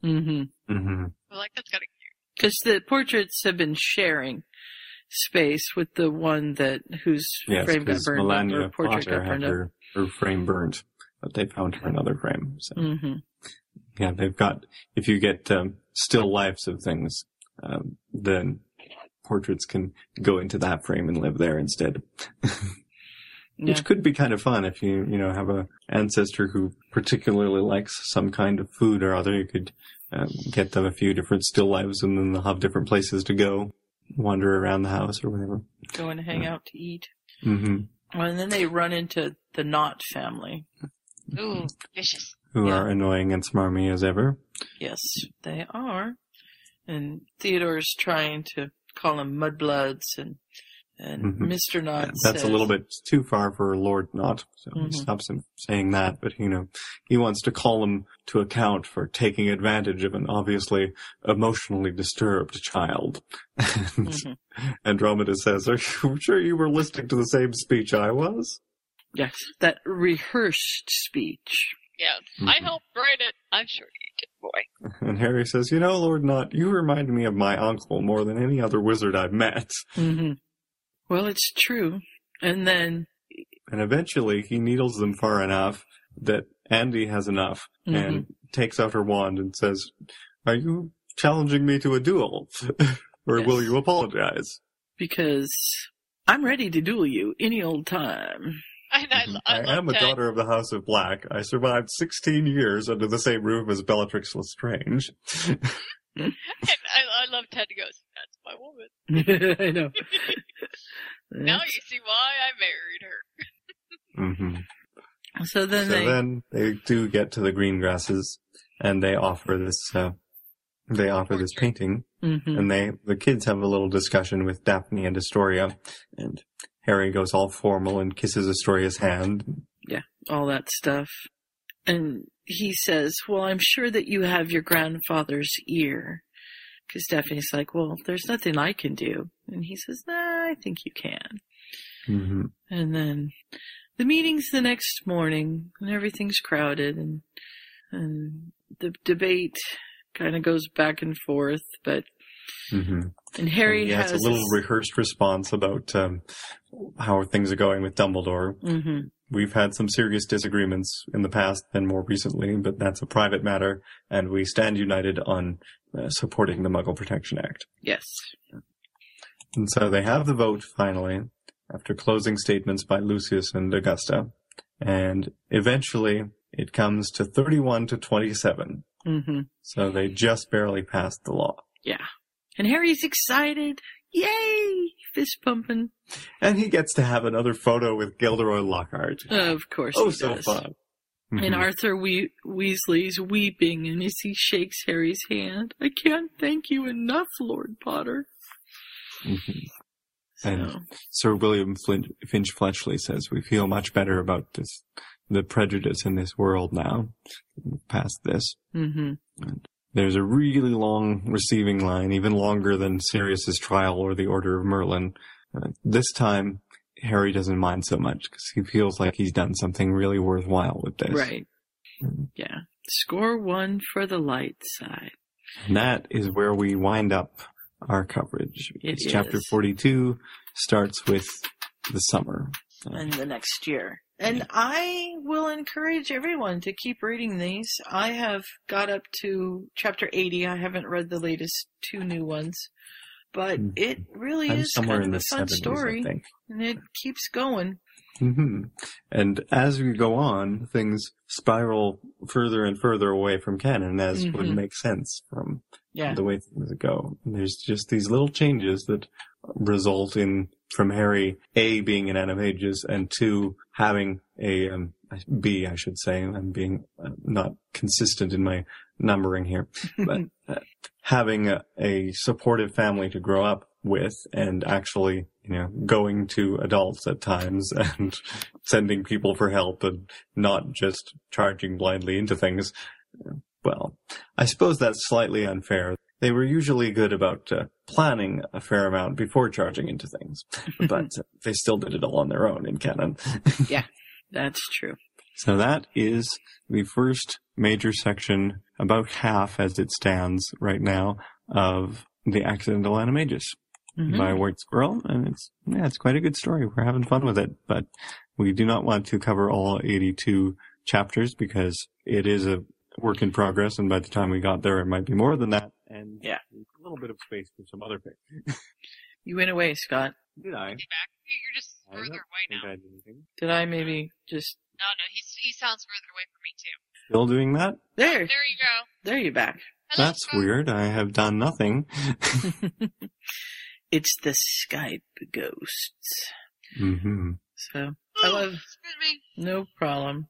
mm-hmm. mm-hmm. I'm like, that's kind of cute. because the portraits have been sharing space with the one that whose yes, frame got because burned up Melania or portrait Potter got had burned up. her, her frame burnt, but they found her another frame. So hmm yeah, they've got if you get um, still lifes of things, um, then portraits can go into that frame and live there instead. Yeah. Which could be kind of fun if you, you know, have a ancestor who particularly likes some kind of food or other. You could um, get them a few different still lives and then they'll have different places to go, wander around the house or whatever. Go and hang out to eat. hmm And then they run into the Nott family. Ooh, vicious. Who Yeah. are annoying and smarmy as ever. Yes, they are. And Theodore's trying to call them mudbloods and and Mhm. Mr. Nott That's says, a little bit too far for Lord Nott, so Mhm. he stops him saying that, but you know, he wants to call him to account for taking advantage of an obviously emotionally disturbed child. And Mhm. Andromeda says, Are you sure you were listening to the same speech I was? Yes, that rehearsed speech. Yeah, I Mhm. helped write it. I'm sure you did, boy. And Harry says, You know, Lord Nott, you remind me of my uncle more than any other wizard I've met. hmm Well, it's true. And then, And eventually he needles them far enough that Andy has enough and takes out her wand and says, Are you challenging me to a duel? or will you apologize? because I'm ready to duel you any old time. And I, I, I am a Ted. daughter of the House of Black. I survived 16 years under the same roof as Bellatrix Lestrange. And I, I love Ted goes, that's my woman. I know. Now you see why I married her. mm-hmm. so then So they, then they do get to the Greengrasses and they offer this, uh, they offer this painting Mhm. and they, the kids have a little discussion with Daphne and Astoria and Harry goes all formal and kisses Astoria's hand. Yeah, all that stuff. And he says, well, I'm sure that you have your grandfather's ear. Because Stephanie's like, well, there's nothing I can do. And he says, nah, I think you can. hmm And then the meeting's the next morning and everything's crowded and, and the debate kind of goes back and forth, but, hmm and Harry And has, a little rehearsed response about um, how things are going with Dumbledore. hmm We've had some serious disagreements in the past and more recently, but that's a private matter, and we stand united on uh, supporting the Muggle Protection Act. yes. And so they have the vote finally, after closing statements by Lucius and Augusta, and eventually it comes to 31 to 27. hmm So they just barely passed the law. Yeah. And Harry's excited. Yay! Fist pumping. And he gets to have another photo with Gilderoy Lockhart. Of course Oh, so does. fun. And Mhm. Arthur we- Weasley's weeping and as he shakes Harry's hand. I can't thank you enough, Lord Potter. Mhm. So, And Sir William Flint, Finch Fletchley says, we feel much better about this, the prejudice in this world now, past this. hmm There's a really long receiving line, even longer than Sirius's trial or the Order of Merlin. Uh, this time, Harry doesn't mind so much because he feels like he's done something really worthwhile with this. Right. Mhm. Yeah. Score one for the light side. And that is where we wind up our coverage. It Because chapter 42 starts with the summer. And the next year. And I will encourage everyone to keep reading these. I have got up to chapter 80. I haven't read the latest two new ones, but Mhm. it really I'm is somewhere kind in of the a fun 70s, story, I think. and it keeps going. hmm And as we go on, things spiral further and further away from canon, as would Mhm. make sense from Yeah. the way things go. And there's just these little changes that result in from Harry A being an Animagus and two having a um, B, I should say. I'm being uh, not consistent in my numbering here, but uh, having a, a supportive family to grow up with and actually you know, going to adults at times and sending people for help and not just charging blindly into things. Well, I suppose that's slightly unfair. They were usually good about uh, planning a fair amount before charging into things, but they still did it all on their own in canon. yeah, that's true. So that is the first major section, about half as it stands right now, of the Accidental Animagus Mhm. by White Squirrel, and it's yeah, it's quite a good story. We're having fun with it, but we do not want to cover all 82 chapters because it is a work in progress, and by the time we got there, it might be more than that. And Yeah. a little bit of space for some other things. You went away, Scott. Did I? Back. You're just I further away now. I did. Did I maybe just No, no, he's he sounds further away from me too. Still doing that? there? There you go. There you're back. Hello, That's Scott. weird. I have done nothing. it's the Skype ghosts. Mm-hmm. So I love Excuse me. no problem.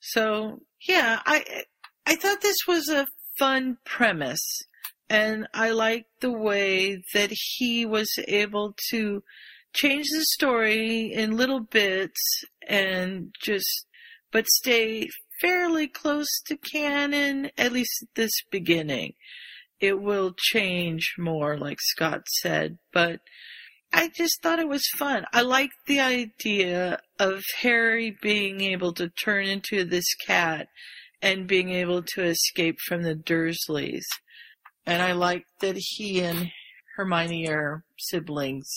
So yeah, I I thought this was a fun premise, and I liked the way that he was able to change the story in little bits and just but stay fairly close to canon at least at this beginning. It will change more, like Scott said, but I just thought it was fun. I liked the idea of Harry being able to turn into this cat and being able to escape from the Dursleys. And I like that he and Hermione are siblings.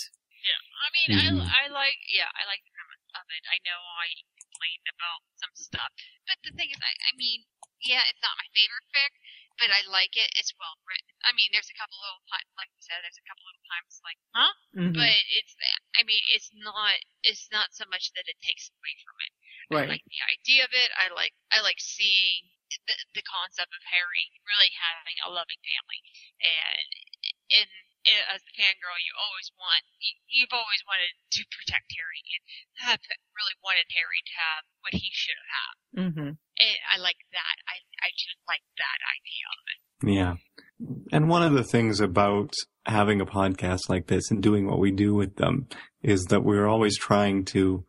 Yeah, I mean, Mhm. I, I like, yeah, I like the premise of it. I know I complained about some stuff, but the thing is, I, I mean, yeah, it's not my favorite fic, but I like it. It's well written. I mean, there's a couple little times, like you said, there's a couple little times like, huh? Mhm. But it's, I mean, it's not, it's not so much that it takes away from it. I Right. like the idea of it. I like, I like seeing the, the concept of Harry really having a loving family, and in i- as the fangirl, you always want, you, you've always wanted to protect Harry and have really wanted Harry to have what he should have had. Mm-hmm. And I like that. I, I just like that idea of it. Yeah. And one of the things about having a podcast like this and doing what we do with them is that we're always trying to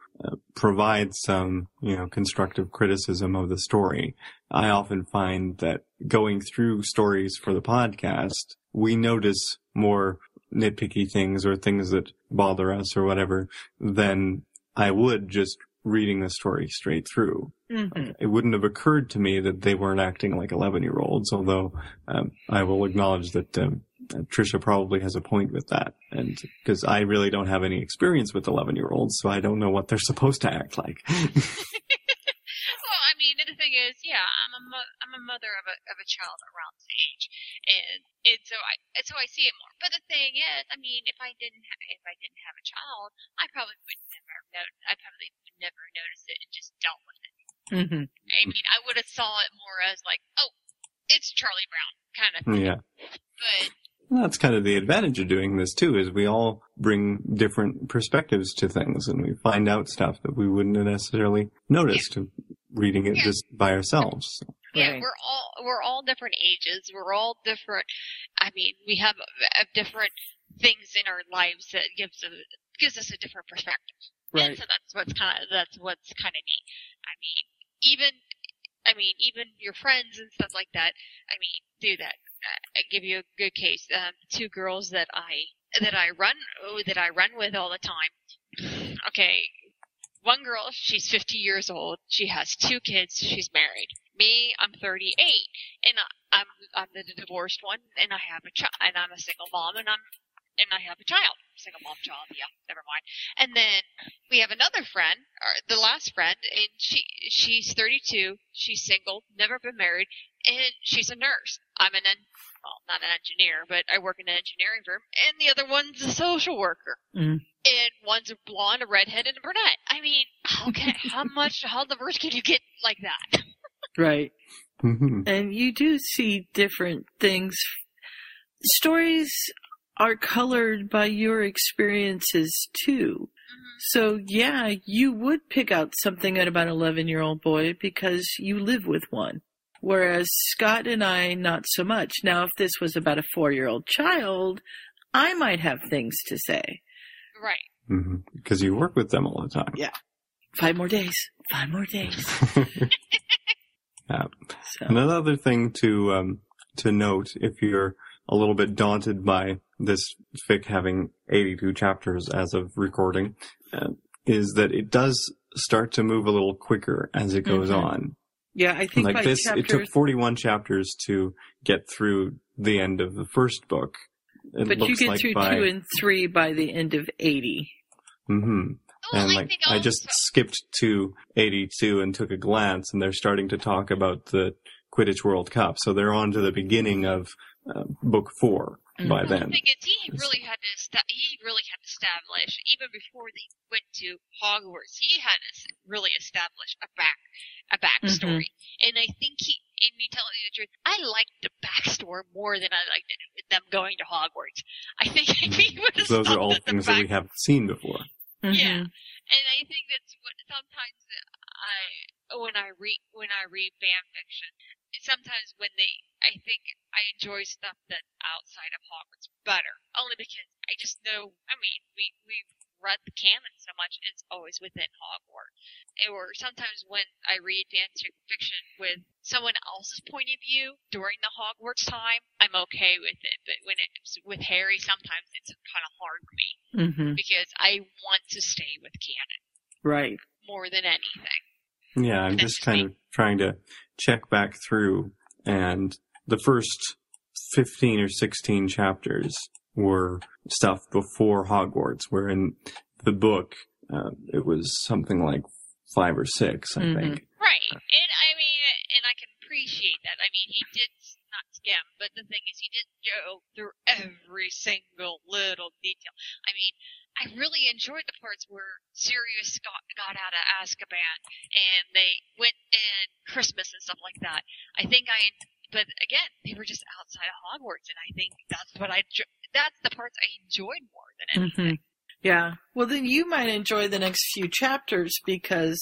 provide some, you know, constructive criticism of the story. I often find that going through stories for the podcast, we notice more nitpicky things or things that bother us or whatever than I would just reading the story straight through Mm-hmm. it wouldn't have occurred to me that they weren't acting like 11 year olds, although um, I will acknowledge that um, Trisha probably has a point with that. And because I really don't have any experience with 11 year olds, so I don't know what they're supposed to act like. Well, I mean, the thing is, yeah, I'm a mo- I'm a mother of a of a child around this age, and and so I and so I see it more. But the thing is, I mean, if I didn't ha- if I didn't have a child, I probably would never know. I probably would never notice it and just dealt with it. Mm-hmm. I mean, I would have saw it more as like, oh, it's Charlie Brown kind of thing. yeah. But That's kind of the advantage of doing this too, is we all bring different perspectives to things and we find out stuff that we wouldn't have necessarily noticed reading it Yeah. just by ourselves. Yeah, Right. we're all we're all different ages. We're all different. I mean, we have uh, different things in our lives that gives a gives us a different perspective. And Right. so that's what's kind of that's what's kind of neat. I mean, even I mean, even your friends and stuff like that. I mean, do that. Uh, give you a good case. Um, two girls that I that I run oh, that I run with all the time. Okay, one girl, she's 50 years old. She has two kids. She's married. Me, I'm 38, and I- I'm I'm the divorced one, and I have a child, and I'm a single mom, and I'm and I have a child, single mom child. Yeah, never mind. And then we have another friend, or the last friend, and she she's 32. She's single, never been married, and she's a nurse. I'm an en- well, not an engineer, but I work in an engineering firm, and the other one's a social worker Mm. and one's a blonde, a redhead, and a brunette. I mean, okay, how much, how diverse can you get like that? Right. hmm And you do see different things. Stories are colored by your experiences too. So yeah, you would pick out something at about an 11 year old boy because you live with one. Whereas Scott and I, not so much. Now, if this was about a four year old child, I might have things to say. Right. Because you work with them all the time. Yeah. Five more days. Five more days. Yeah. So, Another thing to um, to note, if you're a little bit daunted by this fic having 82 chapters as of recording, uh, is that it does start to move a little quicker as it goes Mhm. on. Yeah, I think Like by this, chapter, it took 41 chapters to get through the end of the first book. It but you get like through by, two and three by the end of 80. hmm Well, and I like think I just also- skipped to 82 and took a glance, and they're starting to talk about the Quidditch World Cup. So they're on to the beginning of uh, book four by Mhm. The thing is, he really had to esta- he really had to establish even before they went to Hogwarts. He had to really establish a back a backstory, and I think he. And me telling you the truth, I liked the backstory more than I liked it, them going to Hogwarts. I think if he would have Those are all stopped at the things that we haven't seen before. Yeah, Mhm. and I think that's what sometimes I when I read when I read fan fiction, sometimes when they I think I enjoy stuff that's outside of Hogwarts better, only because I just know. I mean, we we've read the canon so much; it's always within Hogwarts. Or sometimes when I read fan fiction with someone else's point of view during the Hogwarts time, I'm okay with it. But when it's with Harry, sometimes it's kind of hard for me Mhm. because I want to stay with canon Right. more than anything. Yeah, I'm just kind of trying to check back through, and the first 15 or 16 chapters were stuff before Hogwarts, where in the book, uh, it was something like five or six, I Mhm. think. Right. And I mean, and I can appreciate that. I mean, he did not skim, but the thing is, he didn't go through every single little detail. I mean, I really enjoyed the parts where Sirius got, got out of Azkaban and they went in Christmas and stuff like that. I think I, but again, they were just outside of Hogwarts, and I think that's what I, that's the parts I enjoyed more than anything. Mhm. Yeah. Well, then you might enjoy the next few chapters because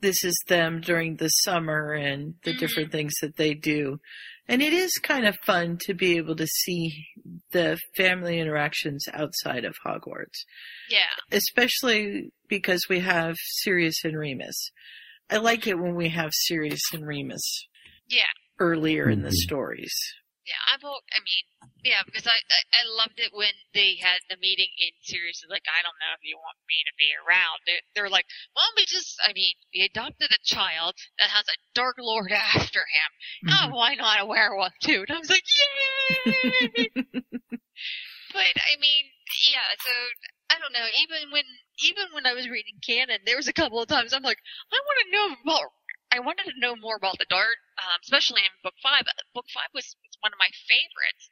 this is them during the summer and the Mhm. different things that they do. And it is kind of fun to be able to see the family interactions outside of Hogwarts, Yeah. especially because we have Sirius and Remus. I like it when we have Sirius and Remus Yeah. earlier in the Mhm. stories. Yeah, I vote. I mean, yeah, because I, I I loved it when they had the meeting in Sirius. Like, I don't know if you want me to be around. They're, they're like, well, we just. I mean, he adopted a child that has a Dark Lord after him. Mm-hmm. Oh, why not a werewolf too? And I was like, yay! but I mean, yeah. So I don't know. Even when even when I was reading canon, there was a couple of times I'm like, I want to know about. I wanted to know more about the dart, um, especially in book five. Book five was, was one of my favorites,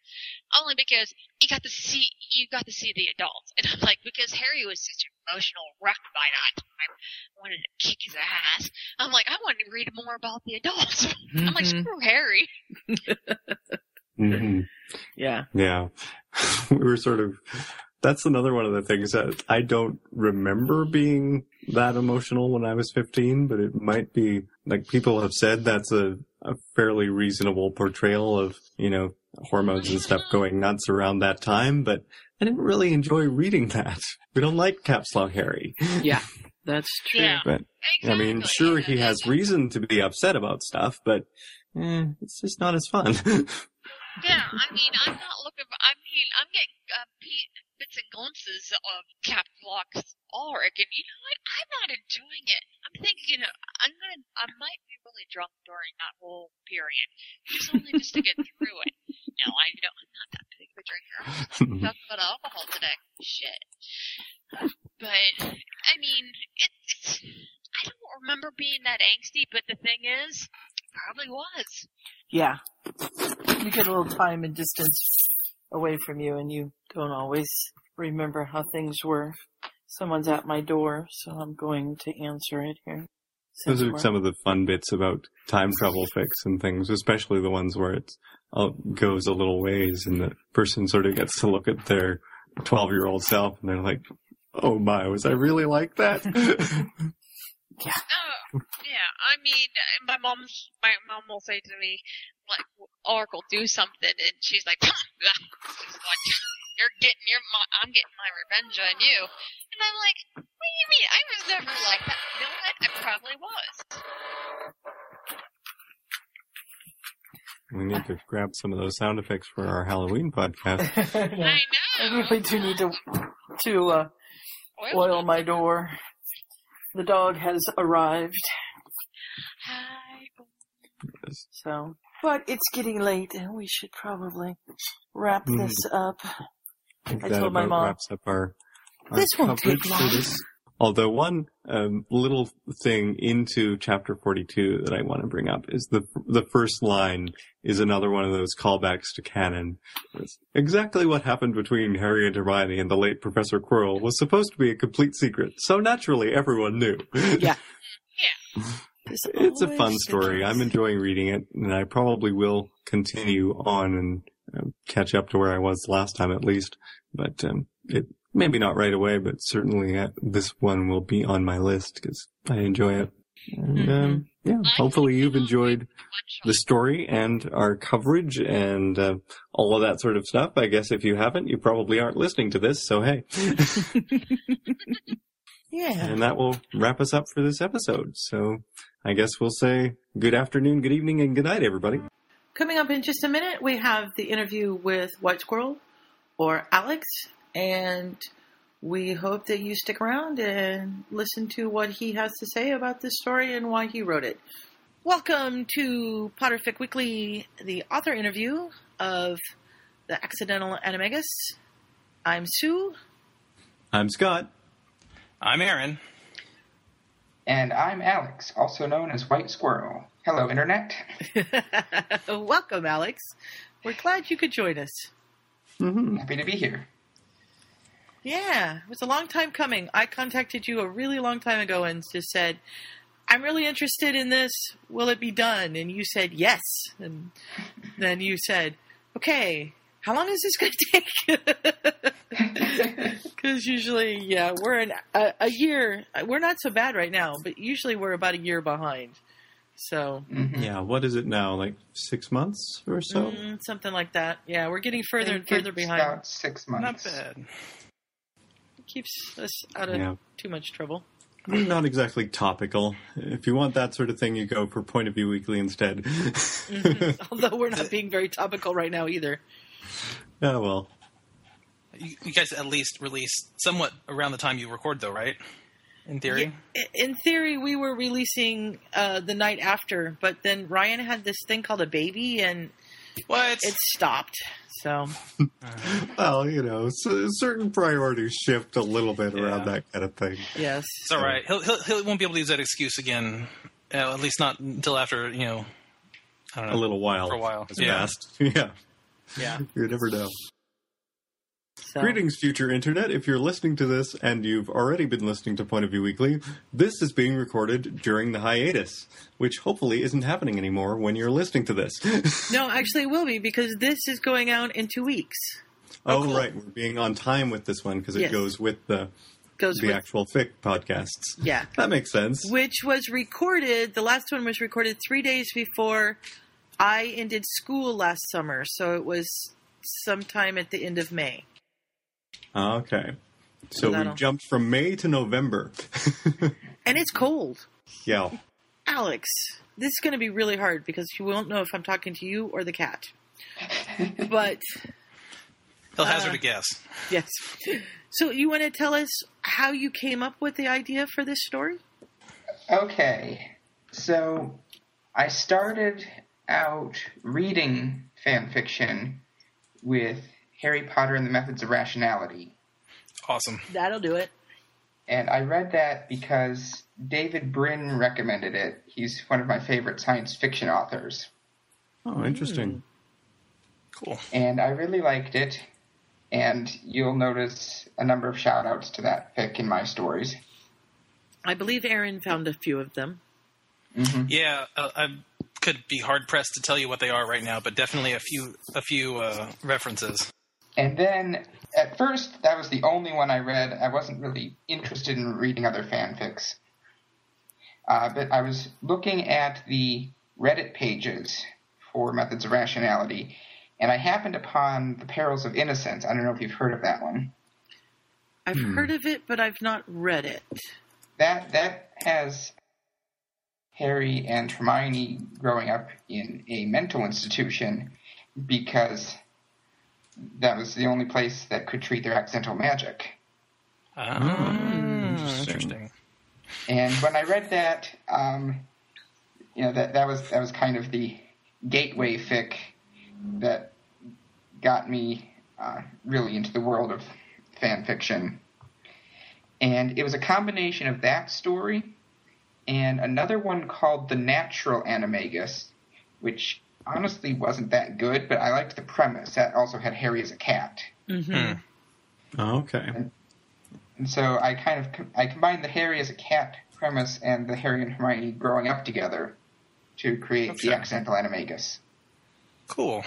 only because you got to see you got to see the adults, and I'm like, because Harry was such an emotional wreck by that time, I wanted to kick his ass. I'm like, I wanted to read more about the adults. I'm like, Mhm. screw Harry. hmm Yeah. Yeah. we were sort of, that's another one of the things that I don't remember being that emotional when I was 15, but it might be, like people have said that's a, a fairly reasonable portrayal of, you know, hormones and stuff going nuts around that time, but I didn't really enjoy reading that. We don't like Caps Lock Harry. Yeah. That's true. Yeah. But, I mean, sure, he has reason to be upset about stuff, but, eh, it's just not as fun. Yeah, I mean, I'm not looking for. I mean, I'm getting uh, pe- bits and glimpses of Cap Lock's arc, and you know what? I'm not enjoying it. I'm thinking, you know, I'm gonna, I might be really drunk during that whole period, just only just to get through it. No, I don't. I'm not that big of a drinker. I'm talking about alcohol today. Shit. But I mean, it, it's. I don't remember being that angsty, but the thing is, probably was. Yeah. You get a little time and distance away from you and you don't always remember how things were. Someone's at my door, so I'm going to answer it here. Those are Since some of the fun bits about time travel fics and things, especially the ones where it goes a little ways and the person sort of gets to look at their 12 year old self and they're like, oh my, was I really like that? Oh, yeah. I mean, uh, my mom's my mom will say to me, like, Oracle, do something, and she's like, just like, you're getting your, my, I'm getting my revenge on you. And I'm like, what do you mean? I was never like that. You know what? I probably was. We need to grab some of those sound effects for our Halloween podcast. I I know. really do need to to uh, Oil oil my door. The dog has arrived, Hi. so but it's getting late, and we should probably wrap Mhm. this up. I think I that told my about mom. wraps up our, our This coverage for this. Although one um, little thing into chapter 42 that I want to bring up is the the first line is another one of those callbacks to canon. It's exactly what happened between Harry and Hermione and the late Professor Quirrell was supposed to be a complete secret, so naturally everyone knew. Yeah. yeah. it's a fun story. I'm enjoying reading it, and I probably will continue on and catch up to where I was last time at least. But um, it maybe not right away, but certainly uh, this one will be on my list because I enjoy it. And um, yeah, hopefully you've enjoyed the story and our coverage and uh, all of that sort of stuff. I guess if you haven't, you probably aren't listening to this. So hey, Yeah. and that will wrap us up for this episode. So I guess we'll say good afternoon, good evening, and good night, everybody. Coming up in just a minute, we have the interview with White Squirrel or Alex, and we hope that you stick around and listen to what he has to say about this story and why he wrote it. Welcome to Potterfic Weekly, the author interview of The Accidental Animagus. I'm Sue. I'm Scott. I'm Aaron. And I'm Alex, also known as White Squirrel. Hello, Internet. Welcome, Alex. We're glad you could join us. Mm-hmm. Happy to be here. Yeah, it was a long time coming. I contacted you a really long time ago and just said, I'm really interested in this. Will it be done? And you said yes. And then you said, okay, how long is this going to take? Because usually, yeah, we're in a, a year. We're not so bad right now, but usually we're about a year behind. So, Yeah, what is it now? Like six months or so? mm, something like that. Yeah, we're getting further and further behind. About six months. Not bad. It keeps us out of Yeah. too much trouble. We're not exactly topical. If you want that sort of thing, you go for Point of View Weekly instead. Mhm. Although we're not being very topical right now either. Yeah, well. You, you guys at least release somewhat around the time you record, though, right? In theory. I- In theory, we were releasing uh, the night after, but then Ryan had this thing called a baby, and what? It stopped. So Well, you know, c- certain priorities shift a little bit around that kind of thing. yes, It's all right. He'll, he'll, he won't be able to use that excuse again. Uh, at least not until after you know. I don't know. A little while. For a while. has Yeah. passed. Yeah. Yeah. You never know. So. Greetings, future internet. If you're listening to this and you've already been listening to Point of View Weekly, this is being recorded during the hiatus, which hopefully isn't happening anymore when you're listening to this. no, actually, it will be because this is going out in two weeks. oh, oh right. We're being on time with this one because it Yes. goes with the, Goes the with- actual fic podcasts. Yeah. That makes sense. Which was recorded. The last one was recorded three days before I ended school last summer, so it was sometime at the end of May. Okay. So So we that'll- jumped from May to November. And it's cold. yeah. Alex, this is going to be really hard because you won't know if I'm talking to you or the cat. but He'll hazard Uh, a guess. yes. So you want to tell us how you came up with the idea for this story? Okay, so I started out reading fan fiction with Harry Potter and the Methods of Rationality. Awesome. That'll do it. And I read that because David Brin recommended it. He's one of my favorite science fiction authors. Oh, interesting. Cool. And I really liked it. And you'll notice a number of shout outs to that fic in my stories. I believe Aaron found a few of them. Yeah, uh, I could be hard pressed to tell you what they are right now, but definitely a few a few uh, references. And then, at first, that was the only one I read. I wasn't really interested in reading other fanfics. Uh, but I was looking at the Reddit pages for Methods of Rationality, and I happened upon The Perils of Innocence. I don't know if you've heard of that one. I've Hmm. heard of it, but I've not read it. That that has Harry and Hermione growing up in a mental institution because that was the only place that could treat their accidental magic. Ah, interesting. And when I read that, um, you know that that was that was kind of the gateway fic that got me uh, really into the world of fan fiction. And it was a combination of that story and another one called The Natural Animagus, which honestly wasn't that good, but I liked the premise. That also had Harry as a cat. Mm-hmm. Oh, okay. And so I kind of com- I combined the Harry as a cat premise and the Harry and Hermione growing up together to create Okay. the accidental animagus. Cool.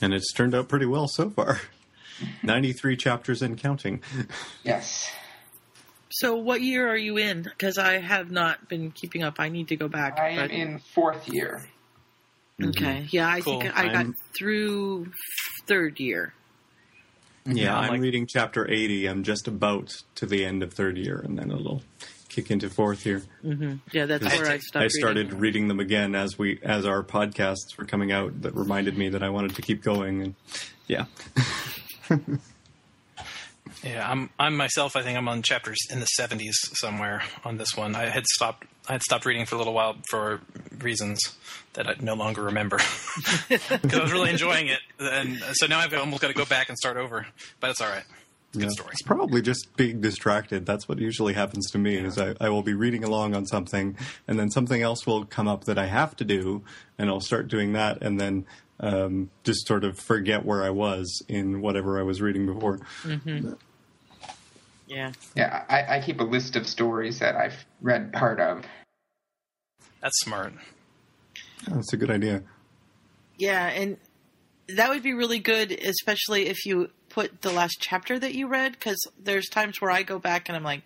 And it's turned out pretty well so far. 93 chapters and counting. Yes. So, what year are you in? Because I have not been keeping up. I need to go back. I am but- in fourth year. Okay. Yeah, I Cool. think I got I'm- through third year. Yeah, I'm I'm like- reading chapter 80. I'm just about to the end of third year, and then it'll kick into fourth year. hmm Yeah, that's I- where I stopped. I started reading. reading them again as we as our podcasts were coming out. That reminded me that I wanted to keep going, and yeah, Yeah, I'm I'm myself. I think I'm on chapters in the 70s somewhere on this one. I had stopped. I had stopped reading for a little while for reasons that I no longer remember because I was really enjoying it, and so now I've almost got to go back and start over. But it's all right. It's yeah. Good story. It's probably just being distracted. That's what usually happens to me. Is I, I will be reading along on something, and then something else will come up that I have to do, and I'll start doing that, and then um, just sort of forget where I was in whatever I was reading before. Mm-hmm. Yeah. Yeah, I, I keep a list of stories that I've read part of. That's smart. That's a good idea. Yeah, and that would be really good, especially if you put the last chapter that you read, because there's times where I go back and I'm like,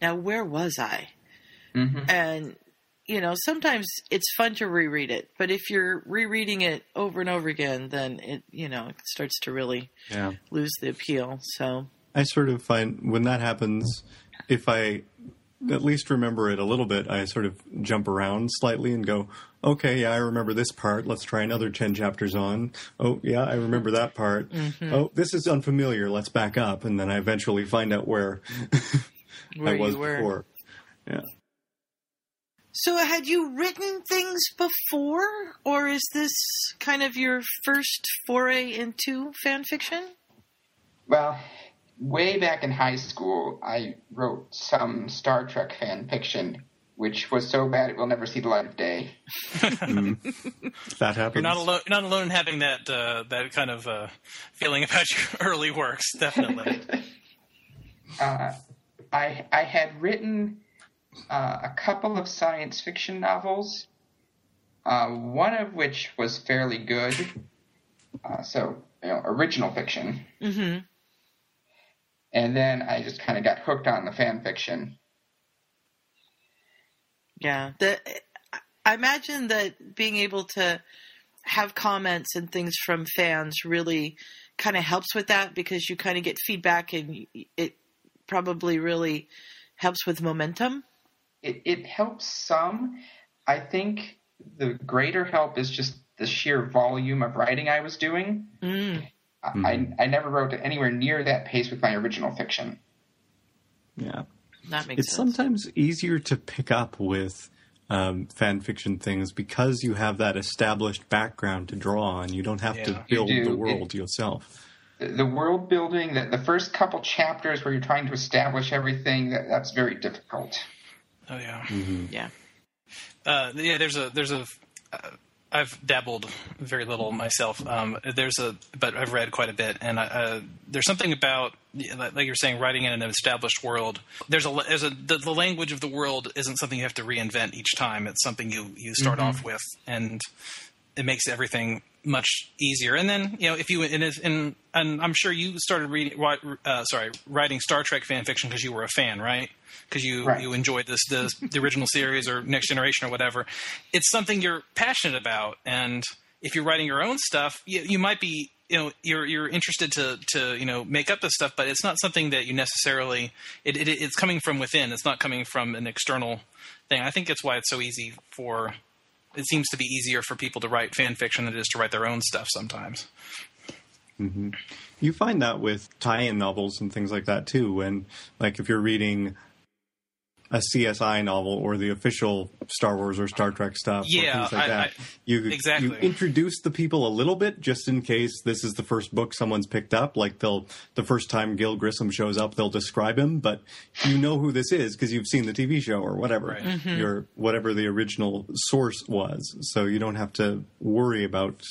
now where was I? Mm-hmm. And you know, sometimes it's fun to reread it, but if you're rereading it over and over again, then it you know it starts to really Yeah. lose the appeal. So I sort of find when that happens, if I at least remember it a little bit, I sort of jump around slightly and go, okay, yeah, I remember this part. Let's try another 10 chapters on. Oh, yeah, I remember that part. Mhm. Oh, this is unfamiliar. Let's back up. And then I eventually find out where, Where I was were. before. Yeah. So, had you written things before, or is this kind of your first foray into fan fiction? Well, way back in high school, I wrote some Star Trek fan fiction, which was so bad it will never see the light of day. Mm. that happens. You're not alone. You're not alone in having that uh, that kind of uh, feeling about your early works. Definitely. Uh, I I had written uh, a couple of science fiction novels, uh, one of which was fairly good. Uh, so you know, original fiction, Mm-hmm. And then I just kind of got hooked on the fan fiction. Yeah. The, I imagine that being able to have comments and things from fans really kind of helps with that because you kind of get feedback and it probably really helps with momentum. It it helps some. I think the greater help is just the sheer volume of writing I was doing. Mm. I, I never wrote anywhere near that pace with my original fiction. Yeah. That makes It's sense. sometimes easier to pick up with um, fan fiction things because you have that established background to draw on. You don't have Yeah. to build do. the world yourself. The, the world building, the, the first couple chapters where you're trying to establish everything, that, that's very difficult. Oh yeah. Yeah. Uh, yeah, there's a there's a uh, I've dabbled very little myself. Um, there's a but I've read quite a bit, and I, uh, there's something about like you're saying, writing in an established world. There's a there's a the, the language of the world isn't something you have to reinvent each time. It's something you you start Mhm. off with, and it makes everything much easier. And then you know if you and, if, and, and I'm sure you started reading uh, sorry writing Star Trek fan fiction because you were a fan, right? Because you Right. you enjoyed this the the original series or Next Generation or whatever. It's something you're passionate about, and if you're writing your own stuff, you, you might be you know you're you're interested to to you know make up this stuff, but it's not something that you necessarily it, it it's coming from within. It's not coming from an external thing. I think that's why it's so easy for it seems to be easier for people to write fan fiction than it is to write their own stuff sometimes. hmm You find that with tie-in novels and things like that too. When, like, if you're reading a CSI novel or the official Star Wars or Star Trek stuff, Yeah, or things like I- that, I- you exactly. you introduce the people a little bit just in case this is the first book someone's picked up. Like they'll the first time Gil Grissom shows up, they'll describe him, but you know who this is because you've seen the TV show or whatever Right. Mhm. your whatever the original source was. So you don't have to worry about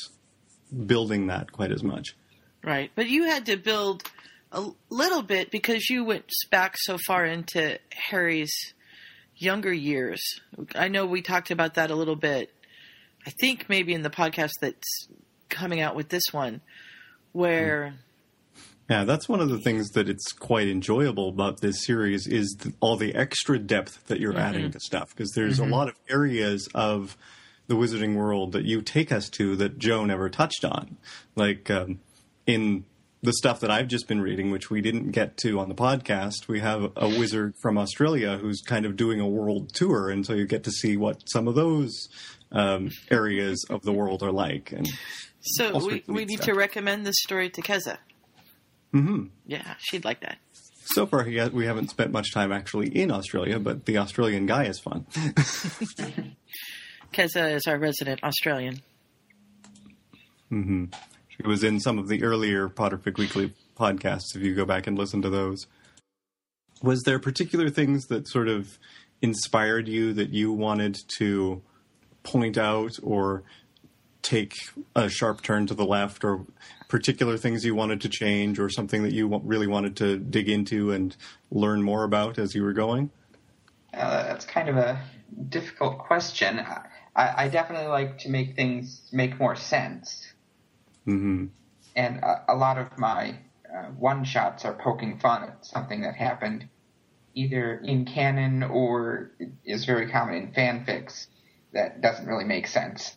building that quite as much. Right. But you had to build a little bit because you went back so far into Harry's younger years. I know we talked about that a little bit. I think maybe in the podcast that's coming out with this one, where Yeah, that's one of the things that it's quite enjoyable about this series is th- all the extra depth that you're adding Mhm. to stuff because there's Mhm. a lot of areas of the wizarding world that you take us to that Joe never touched on, like um, in the stuff that I've just been reading, which we didn't get to on the podcast. We have a wizard from Australia who's kind of doing a world tour, and so you get to see what some of those um, areas of the world are like. And so we, we need stuff. to recommend this story to Keza. hmm Yeah, she'd like that. So far, we haven't spent much time actually in Australia, but the Australian guy is fun. Keza is our resident Australian. hmm She was in some of the earlier Potterfic Weekly podcasts. If you go back and listen to those, was there particular things that sort of inspired you that you wanted to point out or take a sharp turn to the left, or particular things you wanted to change, or something that you really wanted to dig into and learn more about as you were going? Uh, that's kind of a difficult question. I, I definitely like to make things make more sense, hmm and a, a lot of my uh, one shots are poking fun at something that happened either in canon or is very common in fanfics that doesn't really make sense.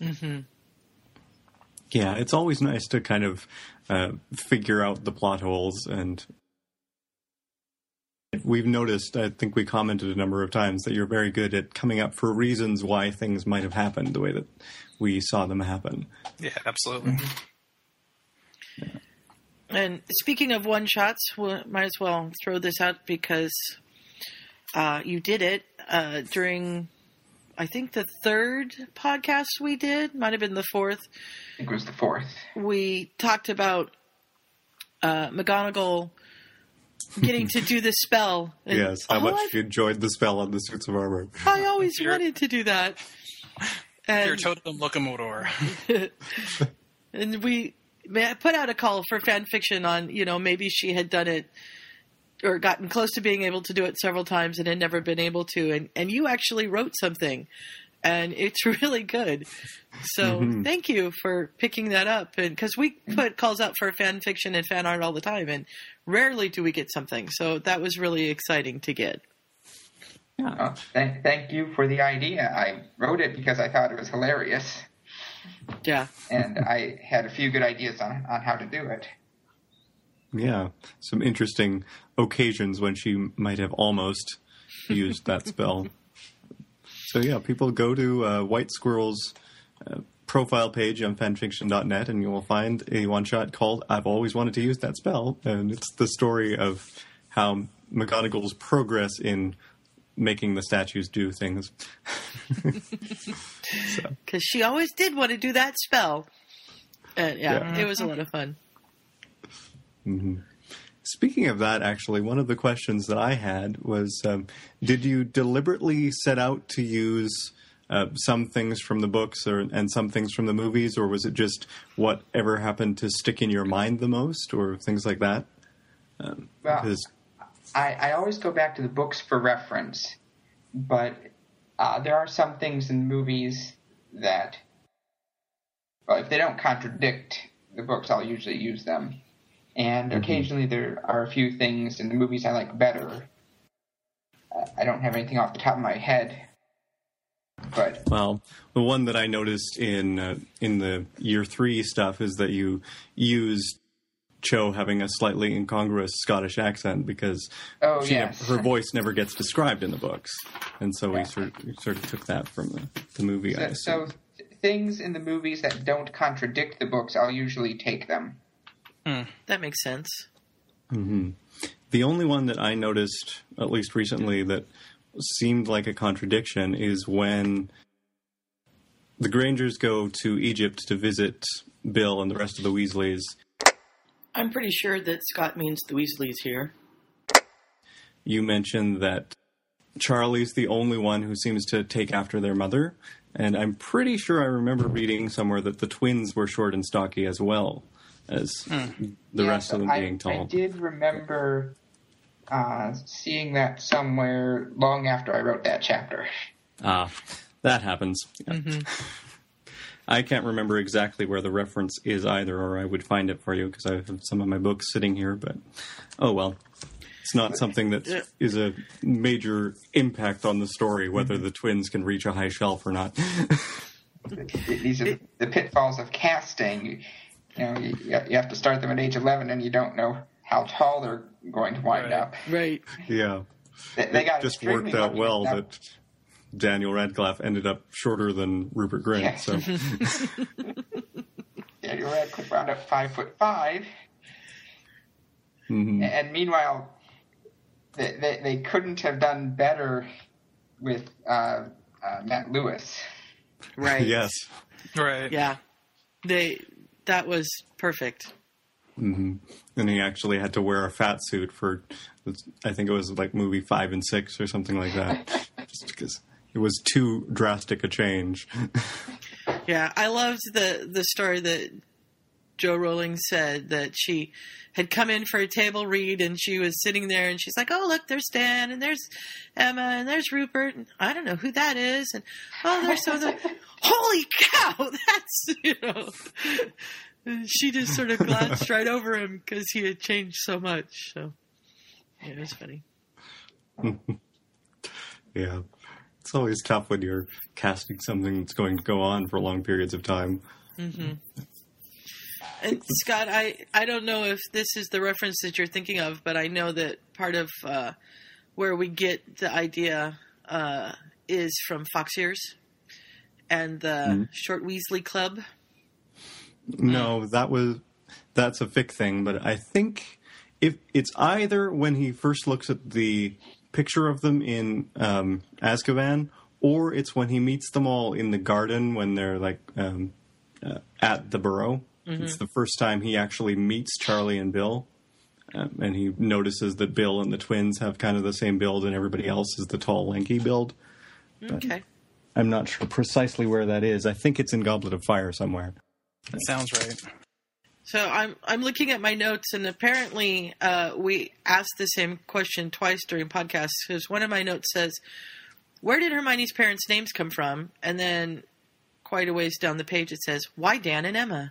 Mm-hmm. Yeah, it's always nice to kind of uh, figure out the plot holes, and we've noticed. I think we commented a number of times that you're very good at coming up for reasons why things might have happened the way that we saw them happen. Yeah, absolutely. And speaking of one shots, we might as well throw this out because uh, you did it uh, during, I think, the third podcast we did, might have been the fourth. I think it was the fourth. We talked about uh, McGonagall getting to do the spell. And yes, how all much I've- you enjoyed the spell on the suits of armor. I always wanted to do that. Piertotum locomotor. and we put out a call for fan fiction on, you know, maybe she had done it or gotten close to being able to do it several times and had never been able to. And, and you actually wrote something and it's really good. So Mhm. thank you for picking that up. And cause we put calls out for fan fiction and fan art all the time and rarely do we get something. So that was really exciting to get. Oh, thank, thank you for the idea. I wrote it because I thought it was hilarious, Yeah. and I had a few good ideas on, on how to do it. Yeah, some interesting occasions when she might have almost used that spell. So yeah, people go to uh, White Squirrel's uh, profile page on fanfiction.net and you will find a one shot called "I've Always Wanted to Use That Spell," and it's the story of how McGonagall's progress in making the statues do things. Cause she always did want to do that spell. And yeah, Yeah. it was a lot of fun. hmm Speaking of that, actually, one of the questions that I had was um, Did you deliberately set out to use uh, some things from the books or, and some things from the movies, or was it just whatever happened to stick in your mind the most, or things like that? Um, Well, because, I, I always go back to the books for reference, but uh, there are some things in movies that, well, if they don't contradict the books, I'll usually use them. And Mhm. occasionally there are a few things in the movies I like better. Uh, I don't have anything off the top of my head. but Well, the one that I noticed in uh, in the year three stuff is that you used Cho having a slightly incongruous Scottish accent because Oh, she yes. her voice never gets described in the books, and so we sort of, we sort of took that from the, the movie. I so, assume. so things in the movies that don't contradict the books, I'll usually take them. That makes sense. hmm The only one that I noticed, at least recently, that seemed like a contradiction is when the Grangers go to Egypt to visit Bill and the rest of the Weasleys. I'm pretty sure that Scott means the Weasleys here. You mentioned that Charlie's the only one who seems to take after their mother, and I'm pretty sure I remember reading somewhere that the twins were short and stocky as well as the Yeah, rest so of them I, being tall. I did remember uh, seeing that somewhere long after I wrote that chapter. Ah, that happens. Yeah. Mm-hmm. I can't remember exactly where the reference is either, or I would find it for you because I have some of my books sitting here. But oh well, it's not something that is a major impact on the story whether Mm-hmm. the twins can reach a high shelf or not. These are the pitfalls of casting. You know, you, you have to start them at age 11 and you don't know how tall they're going to wind up. Right. yeah, They, they got it just worked out well that- that Daniel Radcliffe ended up shorter than Rupert Grint. Yeah. So Daniel Radcliffe wound up five foot five, mhm. and meanwhile, they, they, they couldn't have done better with uh, uh, Matt Lewis. Right. yes. Right. Yeah. They that was perfect. hmm And he actually had to wear a fat suit for, I think it was like movie five and six or something like that, just because it was too drastic a change. Yeah, I loved the the story that Joe Rowling said that she had come in for a table read and she was sitting there and she's like, "Oh, look, there's Dan and there's Emma and there's Rupert and I don't know who that is and oh, there's so the holy cow, that's you know." And She just sort of glanced right over him because he had changed so much. So yeah, it was funny. yeah, it's always tough when you're casting something that's going to go on for long periods of time. hmm And Scott, I, I don't know if this is the reference that you're thinking of, but I know that part of uh, where we get the idea uh, is from Fox Ears and the Mhm. Short Weasley Club. No, that was that's a fic thing, but I think if it's either when he first looks at the picture of them in um, Azkaban, or it's when he meets them all in the garden when they're like um, uh, at the burrow. Mhm. It's the first time he actually meets Charlie and Bill. Um, and he notices that Bill and the twins have kind of the same build, and everybody else is the tall, lanky build. But Okay. I'm not sure precisely where that is. I think it's in Goblet of Fire somewhere. That sounds right. So I'm I'm looking at my notes, and apparently uh, we asked the same question twice during podcasts because one of my notes says, "Where did Hermione's parents' names come from?" And then quite a ways down the page it says, "Why Dan and Emma?"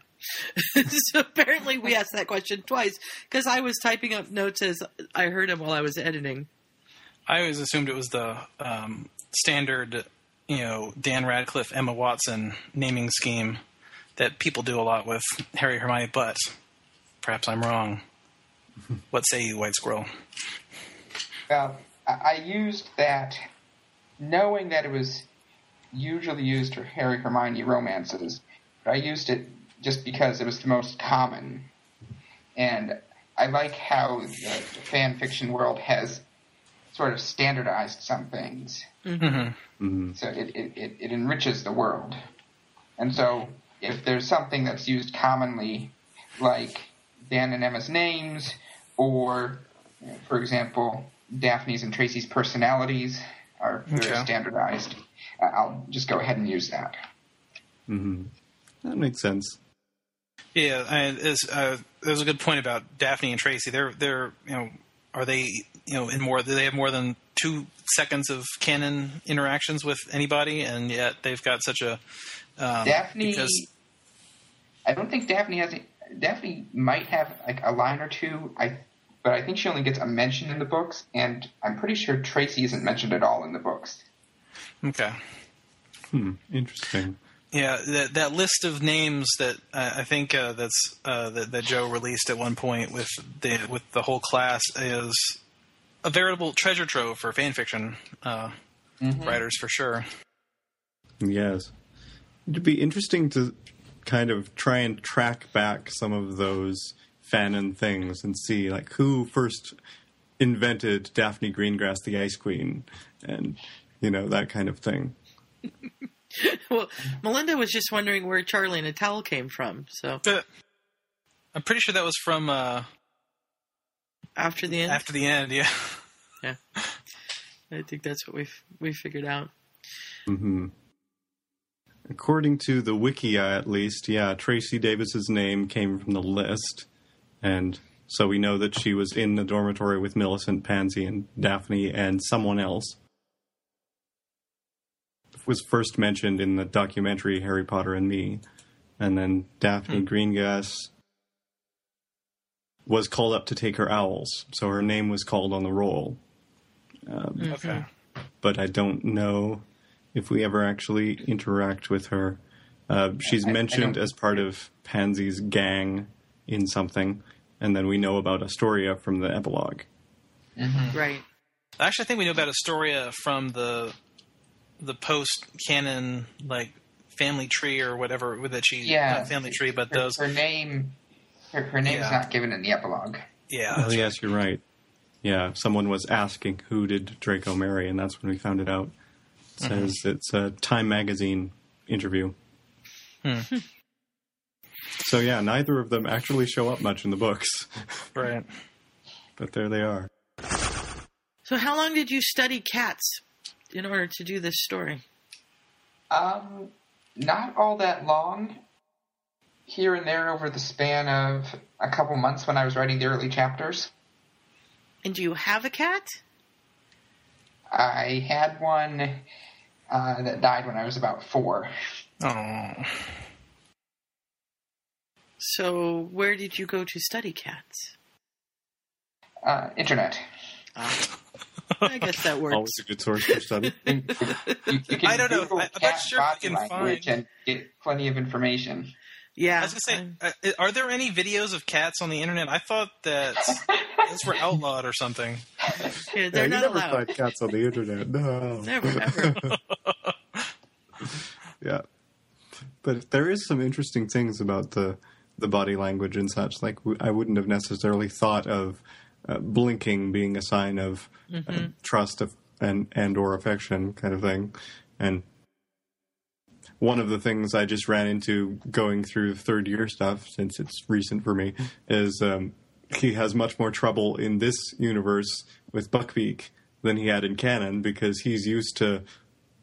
so apparently we asked that question twice because I was typing up notes as I heard them while I was editing. I always assumed it was the um, standard, you know, Dan Radcliffe, Emma Watson naming scheme that people do a lot with Harry, Hermione, but perhaps I'm wrong. What say you, White Squirrel? Well, I I used that knowing that it was usually used for Harry Hermione romances, but I used it just because it was the most common. And I like how the, the fan fiction world has sort of standardized some things. Mm-hmm. So it, it, it, it enriches the world. And so if there's something that's used commonly, like Dan and Emma's names, or, you know, for example, Daphne's and Tracy's personalities are very Okay. standardized, uh, I'll just go ahead and use that. Mm-hmm. That makes sense. Yeah, and is, uh, there's a good point about Daphne and Tracy. They're they're you know are they you know in more do they have more than two seconds of canon interactions with anybody, and yet they've got such a um, Daphne, because I don't think Daphne has. A, Daphne might have like a line or two. I, but I think she only gets a mention in the books, and I'm pretty sure Tracy isn't mentioned at all in the books. okay Hmm, interesting. Yeah, that that list of names that uh, I think uh, that's uh, that, that Joe released at one point with the with the whole class is a veritable treasure trove for fan fiction uh, Mhm. writers for sure. Yes. It'd be interesting to kind of try and track back some of those fanon things and see like who first invented Daphne Greengrass the Ice Queen and you know that kind of thing. well, Melinda was just wondering where Charlie and a towel came from. So I'm pretty sure that was from uh, after the end. after the end. Yeah. Yeah, I think that's what we we figured out. hmm According to the Wikia, at least, yeah, Tracy Davis's name came from the list, and so we know that she was in the dormitory with Millicent, Pansy, and Daphne, and someone else. Was first mentioned in the documentary Harry Potter and Me, and then Daphne Greengrass was called up to take her owls, so her name was called on the roll. Um, Okay. but I don't know if we ever actually interact with her. Uh, she's I- I mentioned don't- as part of Pansy's gang in something, and then we know about Astoria from the epilogue. Right. Actually, I think we know about Astoria from the the post canon like family tree or whatever that she Yeah. not family tree, but Her, those her name, her, her name's Yeah. not given in the epilogue. yeah. Oh, that's yes, you're right. Yeah, someone was asking who did Draco marry, and that's when we found it out. It says it's a Time magazine interview. Hmm. So yeah, neither of them actually show up much in the books, right. but there they are. So, how long did you study cats in order to do this story? Um, not all that long. Here and there over the span of a couple months when I was writing the early chapters. And do you have a cat? I had one uh, that died when I was about four. Oh. So, where did you go to study cats? Uh, internet. Ah, I guess that works. Always a good source for study. You, you can I don't know. Google I- I'm not sure if body you can find- and get plenty of information. Yeah. I was gonna say, uh, are there any videos of cats on the internet? I thought that those were outlawed or something. Yeah, Yeah, they're you not never allowed. find cats on the internet. No. Never, ever. Yeah. But there is some interesting things about the the body language and such. Like I wouldn't have necessarily thought of uh, blinking being a sign of uh, Mhm. trust of, and and or affection, kind of thing. And one of the things I just ran into going through third year stuff, since it's recent for me, is um, he has much more trouble in this universe with Buckbeak than he had in canon because he's used to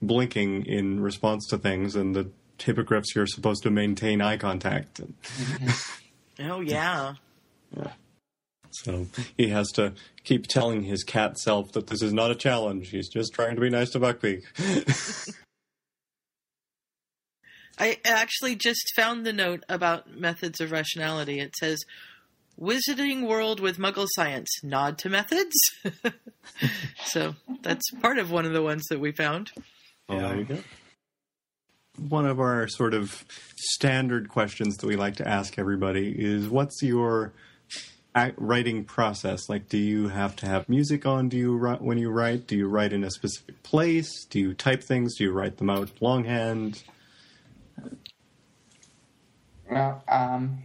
blinking in response to things, and the hippogriffs here are supposed to maintain eye contact. Oh, yeah. So he has to keep telling his cat self that this is not a challenge. He's just trying to be nice to Buckbeak. I actually just found the note about methods of rationality. It says, Wizarding world with muggle science, nod to methods. so that's part of one of the ones that we found. Well, there you go. One of our sort of standard questions that we like to ask everybody is what's your writing process? Like, do you have to have music on? Do you write when you write? Do you write in a specific place? Do you type things? Do you write them out longhand? Well, um,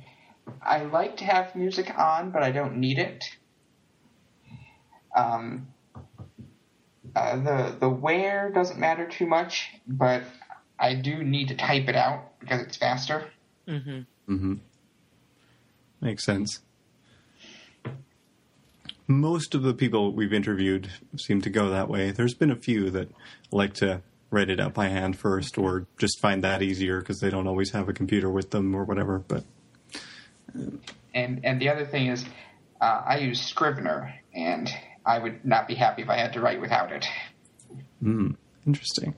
I like to have music on, but I don't need it. Um, uh, the the where doesn't matter too much, but I do need to type it out because it's faster. Mm-hmm. Mm-hmm. Makes sense. Most of the people we've interviewed seem to go that way. There's been a few that like to write it out by hand first, or just find that easier because they don't always have a computer with them or whatever. But And and the other thing is, uh, I use Scrivener, and I would not be happy if I had to write without it. mm, interesting.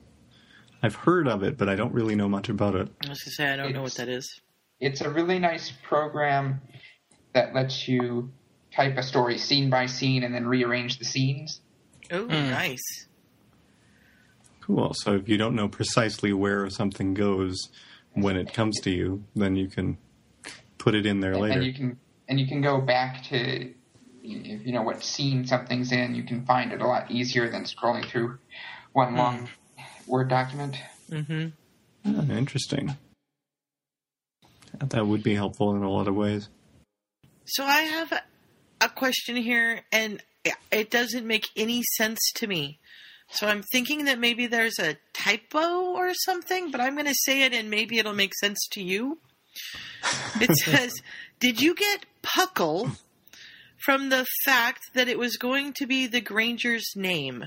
I've heard of it, but I don't really know much about it. I was going to say, I don't know what that is. It's a really nice program that lets you type a story scene by scene and then rearrange the scenes. Oh, nice. Cool. So if you don't know precisely where something goes when it comes to you, then you can put it in there and, later. and you can and you can go back to if you know what scene something's in. You can find it a lot easier than scrolling through one long word document. Mm-hmm. Ah, interesting. That would be helpful in a lot of ways. So I have a, a question here, and it doesn't make any sense to me. So I'm thinking that maybe there's a typo or something, but I'm going to say it, and maybe it'll make sense to you. It says, "Did you get Puckle from the fact that it was going to be the Granger's name?"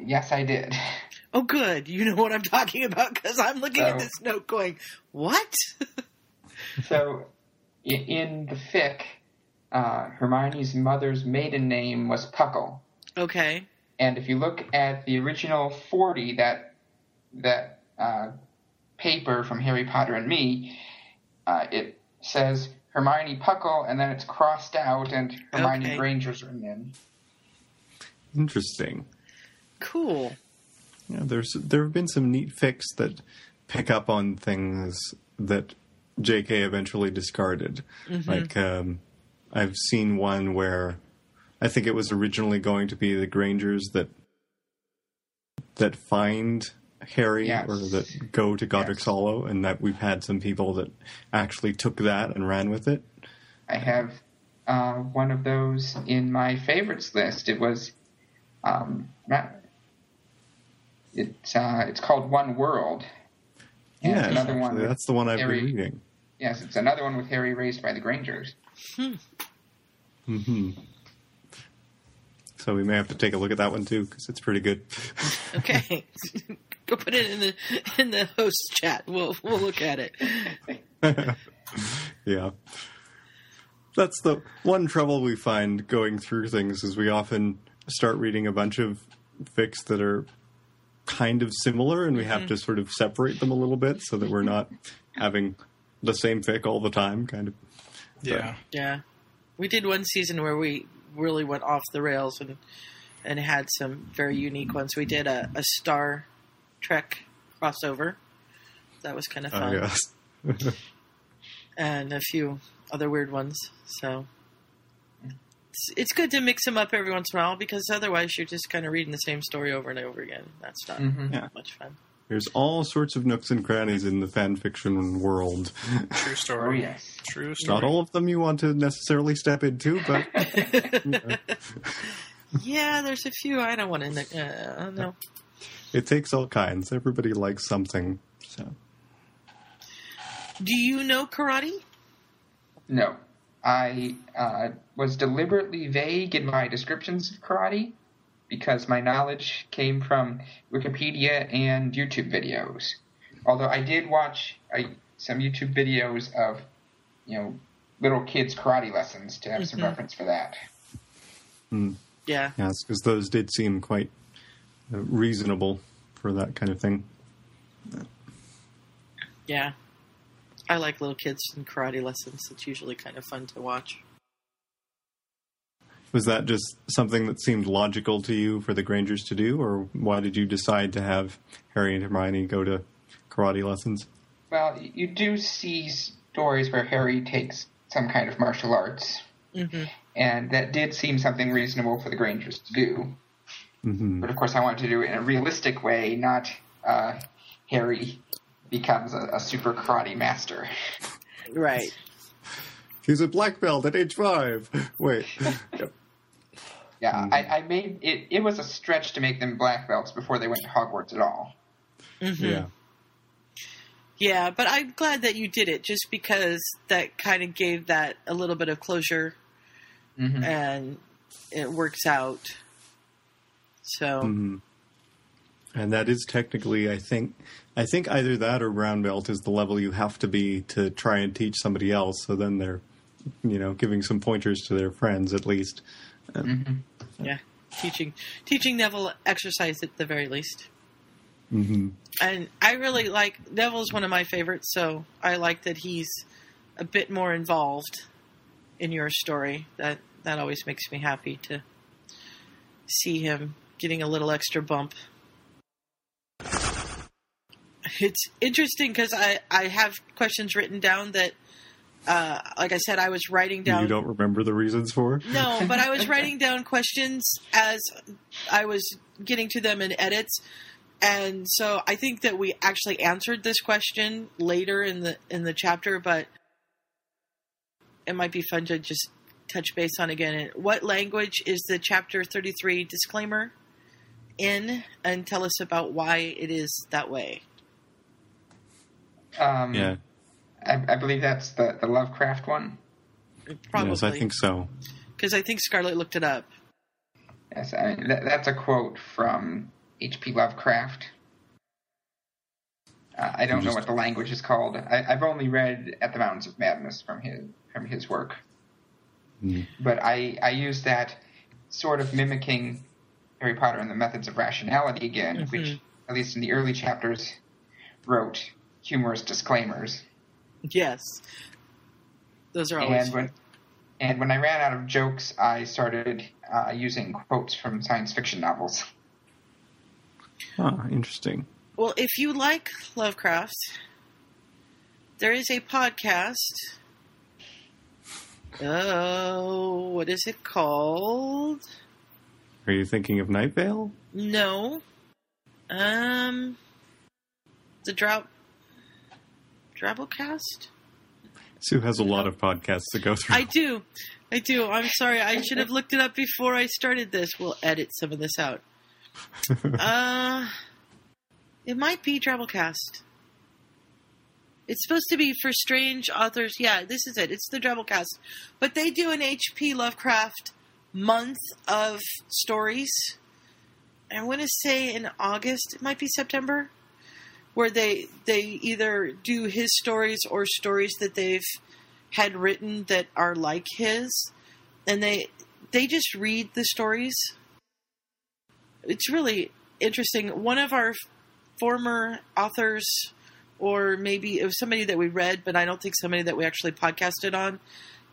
Yes, I did. Oh, good. You know what I'm talking about because I'm looking at this note going, "What?" So, in the fic, uh, Hermione's mother's maiden name was Puckle, okay. And if you look at the original forty, that that uh, paper from Harry Potter and Me, uh, it says Hermione Puckle, and then it's crossed out, and Hermione Okay. Granger's written in. Interesting. Cool. Yeah, there's there have been some neat fics that pick up on things that J.K. eventually discarded. Mhm. Like um, I've seen one where I think it was originally going to be the Grangers that that find Harry Yes. or that go to Godric's Hollow, and that we've had some people that actually took that and ran with it. I have uh, one of those in my favorites list. It was um, not. It's uh, it's called One World. And Yeah, another one. actually, with that's the one I've Harry, been reading. Yes, it's another one with Harry raised by the Grangers. hmm So we may have to take a look at that one too because it's pretty good. Okay. Go put it in the in the host chat. We'll we'll look at it. yeah. That's the one trouble we find going through things is we often start reading a bunch of fics that are kind of similar and we have Mhm. to sort of separate them a little bit so that we're not having the same fic all the time kind of. Yeah. Yeah. We did one season where we really went off the rails and and had some very unique ones. We did a, a Star Trek crossover. That was kind of Oh fun. yes. And a few other weird ones. So it's, it's good to mix them up every once in a while because otherwise you're just kind of reading the same story over and over again. That's not Mhm. Yeah. much fun. There's all sorts of nooks and crannies in the fan fiction world. True Oh story. yes. True story. Not all of them you want to necessarily step into, but you know, Yeah, there's a few I don't want to. Uh, no. it takes all kinds. Everybody likes something. So Do you know karate? No, I uh, was deliberately vague in my descriptions of karate because my knowledge came from Wikipedia and YouTube videos. Although I did watch some YouTube videos of, you know, little kids karate lessons to have some Mhm. reference for that. mm. Yeah. Yes, because those did seem quite uh, reasonable for that kind of thing. Yeah. I like little kids and karate lessons. It's usually kind of fun to watch. Was that just something that seemed logical to you for the Grangers to do, or why did you decide to have Harry and Hermione go to karate lessons? Well, you do see stories where Harry takes some kind of martial arts, Mm-hmm. and that did seem something reasonable for the Grangers to do. hmm But of course, I wanted to do it in a realistic way, not uh, Harry becomes a, a super karate master. Right. He's a black belt at age five. Wait, Yep. Yeah, I, I made it. It was a stretch to make them black belts before they went to Hogwarts at all. Mm-hmm. yeah, Yeah, but I'm glad that you did it just because that kind of gave that a little bit of closure Mm-hmm. and it works out. So, Mhm. and that is technically, I think, I think either that or brown belt is the level you have to be to try and teach somebody else. So then they're, you know, giving some pointers to their friends at least. Yeah, teaching teaching Neville exercise at the very least. hmm And I really like Neville's one of my favorites, so I like that he's a bit more involved in your story. That that always makes me happy to see him getting a little extra bump. it's interesting because I I have questions written down that, uh, like I said, I was writing down. You don't remember the reasons for? No, but I was writing down questions as I was getting to them in edits, and so I think that we actually answered this question later in the in the chapter, but it might be fun to just touch base on again. What language is the chapter thirty three disclaimer in, and tell us about why it is that way. Um, Yeah. I, I believe that's the, the Lovecraft one. Probably. Yes, I think so. because I think Scarlett looked it up. Yes, I mean, that, that's a quote from H.P. Lovecraft. Uh, I don't know what the language is called. I, I've only read At the Mountains of Madness from his from his work, Mm. but I I use that sort of mimicking Harry Potter and the Methods of Rationality again, Mhm. which at least in the early chapters wrote humorous disclaimers. Yes, those are always and when and when I ran out of jokes, I started uh, using quotes from science fiction novels. Ah, interesting. Well, if you like Lovecraft, there is a podcast. Oh, what is it called? Are you thinking of Night Vale? No. Um, the Drought. Drabblecast? Sue has a lot of podcasts to go through. I do. I do. I'm sorry. I should have looked it up before I started this. We'll edit some of this out. Uh, it might be Drabblecast. It's supposed to be for strange authors. Yeah, this is it. It's the Drabblecast. But they do an H.P. Lovecraft month of stories. I want to say in August. It might be September, where they they either do his stories or stories that they've had written that are like his, and they they just read the stories. It's really interesting. One of our former authors, or maybe it was somebody that we read, but I don't think somebody that we actually podcasted on,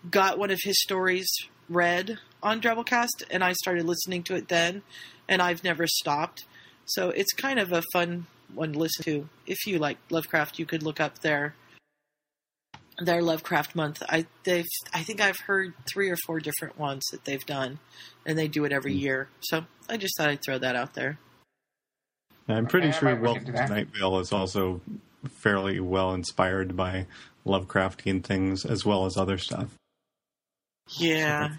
got one of his stories read on Drabblecast, and I started listening to it then, and I've never stopped. So it's kind of a fun one to listen to. If you like Lovecraft, you could look up their their Lovecraft month. I they've I think I've heard three or four different ones that they've done, and they do it every year. So I just thought I'd throw that out there. I'm pretty Okay, sure might Welcome to. Night Vale is also fairly well inspired by Lovecraftian things as well as other stuff. Yeah.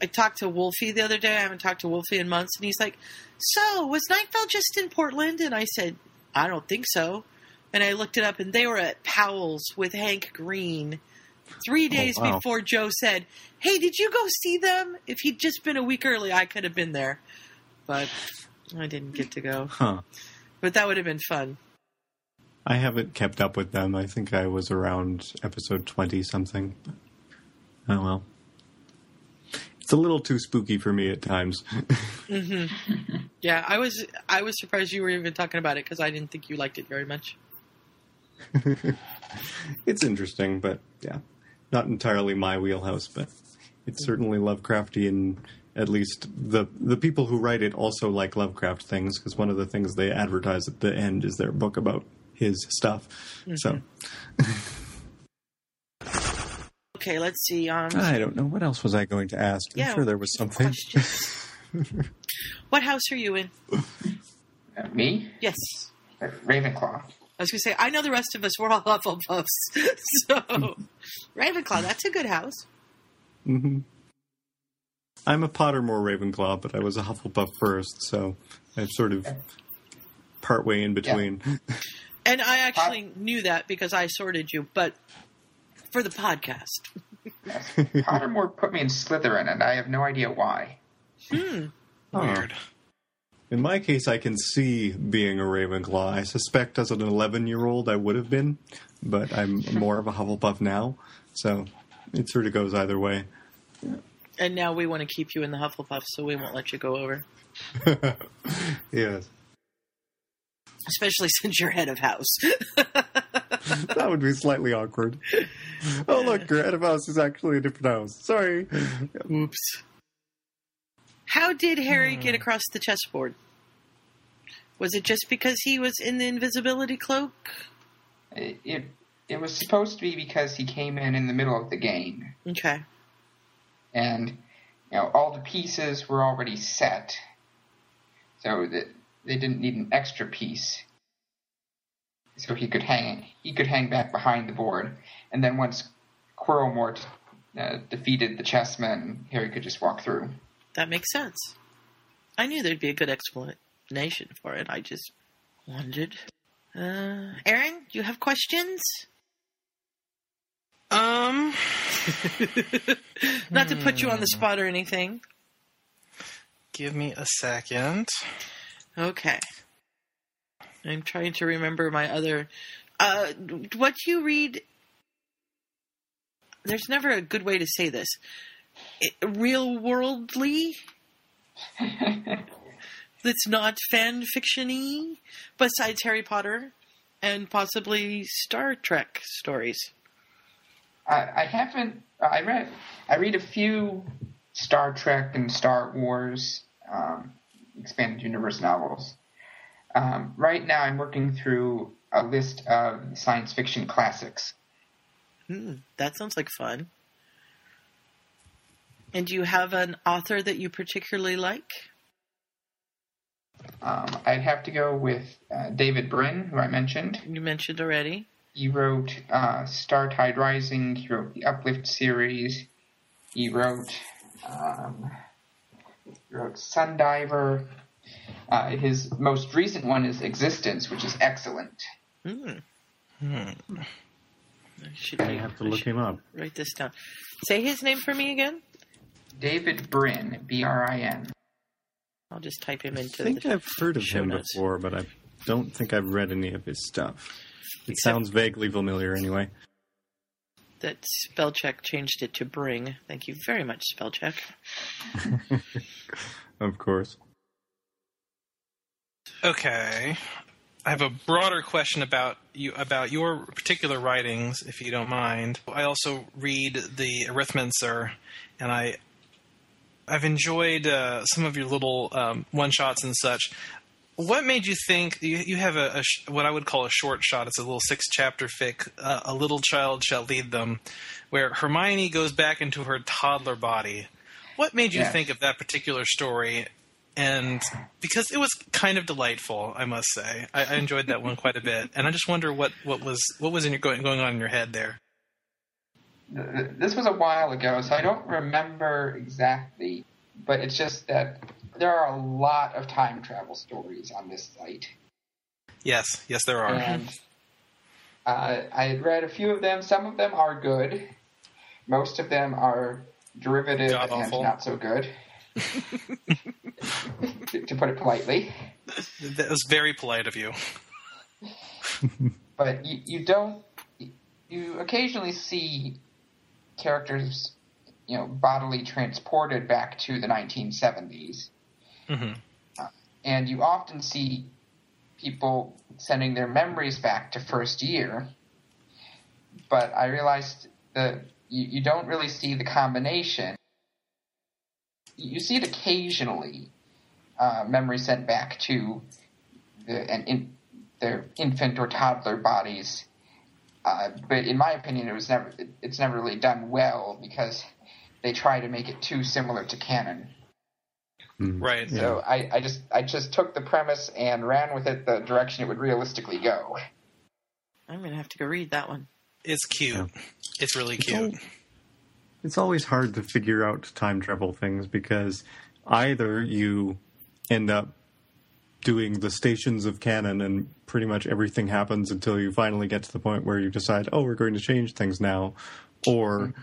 I talked to Wolfie the other day. I haven't talked to Wolfie in months, and he's like, "So was Night Vale just in Portland?" And I said, "I don't think so." And I looked it up, and they were at Powell's with Hank Green three oh, days wow. before Joe said, "Hey, did you go see them?" If he'd just been a week early, I could have been there, but I didn't get to go. Huh. But that would have been fun. I haven't kept up with them. I think I was around episode 20 something. Oh well. It's a little too spooky for me at times. hmm Yeah, I was I was surprised you were even talking about it because I didn't think you liked it very much. it's interesting, but yeah, not entirely my wheelhouse, but it's certainly Lovecrafty and At least the the people who write it also like Lovecraft things because one of the things they advertise at the end is their book about his stuff. So Okay, let's see. Um, I don't know what else was I going to ask. I'm Yeah, sure there was something. what house are you in? Uh, me? Yes. Uh, Ravenclaw. I was going to say, I know the rest of us. We're all Hufflepuffs. so, Ravenclaw, that's a good house. hmm I'm a Pottermore Ravenclaw, but I was a Hufflepuff first, so I'm sort of partway in between. And I actually knew that because I sorted you, but for the podcast. Pottermore put me in Slytherin, and I have no idea why. Hmm. Weird. In my case, I can see being a Ravenclaw. I suspect as an 11 year old I would have been, but I'm more of a Hufflepuff now, so it sort of goes either way. And now we want to keep you in the Hufflepuff, so we won't let you go over. yes. Especially since you're head of house. That would be slightly awkward. Oh, look, your head of house is actually a different house. Sorry. Oops. How did Harry get hmm. across the chessboard? Was it just because he was in the invisibility cloak? It, it it was supposed to be because he came in in the middle of the game, Okay. and you know all the pieces were already set, so that they didn't need an extra piece. So he could hang he could hang back behind the board, and then once Quirrellmort uh, defeated the chessmen, Harry could just walk through. That makes sense. I knew there'd be a good explanation for it. I just wondered. Uh, Aaron, do you have questions? Um, Not to put you on the spot or anything. give me a second. Okay. I'm trying to remember my other. Uh, what you read? There's never a good way to say this. I- real worldly? That's not fan fiction-y? Besides Harry Potter and possibly Star Trek stories. I, I haven't. I read. I read a few Star Trek and Star Wars um, expanded universe novels. Um, right now, I'm working through a list of science fiction classics. Hmm, that sounds like fun. And do you have an author that you particularly like? Um, I'd have to go with uh, David Brin, who I mentioned. You mentioned already. He wrote uh, Startide Rising. He wrote the Uplift series. He wrote um, he wrote Sundiver. Uh, his most recent one is Existence, which is excellent. Hmm. Hmm. I should I have to look him up. write this down. Say his name for me again. David Brin, B R I N. I'll just type him into. I think the I've heard of him notes. before, but I don't think I've read any of his stuff. It Except- sounds vaguely familiar anyway. that spell check changed it to bring. Thank you very much, spell check. Of course. Okay. I have a broader question about you about your particular writings, if you don't mind. I also read the Arithmancer, and I I've enjoyed uh, some of your little um, one shots and such. What made you think you, you have a, a sh- what I would call a short shot? It's a little six chapter fic. Uh, a little child shall lead them, where Hermione goes back into her toddler body. What made you Yes. think of that particular story? And because it was kind of delightful, I must say, I, I enjoyed that one quite a bit. And I just wonder what, what was what was in your going going on in your head there. This was a while ago, so I don't remember exactly, but it's just that there are a lot of time travel stories on this site. Yes, yes, there are. And uh, I had read a few of them. Some of them are good. Most of them are derivative and not so good. to, put it politely. That was very polite of you. But you, you don't. You occasionally see characters, you know, bodily transported back to the 1970s. hmm and you often see people sending their memories back to first year. But I realized that you, you don't really see the combination. You see it occasionally, uh, memory sent back to the, an in, their infant or toddler bodies. Uh, but in my opinion, it was never it, it's never really done well because they try to make it too similar to canon. Mm. Right. So I, I just I just took the premise and ran with it the direction it would realistically go. I'm gonna have to go read that one. It's cute. Yeah. It's really It's cute. Al- It's always hard to figure out time travel things because either you end up doing the stations of canon and pretty much everything happens until you finally get to the point where you decide, oh, we're going to change things now, or mm-hmm.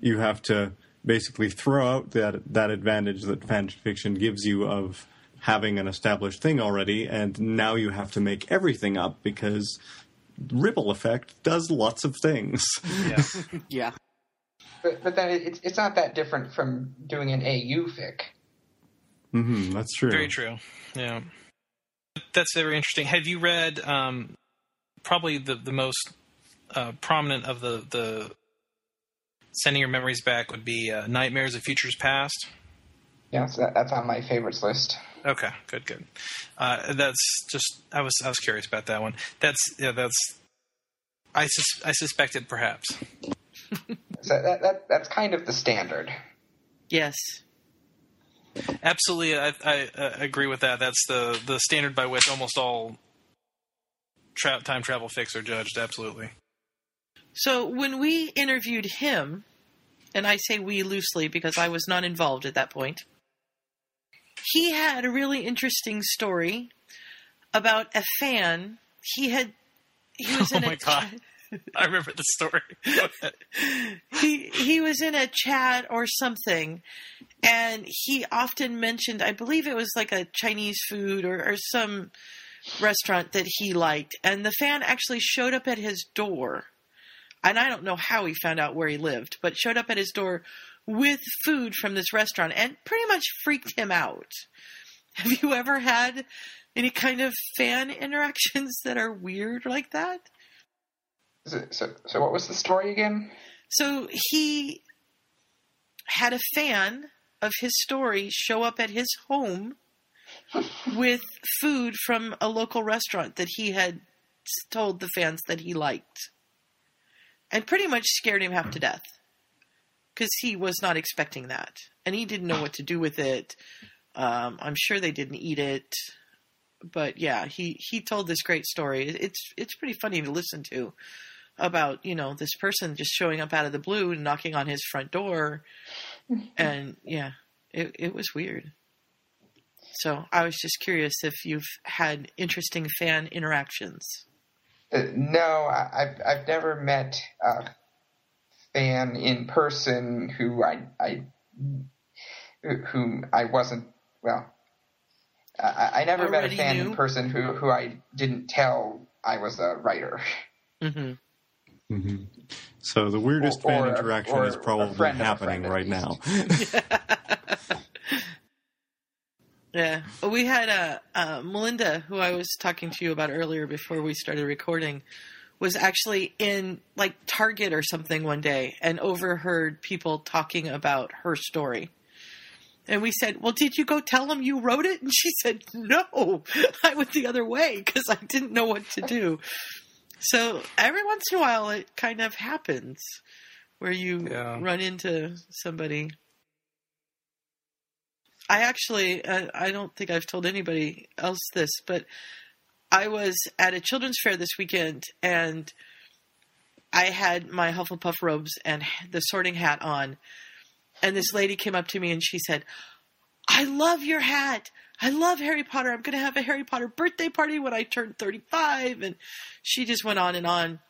you have to basically throw out that that advantage that fan fiction gives you of having an established thing already, and now you have to make everything up because ripple effect does lots of things. Yeah. Yeah. But but then it's it's not that different from doing an AU fic. hmm that's true. Very true. Yeah. That's very interesting. Have you read um, probably the the most uh, prominent of the the sending your memories back would be uh, Nightmares of Futures Past. Yes, that, that's on my favorites list. Okay, good, good. Uh, that's just I was I was curious about that one. That's yeah, that's I sus- I suspected perhaps. So that, that that's kind of the standard. Yes. Absolutely, I, I uh, agree with that. That's the the standard by which almost all tra- time travel fics are judged. Absolutely. So when we interviewed him, and I say we loosely because I was not involved at that point, he had a really interesting story about a fan. He had he was Oh in my a God. I remember the story. he he was in a chat or something, and he often mentioned, I believe it was like a Chinese food or, or some restaurant that he liked, and the fan actually showed up at his door, and I don't know how he found out where he lived, but showed up at his door with food from this restaurant and pretty much freaked him out. Have you ever had any kind of fan interactions that are weird like that? So, so, so what was the story again? So he had a fan of his story show up at his home with food from a local restaurant that he had told the fans that he liked. And pretty much scared him half to death. Because he was not expecting that. And he didn't know what to do with it. Um, I'm sure they didn't eat it. But yeah, he, he told this great story. It's it's pretty funny to listen to about you know this person just showing up out of the blue and knocking on his front door and yeah it, it was weird so i was just curious if you've had interesting fan interactions Uh, no, I, I've I've never met a fan in person who I I whom I wasn't well. I, I never met a fan knew? in person who who I didn't tell I was a writer. mm-hmm. Hmm So the weirdest Or- fan or a- interaction or is probably friend of a happening right now. yeah we had a uh, melinda who i was talking to you about earlier before we started recording was actually in like target or something one day and overheard people talking about her story And we said, Well, did you go tell them you wrote it? And she said, No, I went the other way because I didn't know what to do. So every once in a while, it kind of happens where you Yeah. run into somebody. I actually, I, I don't think I've told anybody else this, but I was at a children's fair this weekend and I had my Hufflepuff robes and the sorting hat on. And this lady came up to me and she said, I love your hat. I love Harry Potter. I'm going to have a Harry Potter birthday party when I turn 35. And she just went on and on.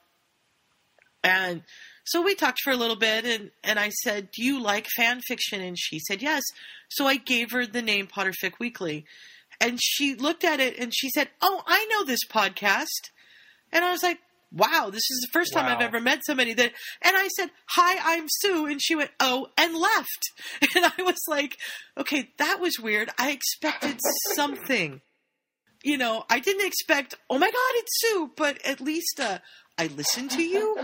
And so we talked for a little bit and, and I said, Do you like fan fiction? And she said, Yes. So I gave her the name Potterfic Weekly. And she looked at it and she said, Oh, I know this podcast. And I was like, Wow, this is the first time I've ever met somebody that. And I said, Hi, I'm Sue. And she went, Oh, and left. And I was like, Okay, that was weird. I expected something. You know, I didn't expect, Oh my God, it's Sue. But at least uh, I listened to you.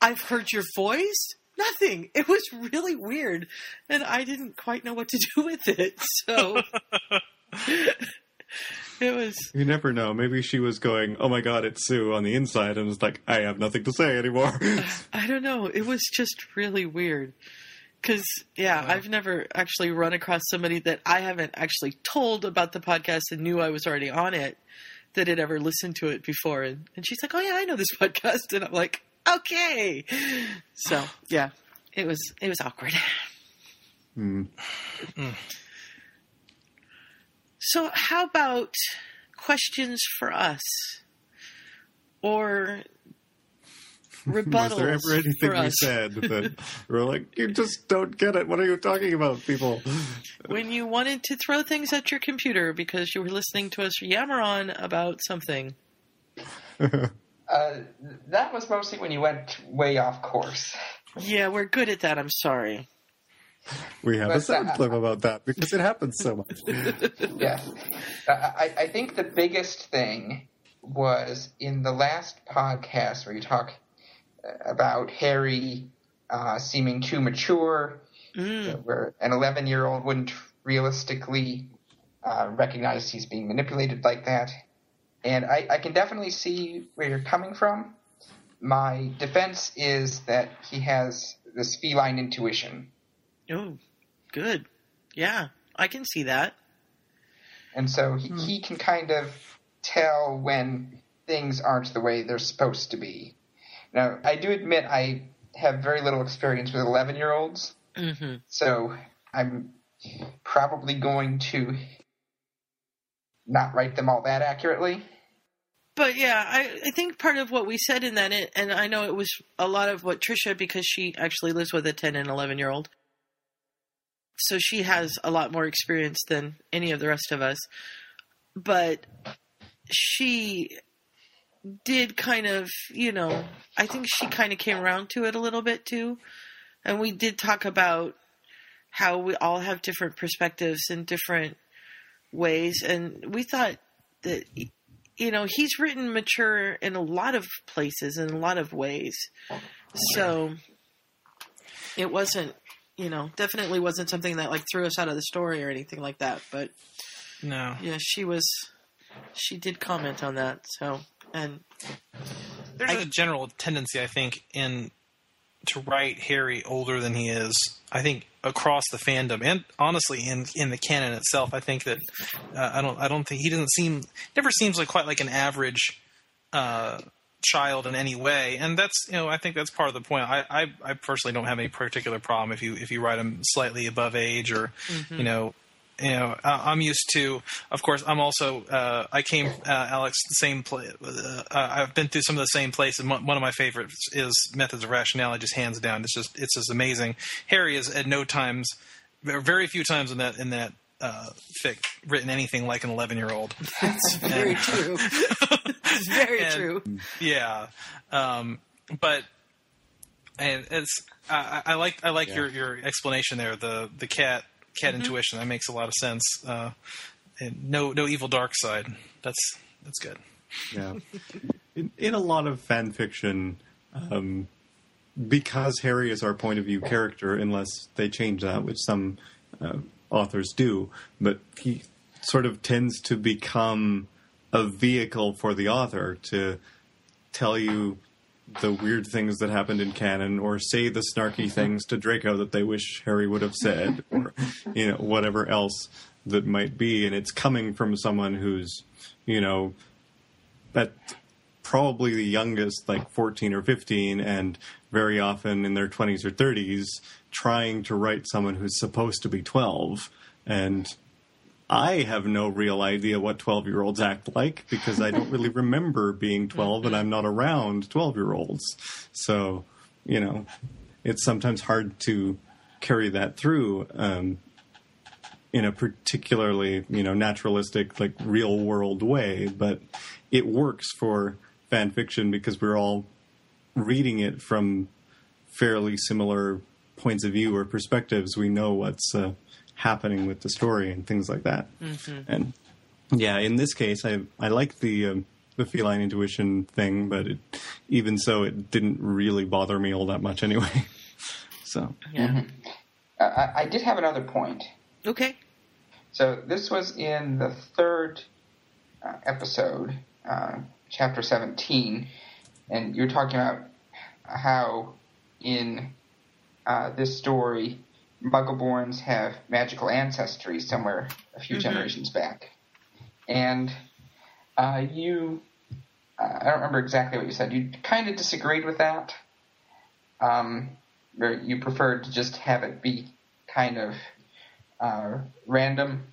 I've heard your voice. Nothing. It was really weird. And I didn't quite know what to do with it. So it was You never know. Maybe she was going, "Oh my God, it's Sue" on the inside, and was like, "I have nothing to say anymore." I don't know. It was just really weird. Because, yeah, I've never actually run across somebody that I haven't actually told about the podcast and knew I was already on it that had ever listened to it before. And, and she's like, oh, yeah, I know this podcast. And I'm like, okay. So, yeah, it was, it was awkward. Hmm. So, how about questions for us? Or rebuttals Was there ever anything we said that we're like, "You just don't get it"? What are you talking about, people? when you wanted to throw things at your computer because you were listening to us yammer on about something. Uh, that was mostly when you went way off course. Yeah, we're good at that. I'm sorry. We have a But, sound uh, clip about that because it happens so much. yeah. I, I I think the biggest thing was in the last podcast where you talk uh, about Harry uh, seeming too mature, Mm. where an 11 year old wouldn't realistically uh, recognize he's being manipulated like that. And I, I can definitely see where you're coming from. My defense is that he has this feline intuition. Oh, good. Yeah, I can see that. And so he, Hmm. he can kind of tell when things aren't the way they're supposed to be. Now, I do admit I have very little experience with 11 year olds, Mm-hmm. so I'm probably going to not write them all that accurately. But yeah, I, I think part of what we said in that, and I know it was a lot of what Trisha, because she actually lives with a 10 and 11 year old. So she has a lot more experience than any of the rest of us. But she did kind of, you know, I think she kind of came around to it a little bit too. And we did talk about how we all have different perspectives in different ways. And we thought that you know, he's written mature in a lot of places in a lot of ways. So it wasn't, you know, definitely wasn't something that like threw us out of the story or anything like that. But No. yeah, she was, she did comment on that. So, and There's a general tendency, I think, in to write Harry older than he is. I think across the fandom, and honestly, in in the canon itself, I think that uh, I don't I don't think he doesn't seem never seems like quite like an average uh, child in any way, and that's you know I think that's part of the point. I, I I personally don't have any particular problem if you if you write them slightly above age or Mhm. you know you know, I- I'm used to. Of course, I'm also. Uh, I came, uh, Alex, the same place. Uh, I've been through some of the same places. One one of my favorites is Methods of Rationality, just hands down. It's just, it's just amazing. Harry is at no times, very few times in that in that uh, fic written anything like an 11 year old. That's very true. it's very And- true. Yeah, um, but and it's I, I like I like Yeah. your your explanation there. The the cat cat Mhm. intuition that makes a lot of sense. Uh, and no no evil dark side. That's that's good. Yeah. In, in a lot of fan fiction, um, because Harry is our point of view character, unless they change that, which some uh, authors do, but he sort of tends to become a vehicle for the author to tell you the weird things that happened in canon or say the snarky mm-hmm. things to Draco that they wish Harry would have said or you know whatever else that might be. And it's coming from someone who's you know at probably the youngest like 14 or 15 and very often in their 20s or 30s trying to write someone who's supposed to be 12 and I have no real idea what 12 year olds act like because I don't really remember being 12 and I'm not around 12 year olds. So, you know, it's sometimes hard to carry that through um, in a particularly, you know, naturalistic, like real world way, but it works for fan fiction because we're all reading it from fairly similar points of view or perspectives. We know what's uh, happening with the story and things like that. Mhm. And yeah, in this case, I I like the um, the feline intuition thing, but it, even so, it didn't really bother me all that much anyway. so Yeah. Uh, I, I did have another point. Okay. So this was in the third uh, episode, uh, chapter 17, and you're talking about how in uh, this story, Muggleborns have magical ancestry somewhere a few Mhm. generations back. And uh, you, uh, I don't remember exactly what you said, you kind of disagreed with that. Um, where you preferred to just have it be kind of uh, random.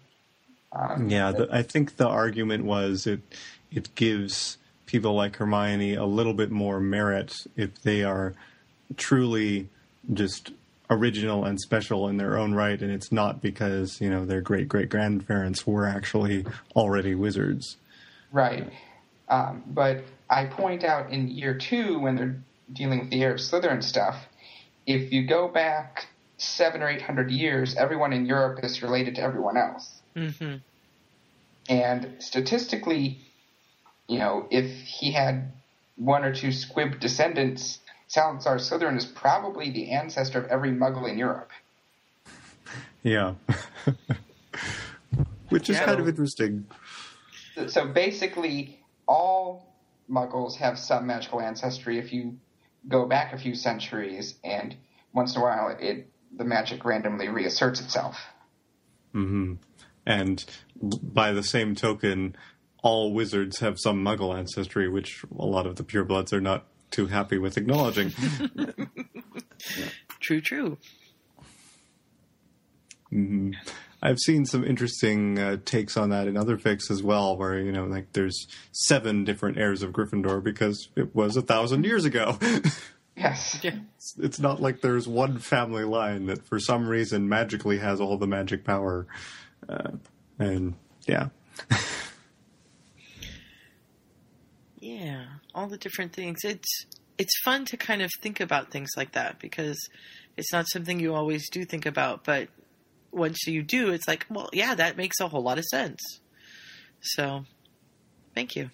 Um, yeah, the, I think the argument was it it gives people like Hermione a little bit more merit if they are truly just original and special in their own right, and it's not because you know their great great grandparents were actually already wizards. Right. Um, but I point out in year two, when they're dealing with the Heir of Slytherin stuff, if you go back seven or eight hundred years, everyone in Europe is related to everyone else. Mm-hmm. And statistically, you know, if he had one or two squib descendants, Salazar Slytherin is probably the ancestor of every Muggle in Europe. Yeah. which is kind of interesting. So basically, all Muggles have some magical ancestry. If you go back a few centuries, and once in a while, it the magic randomly reasserts itself. Mm-hmm. And by the same token, all wizards have some Muggle ancestry, which a lot of the purebloods are not too happy with acknowledging. True, true. hmm I've seen some interesting uh, takes on that in other fics as well, where you know, like there's seven different heirs of Gryffindor because it was a thousand years ago. Yes. It's, it's not like there's one family line that for some reason magically has all the magic power. Uh, and yeah. Yeah, all the different things. It's it's fun to kind of think about things like that because it's not something you always do think about, but once you do, it's like, well, yeah, that makes a whole lot of sense. So, thank you.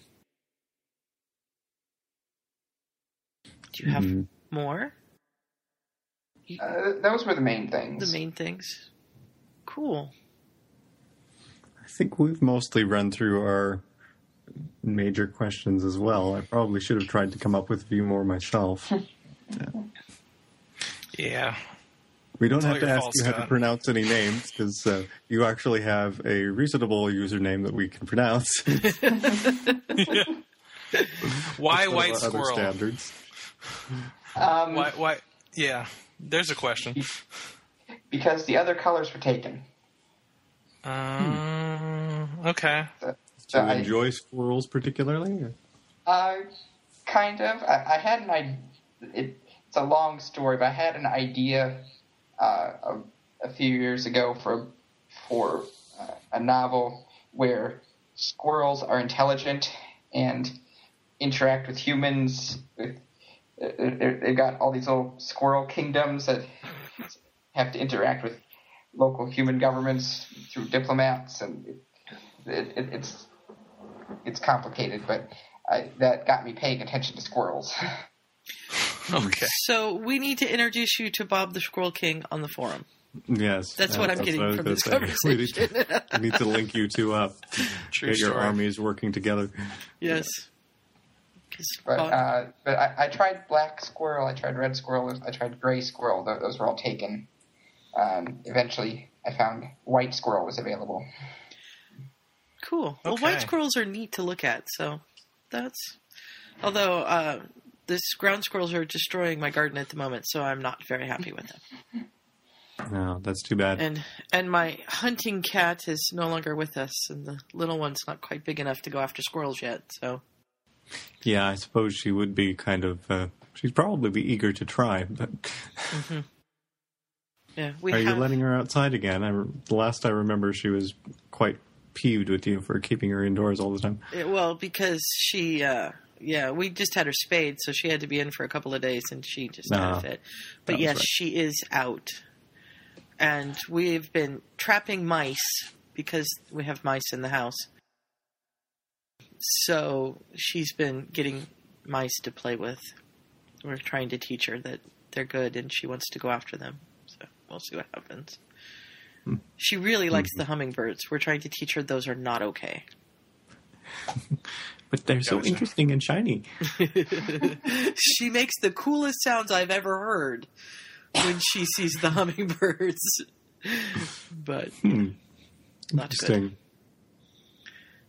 Do you have Mhm. more? Uh, those were the main things. The main things. Cool. I think we've mostly run through our major questions as well. I probably should have tried to come up with a few more myself. Yeah. We don't It's have to ask fault, you how to pronounce any names because uh, you actually have a reasonable username that we can pronounce. Why That's white squirrel? Standards. Um, Why? Why? Yeah. There's a question. Because the other colors were taken. Um, okay. Do you I- enjoy squirrels particularly? Uh, kind of. I, I had an idea. It, it's a long story, but I had an idea uh, a, a few years ago for for uh, a novel where squirrels are intelligent and interact with humans. With, they've got all these little squirrel kingdoms that have to interact with local human governments through diplomats, and it, it, it's it's complicated, but I, that got me paying attention to squirrels. Okay. So we need to introduce you to Bob the Squirrel King on the forum. Yes. That's what I'm getting I was from this say. We need, to, conversation. we need to link you two up. True Get your story. armies working together. Yes. But uh, but I, I tried black squirrel, I tried red squirrel, I tried gray squirrel. Those were all taken. Um, eventually, I found white squirrel was available. Cool. Well, white squirrels are neat to look at, so that's. Although uh, this ground squirrels are destroying my garden at the moment, so I'm not very happy with them. No, that's too bad. And and my hunting cat is no longer with us, and the little one's not quite big enough to go after squirrels yet. So Yeah, I suppose she would be kind of. Uh, she'd probably be eager to try, but yeah, we are have. you letting her outside again? I, re- the last I remember, she was quite peeved with you for keeping her indoors all the time. Well, because she, uh, yeah, we just had her spayed, so she had to be in for a couple of days, and she just had Ah, a fit. But yes, right. she is out, and we've been trapping mice because we have mice in the house. So she's been getting mice to play with. We're trying to teach her that they're good, and she wants to go after them. So we'll see what happens. She really likes the hummingbirds. We're trying to teach her those are not okay. But they're so Gotcha. interesting and shiny. she makes the coolest sounds I've ever heard when she sees the hummingbirds. but Hmm. not good. Interesting.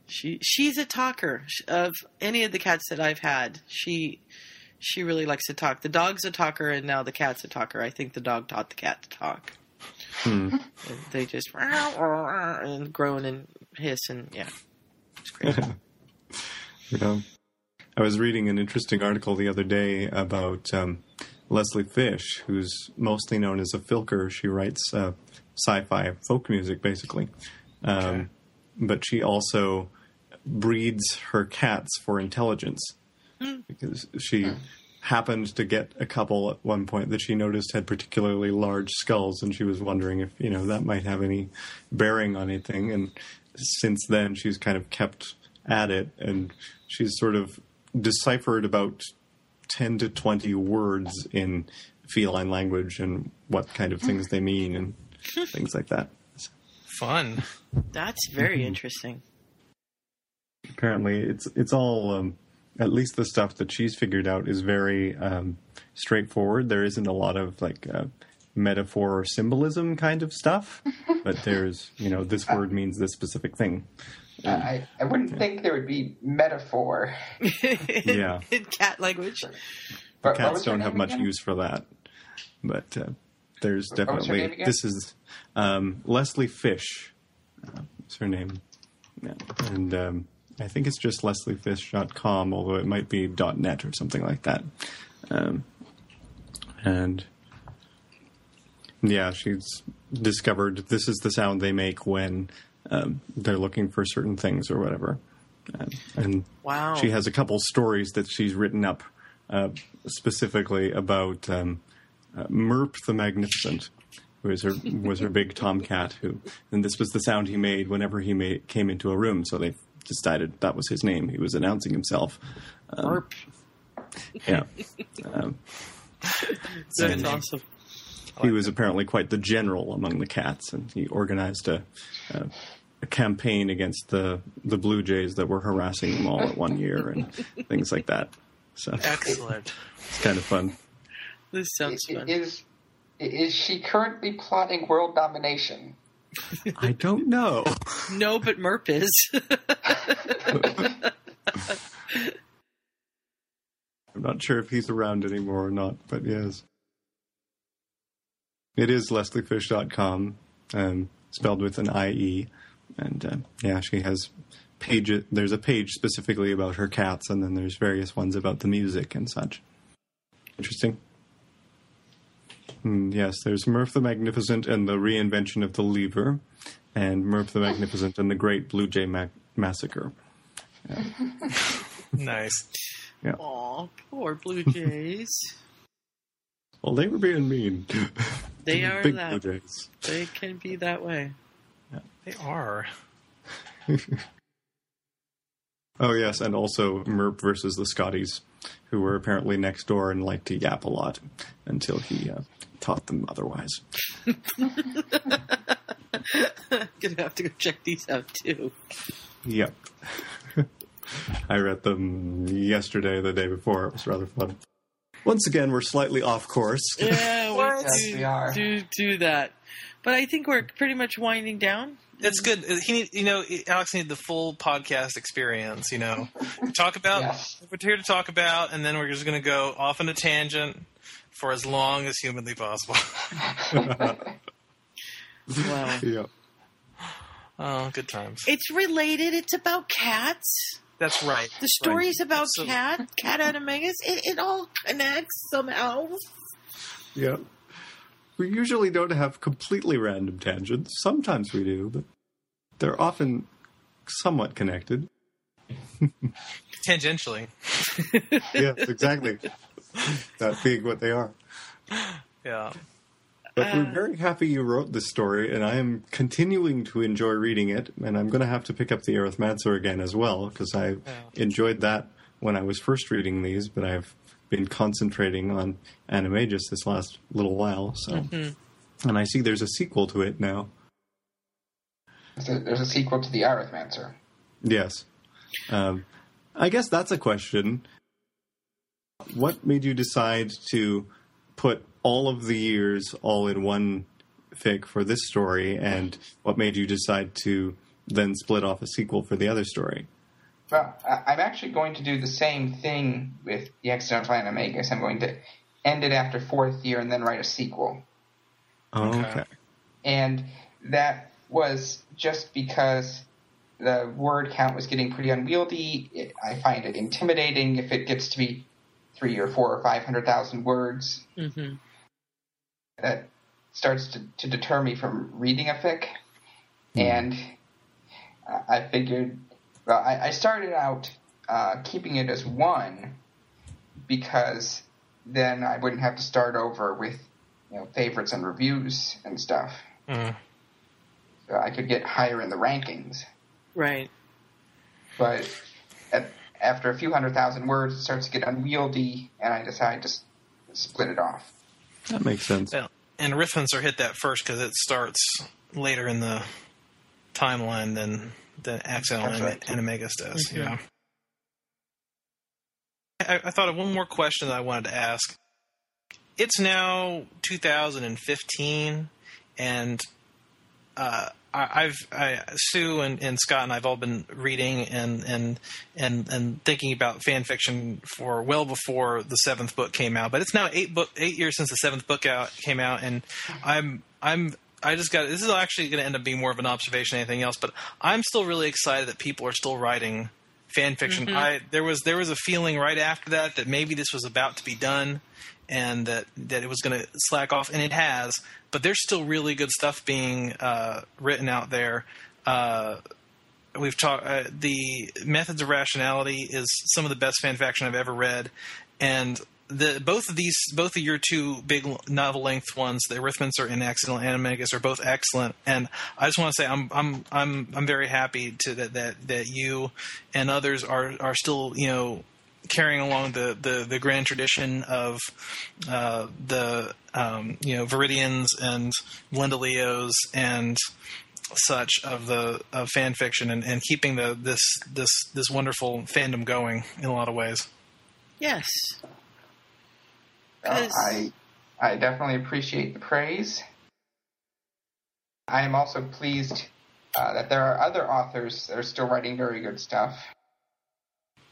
She she's a talker of any of the cats that I've had. She she really likes to talk. The dog's a talker, and now the cat's a talker. I think the dog taught the cat to talk. Hmm. They just and groan and hiss and yeah, it's great. Yeah. I was reading an interesting article the other day about um, Leslie Fish, who's mostly known as a filker. She writes uh, sci-fi folk music, basically, um, but she also breeds her cats for intelligence because she happened to get a couple at one point that she noticed had particularly large skulls, and she was wondering if you know that might have any bearing on anything. And since then, she's kind of kept at it, and she's sort of deciphered about ten to twenty words in feline language and what kind of things they mean and things like that. Fun. That's very Mhm. interesting. apparently it's it's all um, at least the stuff that she's figured out is very um, straightforward. There isn't a lot of like uh, metaphor or symbolism kind of stuff, but there's you know this word means this specific thing. I, I wouldn't think there would be metaphor. Yeah, In cat language. the What- what cats don't have much again? use for that, but uh, there's What was her definitely this is um, Leslie Fish. Uh, what's her name? Yeah. And um, I think it's just lesliefish.com, although it might be .net or something like that. Um, and yeah, she's discovered this is the sound they make when um, they're looking for certain things or whatever. Um, and Wow. she has a couple stories that she's written up uh, specifically about um, uh, Merp the Magnificent, who was her was her big tomcat. Who and this was the sound he made whenever he made, came into a room. So they decided that was his name. He was announcing himself. Um, Merp. Yeah. Um, That's and awesome. he was apparently quite the general among the cats, and he organized a, a, a campaign against the the Blue Jays that were harassing him all at one year and things like that. So Excellent. it's kind of fun. This sounds fun. Is is she currently plotting world domination? I don't know. No, but Merp is. I'm not sure if he's around anymore or not, but yes. It is lesliefish.com, um, spelled with an IE. And uh, yeah, she has pages. There's a page specifically about her cats, and then there's various ones about the music and such. Interesting. Hmm, yes, there's Merp the Magnificent and the reinvention of the lever, and Merp the Magnificent and the Great Blue Jay Ma- Massacre. Nice. Yeah. Aw, poor Blue Jays. Well, they were being mean. They the are big that. Blue Jays. They can be that way. They are. Oh yes, and also Merp versus the Scotties, who were apparently next door and liked to yap a lot until he uh, taught them otherwise. Gonna have to go check these out too. Yep. I read them yesterday, the day before. It was rather fun. Once again, we're slightly off course. Yeah, we Yes, do, we are. do do that. But I think we're pretty much winding down. It's good. He, need, you know, Alex needed the full podcast experience. You know, talk about Yes. what we're here to talk about, and then we're just going to go off on a tangent for as long as humanly possible. Wow. Yep. oh, good times. It's related. It's about cats. That's right. The story's about So- cat, cat animagus. It, it all connects somehow. Yep. We usually don't have completely random tangents. Sometimes we do, but they're often somewhat connected. Tangentially. yes, exactly. that being what they are. Yeah. But Uh, we're very happy you wrote this story, and I am continuing to enjoy reading it. And I'm going to have to pick up the Arithmancer again as well because I enjoyed that when I was first reading these, but I've been concentrating on Animagus this last little while. So, Mm-hmm. and I see there's a sequel to it now. There's a, there's a sequel to the Arithmancer. Yes, um, I guess that's a question. What made you decide to put all of the years all in one fic for this story, and what made you decide to then split off a sequel for the other story? Well, I, I'm actually going to do the same thing with the Accidental Animagus. I'm going to end it after fourth year and then write a sequel. Oh, Okay. okay. And that was just because the word count was getting pretty unwieldy. It, I find it intimidating if it gets to be three or four or five hundred thousand words. Mm-hmm. That starts to, to deter me from reading a fic. And I I figured, well, I, I started out uh, keeping it as one because then I wouldn't have to start over with you know favorites and reviews and stuff. Mm. So I could get higher in the rankings. Right. But at, after a few hundred thousand words, it starts to get unwieldy, and I decide to s- split it off. That makes sense. Yeah. And Arithmancer hit that first because it starts later in the timeline than than Accidental That's right. and Animagus does. Yeah. I, I thought of one more question that I wanted to ask. It's now 2015, and uh, I, I've I, Sue and, and Scott and I've all been reading and and and and thinking about fan fiction for well before the seventh book came out. But it's now eight book eight years since the seventh book out came out, and I'm I'm I just got this is actually going to end up being more of an observation than anything else. But I'm still really excited that people are still writing fan fiction. Mhm. I there was there was a feeling right after that that maybe this was about to be done and that that it was going to slack off, and it has. But there's still really good stuff being uh, written out there. Uh, we've talked. Uh, the methods of rationality is some of the best fan fiction I've ever read, and the both of these, both of your two big novel length ones, the Arithmancer and Accidental Animagus, are both excellent. And I just want to say I'm I'm I'm I'm very happy to that that that you and others are are still you know carrying along the, the, the grand tradition of uh, the um, you know Viridians and Linda Leos and such of the of fan fiction and, and keeping the this this this wonderful fandom going in a lot of ways. Yes. Uh, I I definitely appreciate the praise. I am also pleased uh, that there are other authors that are still writing very good stuff.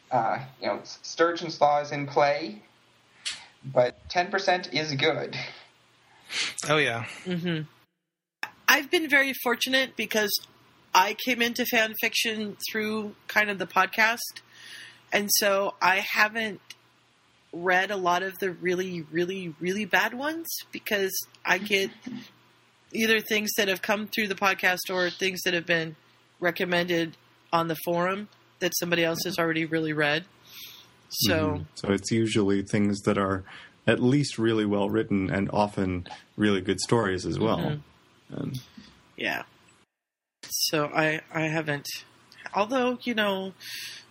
Uh, you know, Sturgeon's Law is in play, but 10% is good. Oh yeah. Mm-hmm. I've been very fortunate because I came into fan fiction through kind of the podcast, and so I haven't read a lot of the really, really, really bad ones because I get either things that have come through the podcast or things that have been recommended on the forum that somebody else has already really read. So. Mhm. so it's usually things that are at least really well written and often really good stories as well. Mhm. Um, Yeah. So I I haven't although, you know,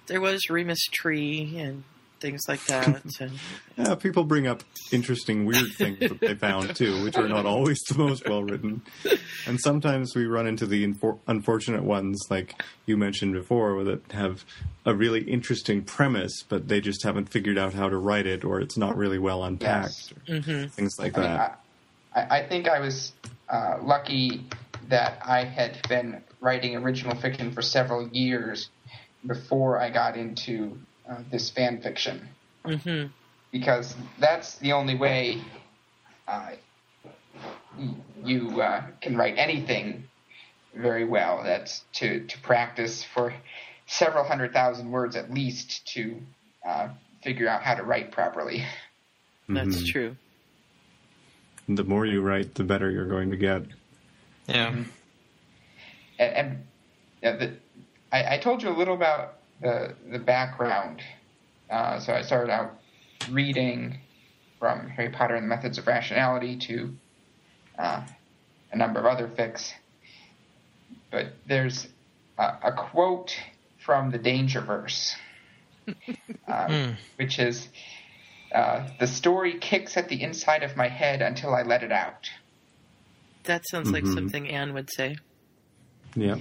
there was Remus Tree and things like that and yeah, people bring up interesting, weird things that they found too, which are not always the most well written. And sometimes we run into the infor- unfortunate ones, like you mentioned before, that have a really interesting premise, but they just haven't figured out how to write it, or it's not really well unpacked, mm-hmm. things like I, mean, that. I, I think I was uh, lucky that I had been writing original fiction for several years before I got into uh, this fan fiction. Mm-hmm. because that's the only way uh, you uh, can write anything very well. That's to, to practice for several hundred thousand words at least to uh, figure out how to write properly. That's Mhm. true. The more you write, the better you're going to get. Yeah. And, and uh, the, I, I told you a little about the the background. Uh, so I started out reading from Harry Potter and the Methods of Rationality to uh, a number of other fics. But there's a, a quote from the Dangerverse, uh, which is uh, the story kicks at the inside of my head until I let it out. That sounds like Mhm. something Anne would say. Yeah.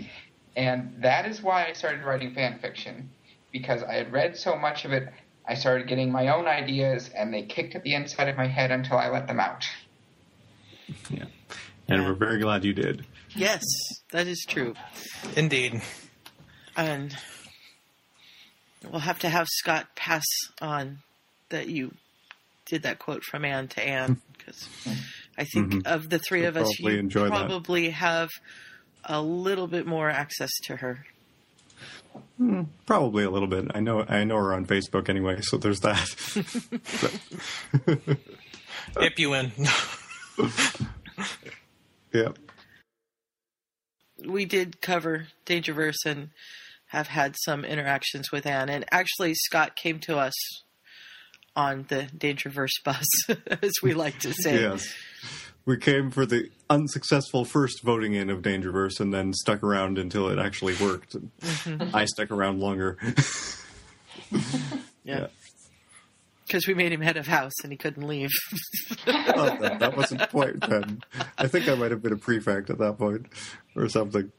And that is why I started writing fan fiction, because I had read so much of it, I started getting my own ideas, and they kicked at the inside of my head until I let them out. Yeah. And we're very glad you did. Yes, that is true. Indeed. And we'll have to have Scott pass on that you did that quote from Anne to Anne because I think Mhm. of the three She'll of us, you enjoy that. probably have a little bit more access to her. Hmm, probably a little bit. I know. I know her on Facebook anyway, so there's that. Yep, you win. yeah. we did cover Dangerverse and have had some interactions with Anne. And actually, Scott came to us on the Dangerverse bus, as we like to say. Yes. We came for the unsuccessful first voting in of Dangerverse and then stuck around until it actually worked. Mhm. I stuck around longer. Yeah. Because we made him head of house and he couldn't leave. Oh, that, that wasn't quite then. I think I might have been a prefect at that point or something.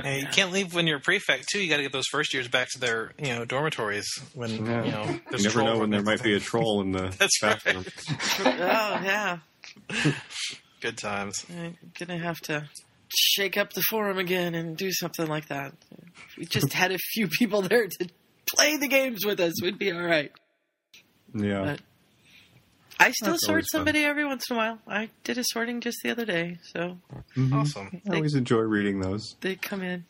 Hey, you can't leave when you're a prefect too. You got to get those first years back to their you know dormitories when Yeah. you know. You there's never troll know when there might be a troll in the That's right. bathroom. oh yeah, Good times. I'm gonna have to shake up the forum again and do something like that. If we just had a few people there to play the games with us, we'd be all right. Yeah. But I still That's sort always fun. somebody every once in a while. I did a sorting just the other day, so Mhm. Awesome. I always enjoy reading those. they come in.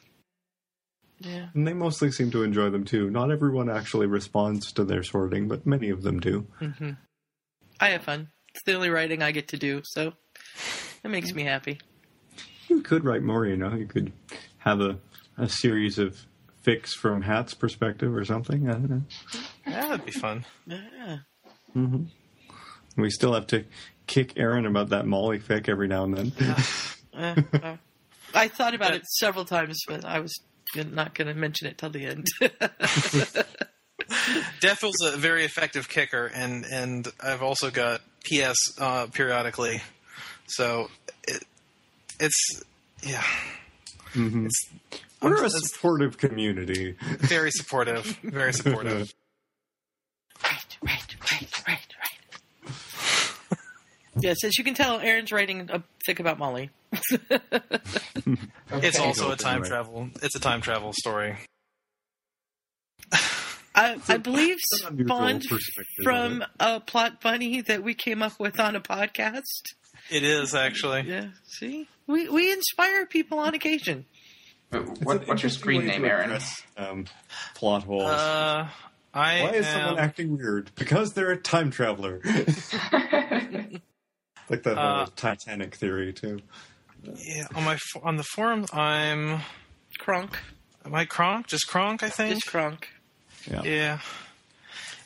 Yeah. And they mostly seem to enjoy them too. Not everyone actually responds to their sorting, but many of them do. hmm I have fun. It's the only writing I get to do, so that makes me happy. You could write more, you know. You could have a, a series of fics from Hat's perspective or something. I don't know. Yeah, that'd be fun. Yeah. Mm-hmm. We still have to kick Aaron about that Molly fic every now and then. Uh, uh, I thought about it several times, but I was not going to mention it till the end. Defil's a very effective kicker, and and I've also got PS uh, periodically, so it, it's yeah, Mhm. it's We're a supportive community. very supportive, very supportive. right, right, right, right, right. yes, as you can tell, Aaron's writing a fic about Molly. It's also a time travel. It's a time travel story. I, I believe an spawned from a plot bunny that we came up with on a podcast. It is actually. Yeah, see, we we inspire people on occasion. What, what's your screen name, to Aaron? address, Um, plot holes. Uh, I Why is am, someone acting weird? Because they're a time traveler. like that whole Uh, Titanic theory too. yeah, on my on the forum. I'm Kronk, am I Kronk? Just Kronk, I think. just Kronk. Yeah. Yeah.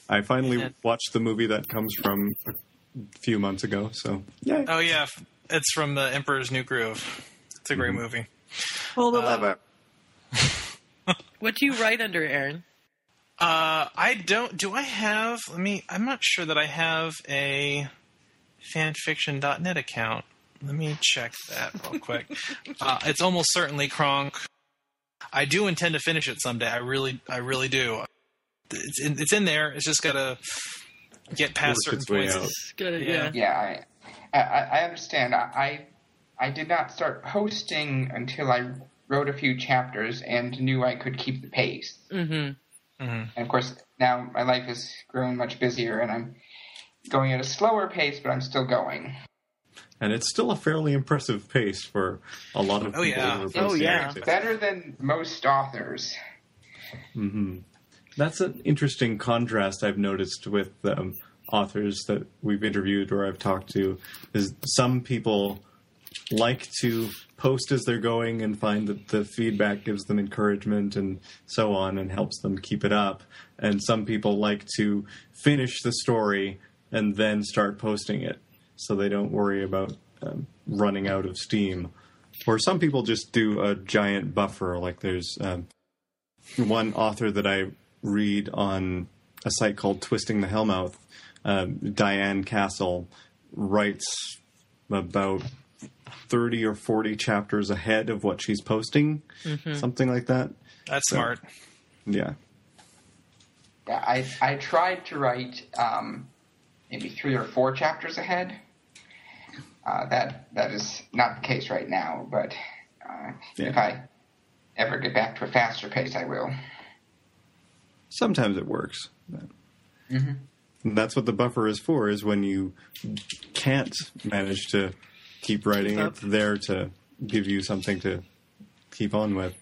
I finally Yeah. watched the movie that comes from a few months ago. So yeah, Oh yeah, it's from the Emperor's New Groove. It's a great movie. hold the uh, lever. What do you write under, Aaron? Uh, I don't. Do I have? Let me. I'm not sure that I have a fanfiction.net account. Let me check that real quick. uh, it's almost certainly Kronk. I do intend to finish it someday. I really, I really do. It's in, it's in there. It's just gotta get past Work certain its points. out. It's good, Yeah. yeah. Yeah, I, I, I understand. I, I I did not start posting until I wrote a few chapters and knew I could keep the pace. Mm-hmm. Mhm. And of course, now my life is growing much busier, and I'm going at a slower pace, but I'm still going. And it's still a fairly impressive pace for a lot of Oh, people. yeah. who are Oh, yeah. Better than most authors. hmm That's an interesting contrast I've noticed with um, authors that we've interviewed or I've talked to. Is some people like to post as they're going and find that the feedback gives them encouragement and so on and helps them keep it up. And some people like to finish the story and then start posting it so they don't worry about um, running out of steam. Or some people just do a giant buffer, like there's um, one author that I read on a site called Twisting the Hellmouth, um, Diane Castle, writes about 30 or 40 chapters ahead of what she's posting, something like that. That's So- smart. Yeah. Yeah, I I tried to write um, maybe three or four chapters ahead. Uh, that that is not the case right now, but uh, Yeah. if I ever get back to a faster pace, I will. Sometimes it works. Mhm. And that's what the buffer is for, is when you can't manage to keep writing, Keep it's there to give you something to keep on with.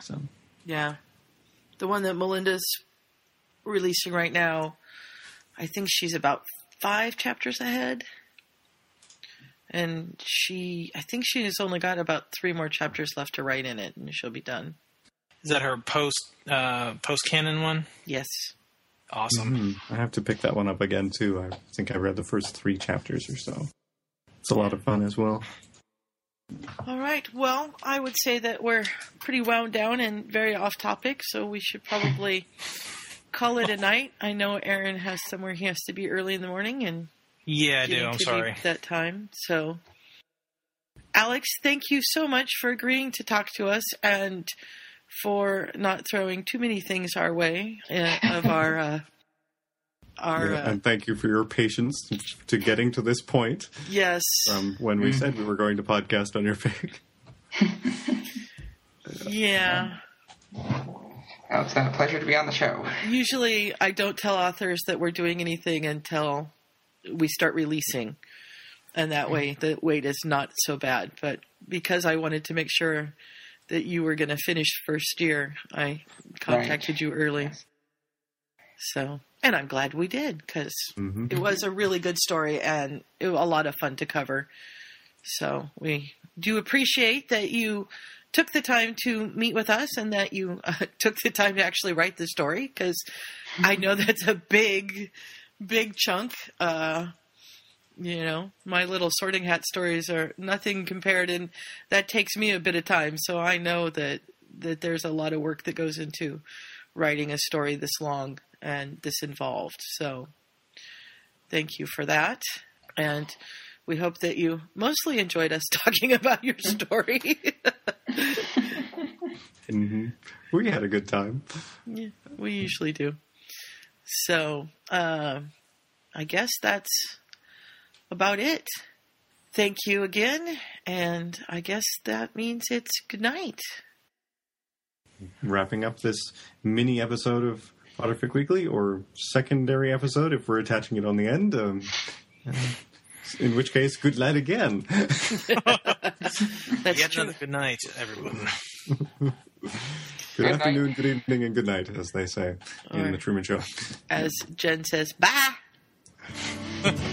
So Yeah. The one that Melinda's releasing right now, I think she's about five chapters ahead. And she, I think she has only got about three more chapters left to write in it, and she'll be done. Is that her post uh, post canon one? Yes. Awesome. Mhm. I have to pick that one up again too. I think I read the first three chapters or so. It's a lot of fun as well. All right. Well, I would say that we're pretty wound down and very off topic, so we should probably call it a night. I know Aaron has somewhere he has to be early in the morning, and Yeah, I do. getting I'm sorry. That time. So, Alex, thank you so much for agreeing to talk to us and for not throwing too many things our way uh, of our uh, our Yeah, uh, and thank you for your patience to getting to this point yes. from when we said we were going to podcast on your fic. Yeah. Oh, it's been a pleasure to be on the show. Usually, I don't tell authors that we're doing anything until we start releasing, and that way the wait is not so bad. But because I wanted to make sure that you were going to finish first year, I contacted you early. So, and I'm glad we did because Mhm. it was a really good story and it a lot of fun to cover. So we do appreciate that you took the time to meet with us and that you uh, took the time to actually write the story because I know that's a big, big chunk. Uh, you know, my little sorting hat stories are nothing compared, and that takes me a bit of time. So I know that that there's a lot of work that goes into writing a story this long and this involved. So thank you for that, and we hope that you mostly enjoyed us talking about your story. hmm We had a good time. Yeah, we usually do. So, uh, I guess that's about it. Thank you again, and I guess that means it's good night. Wrapping up this mini episode of Potterfic Weekly, or secondary episode if we're attaching it on the end. Um, uh, in which case, good night again. That's Yet true. another good night, everyone. Good, Good afternoon, good evening, and good night, as they say in Alright. the Truman Show. As Jen says, bye.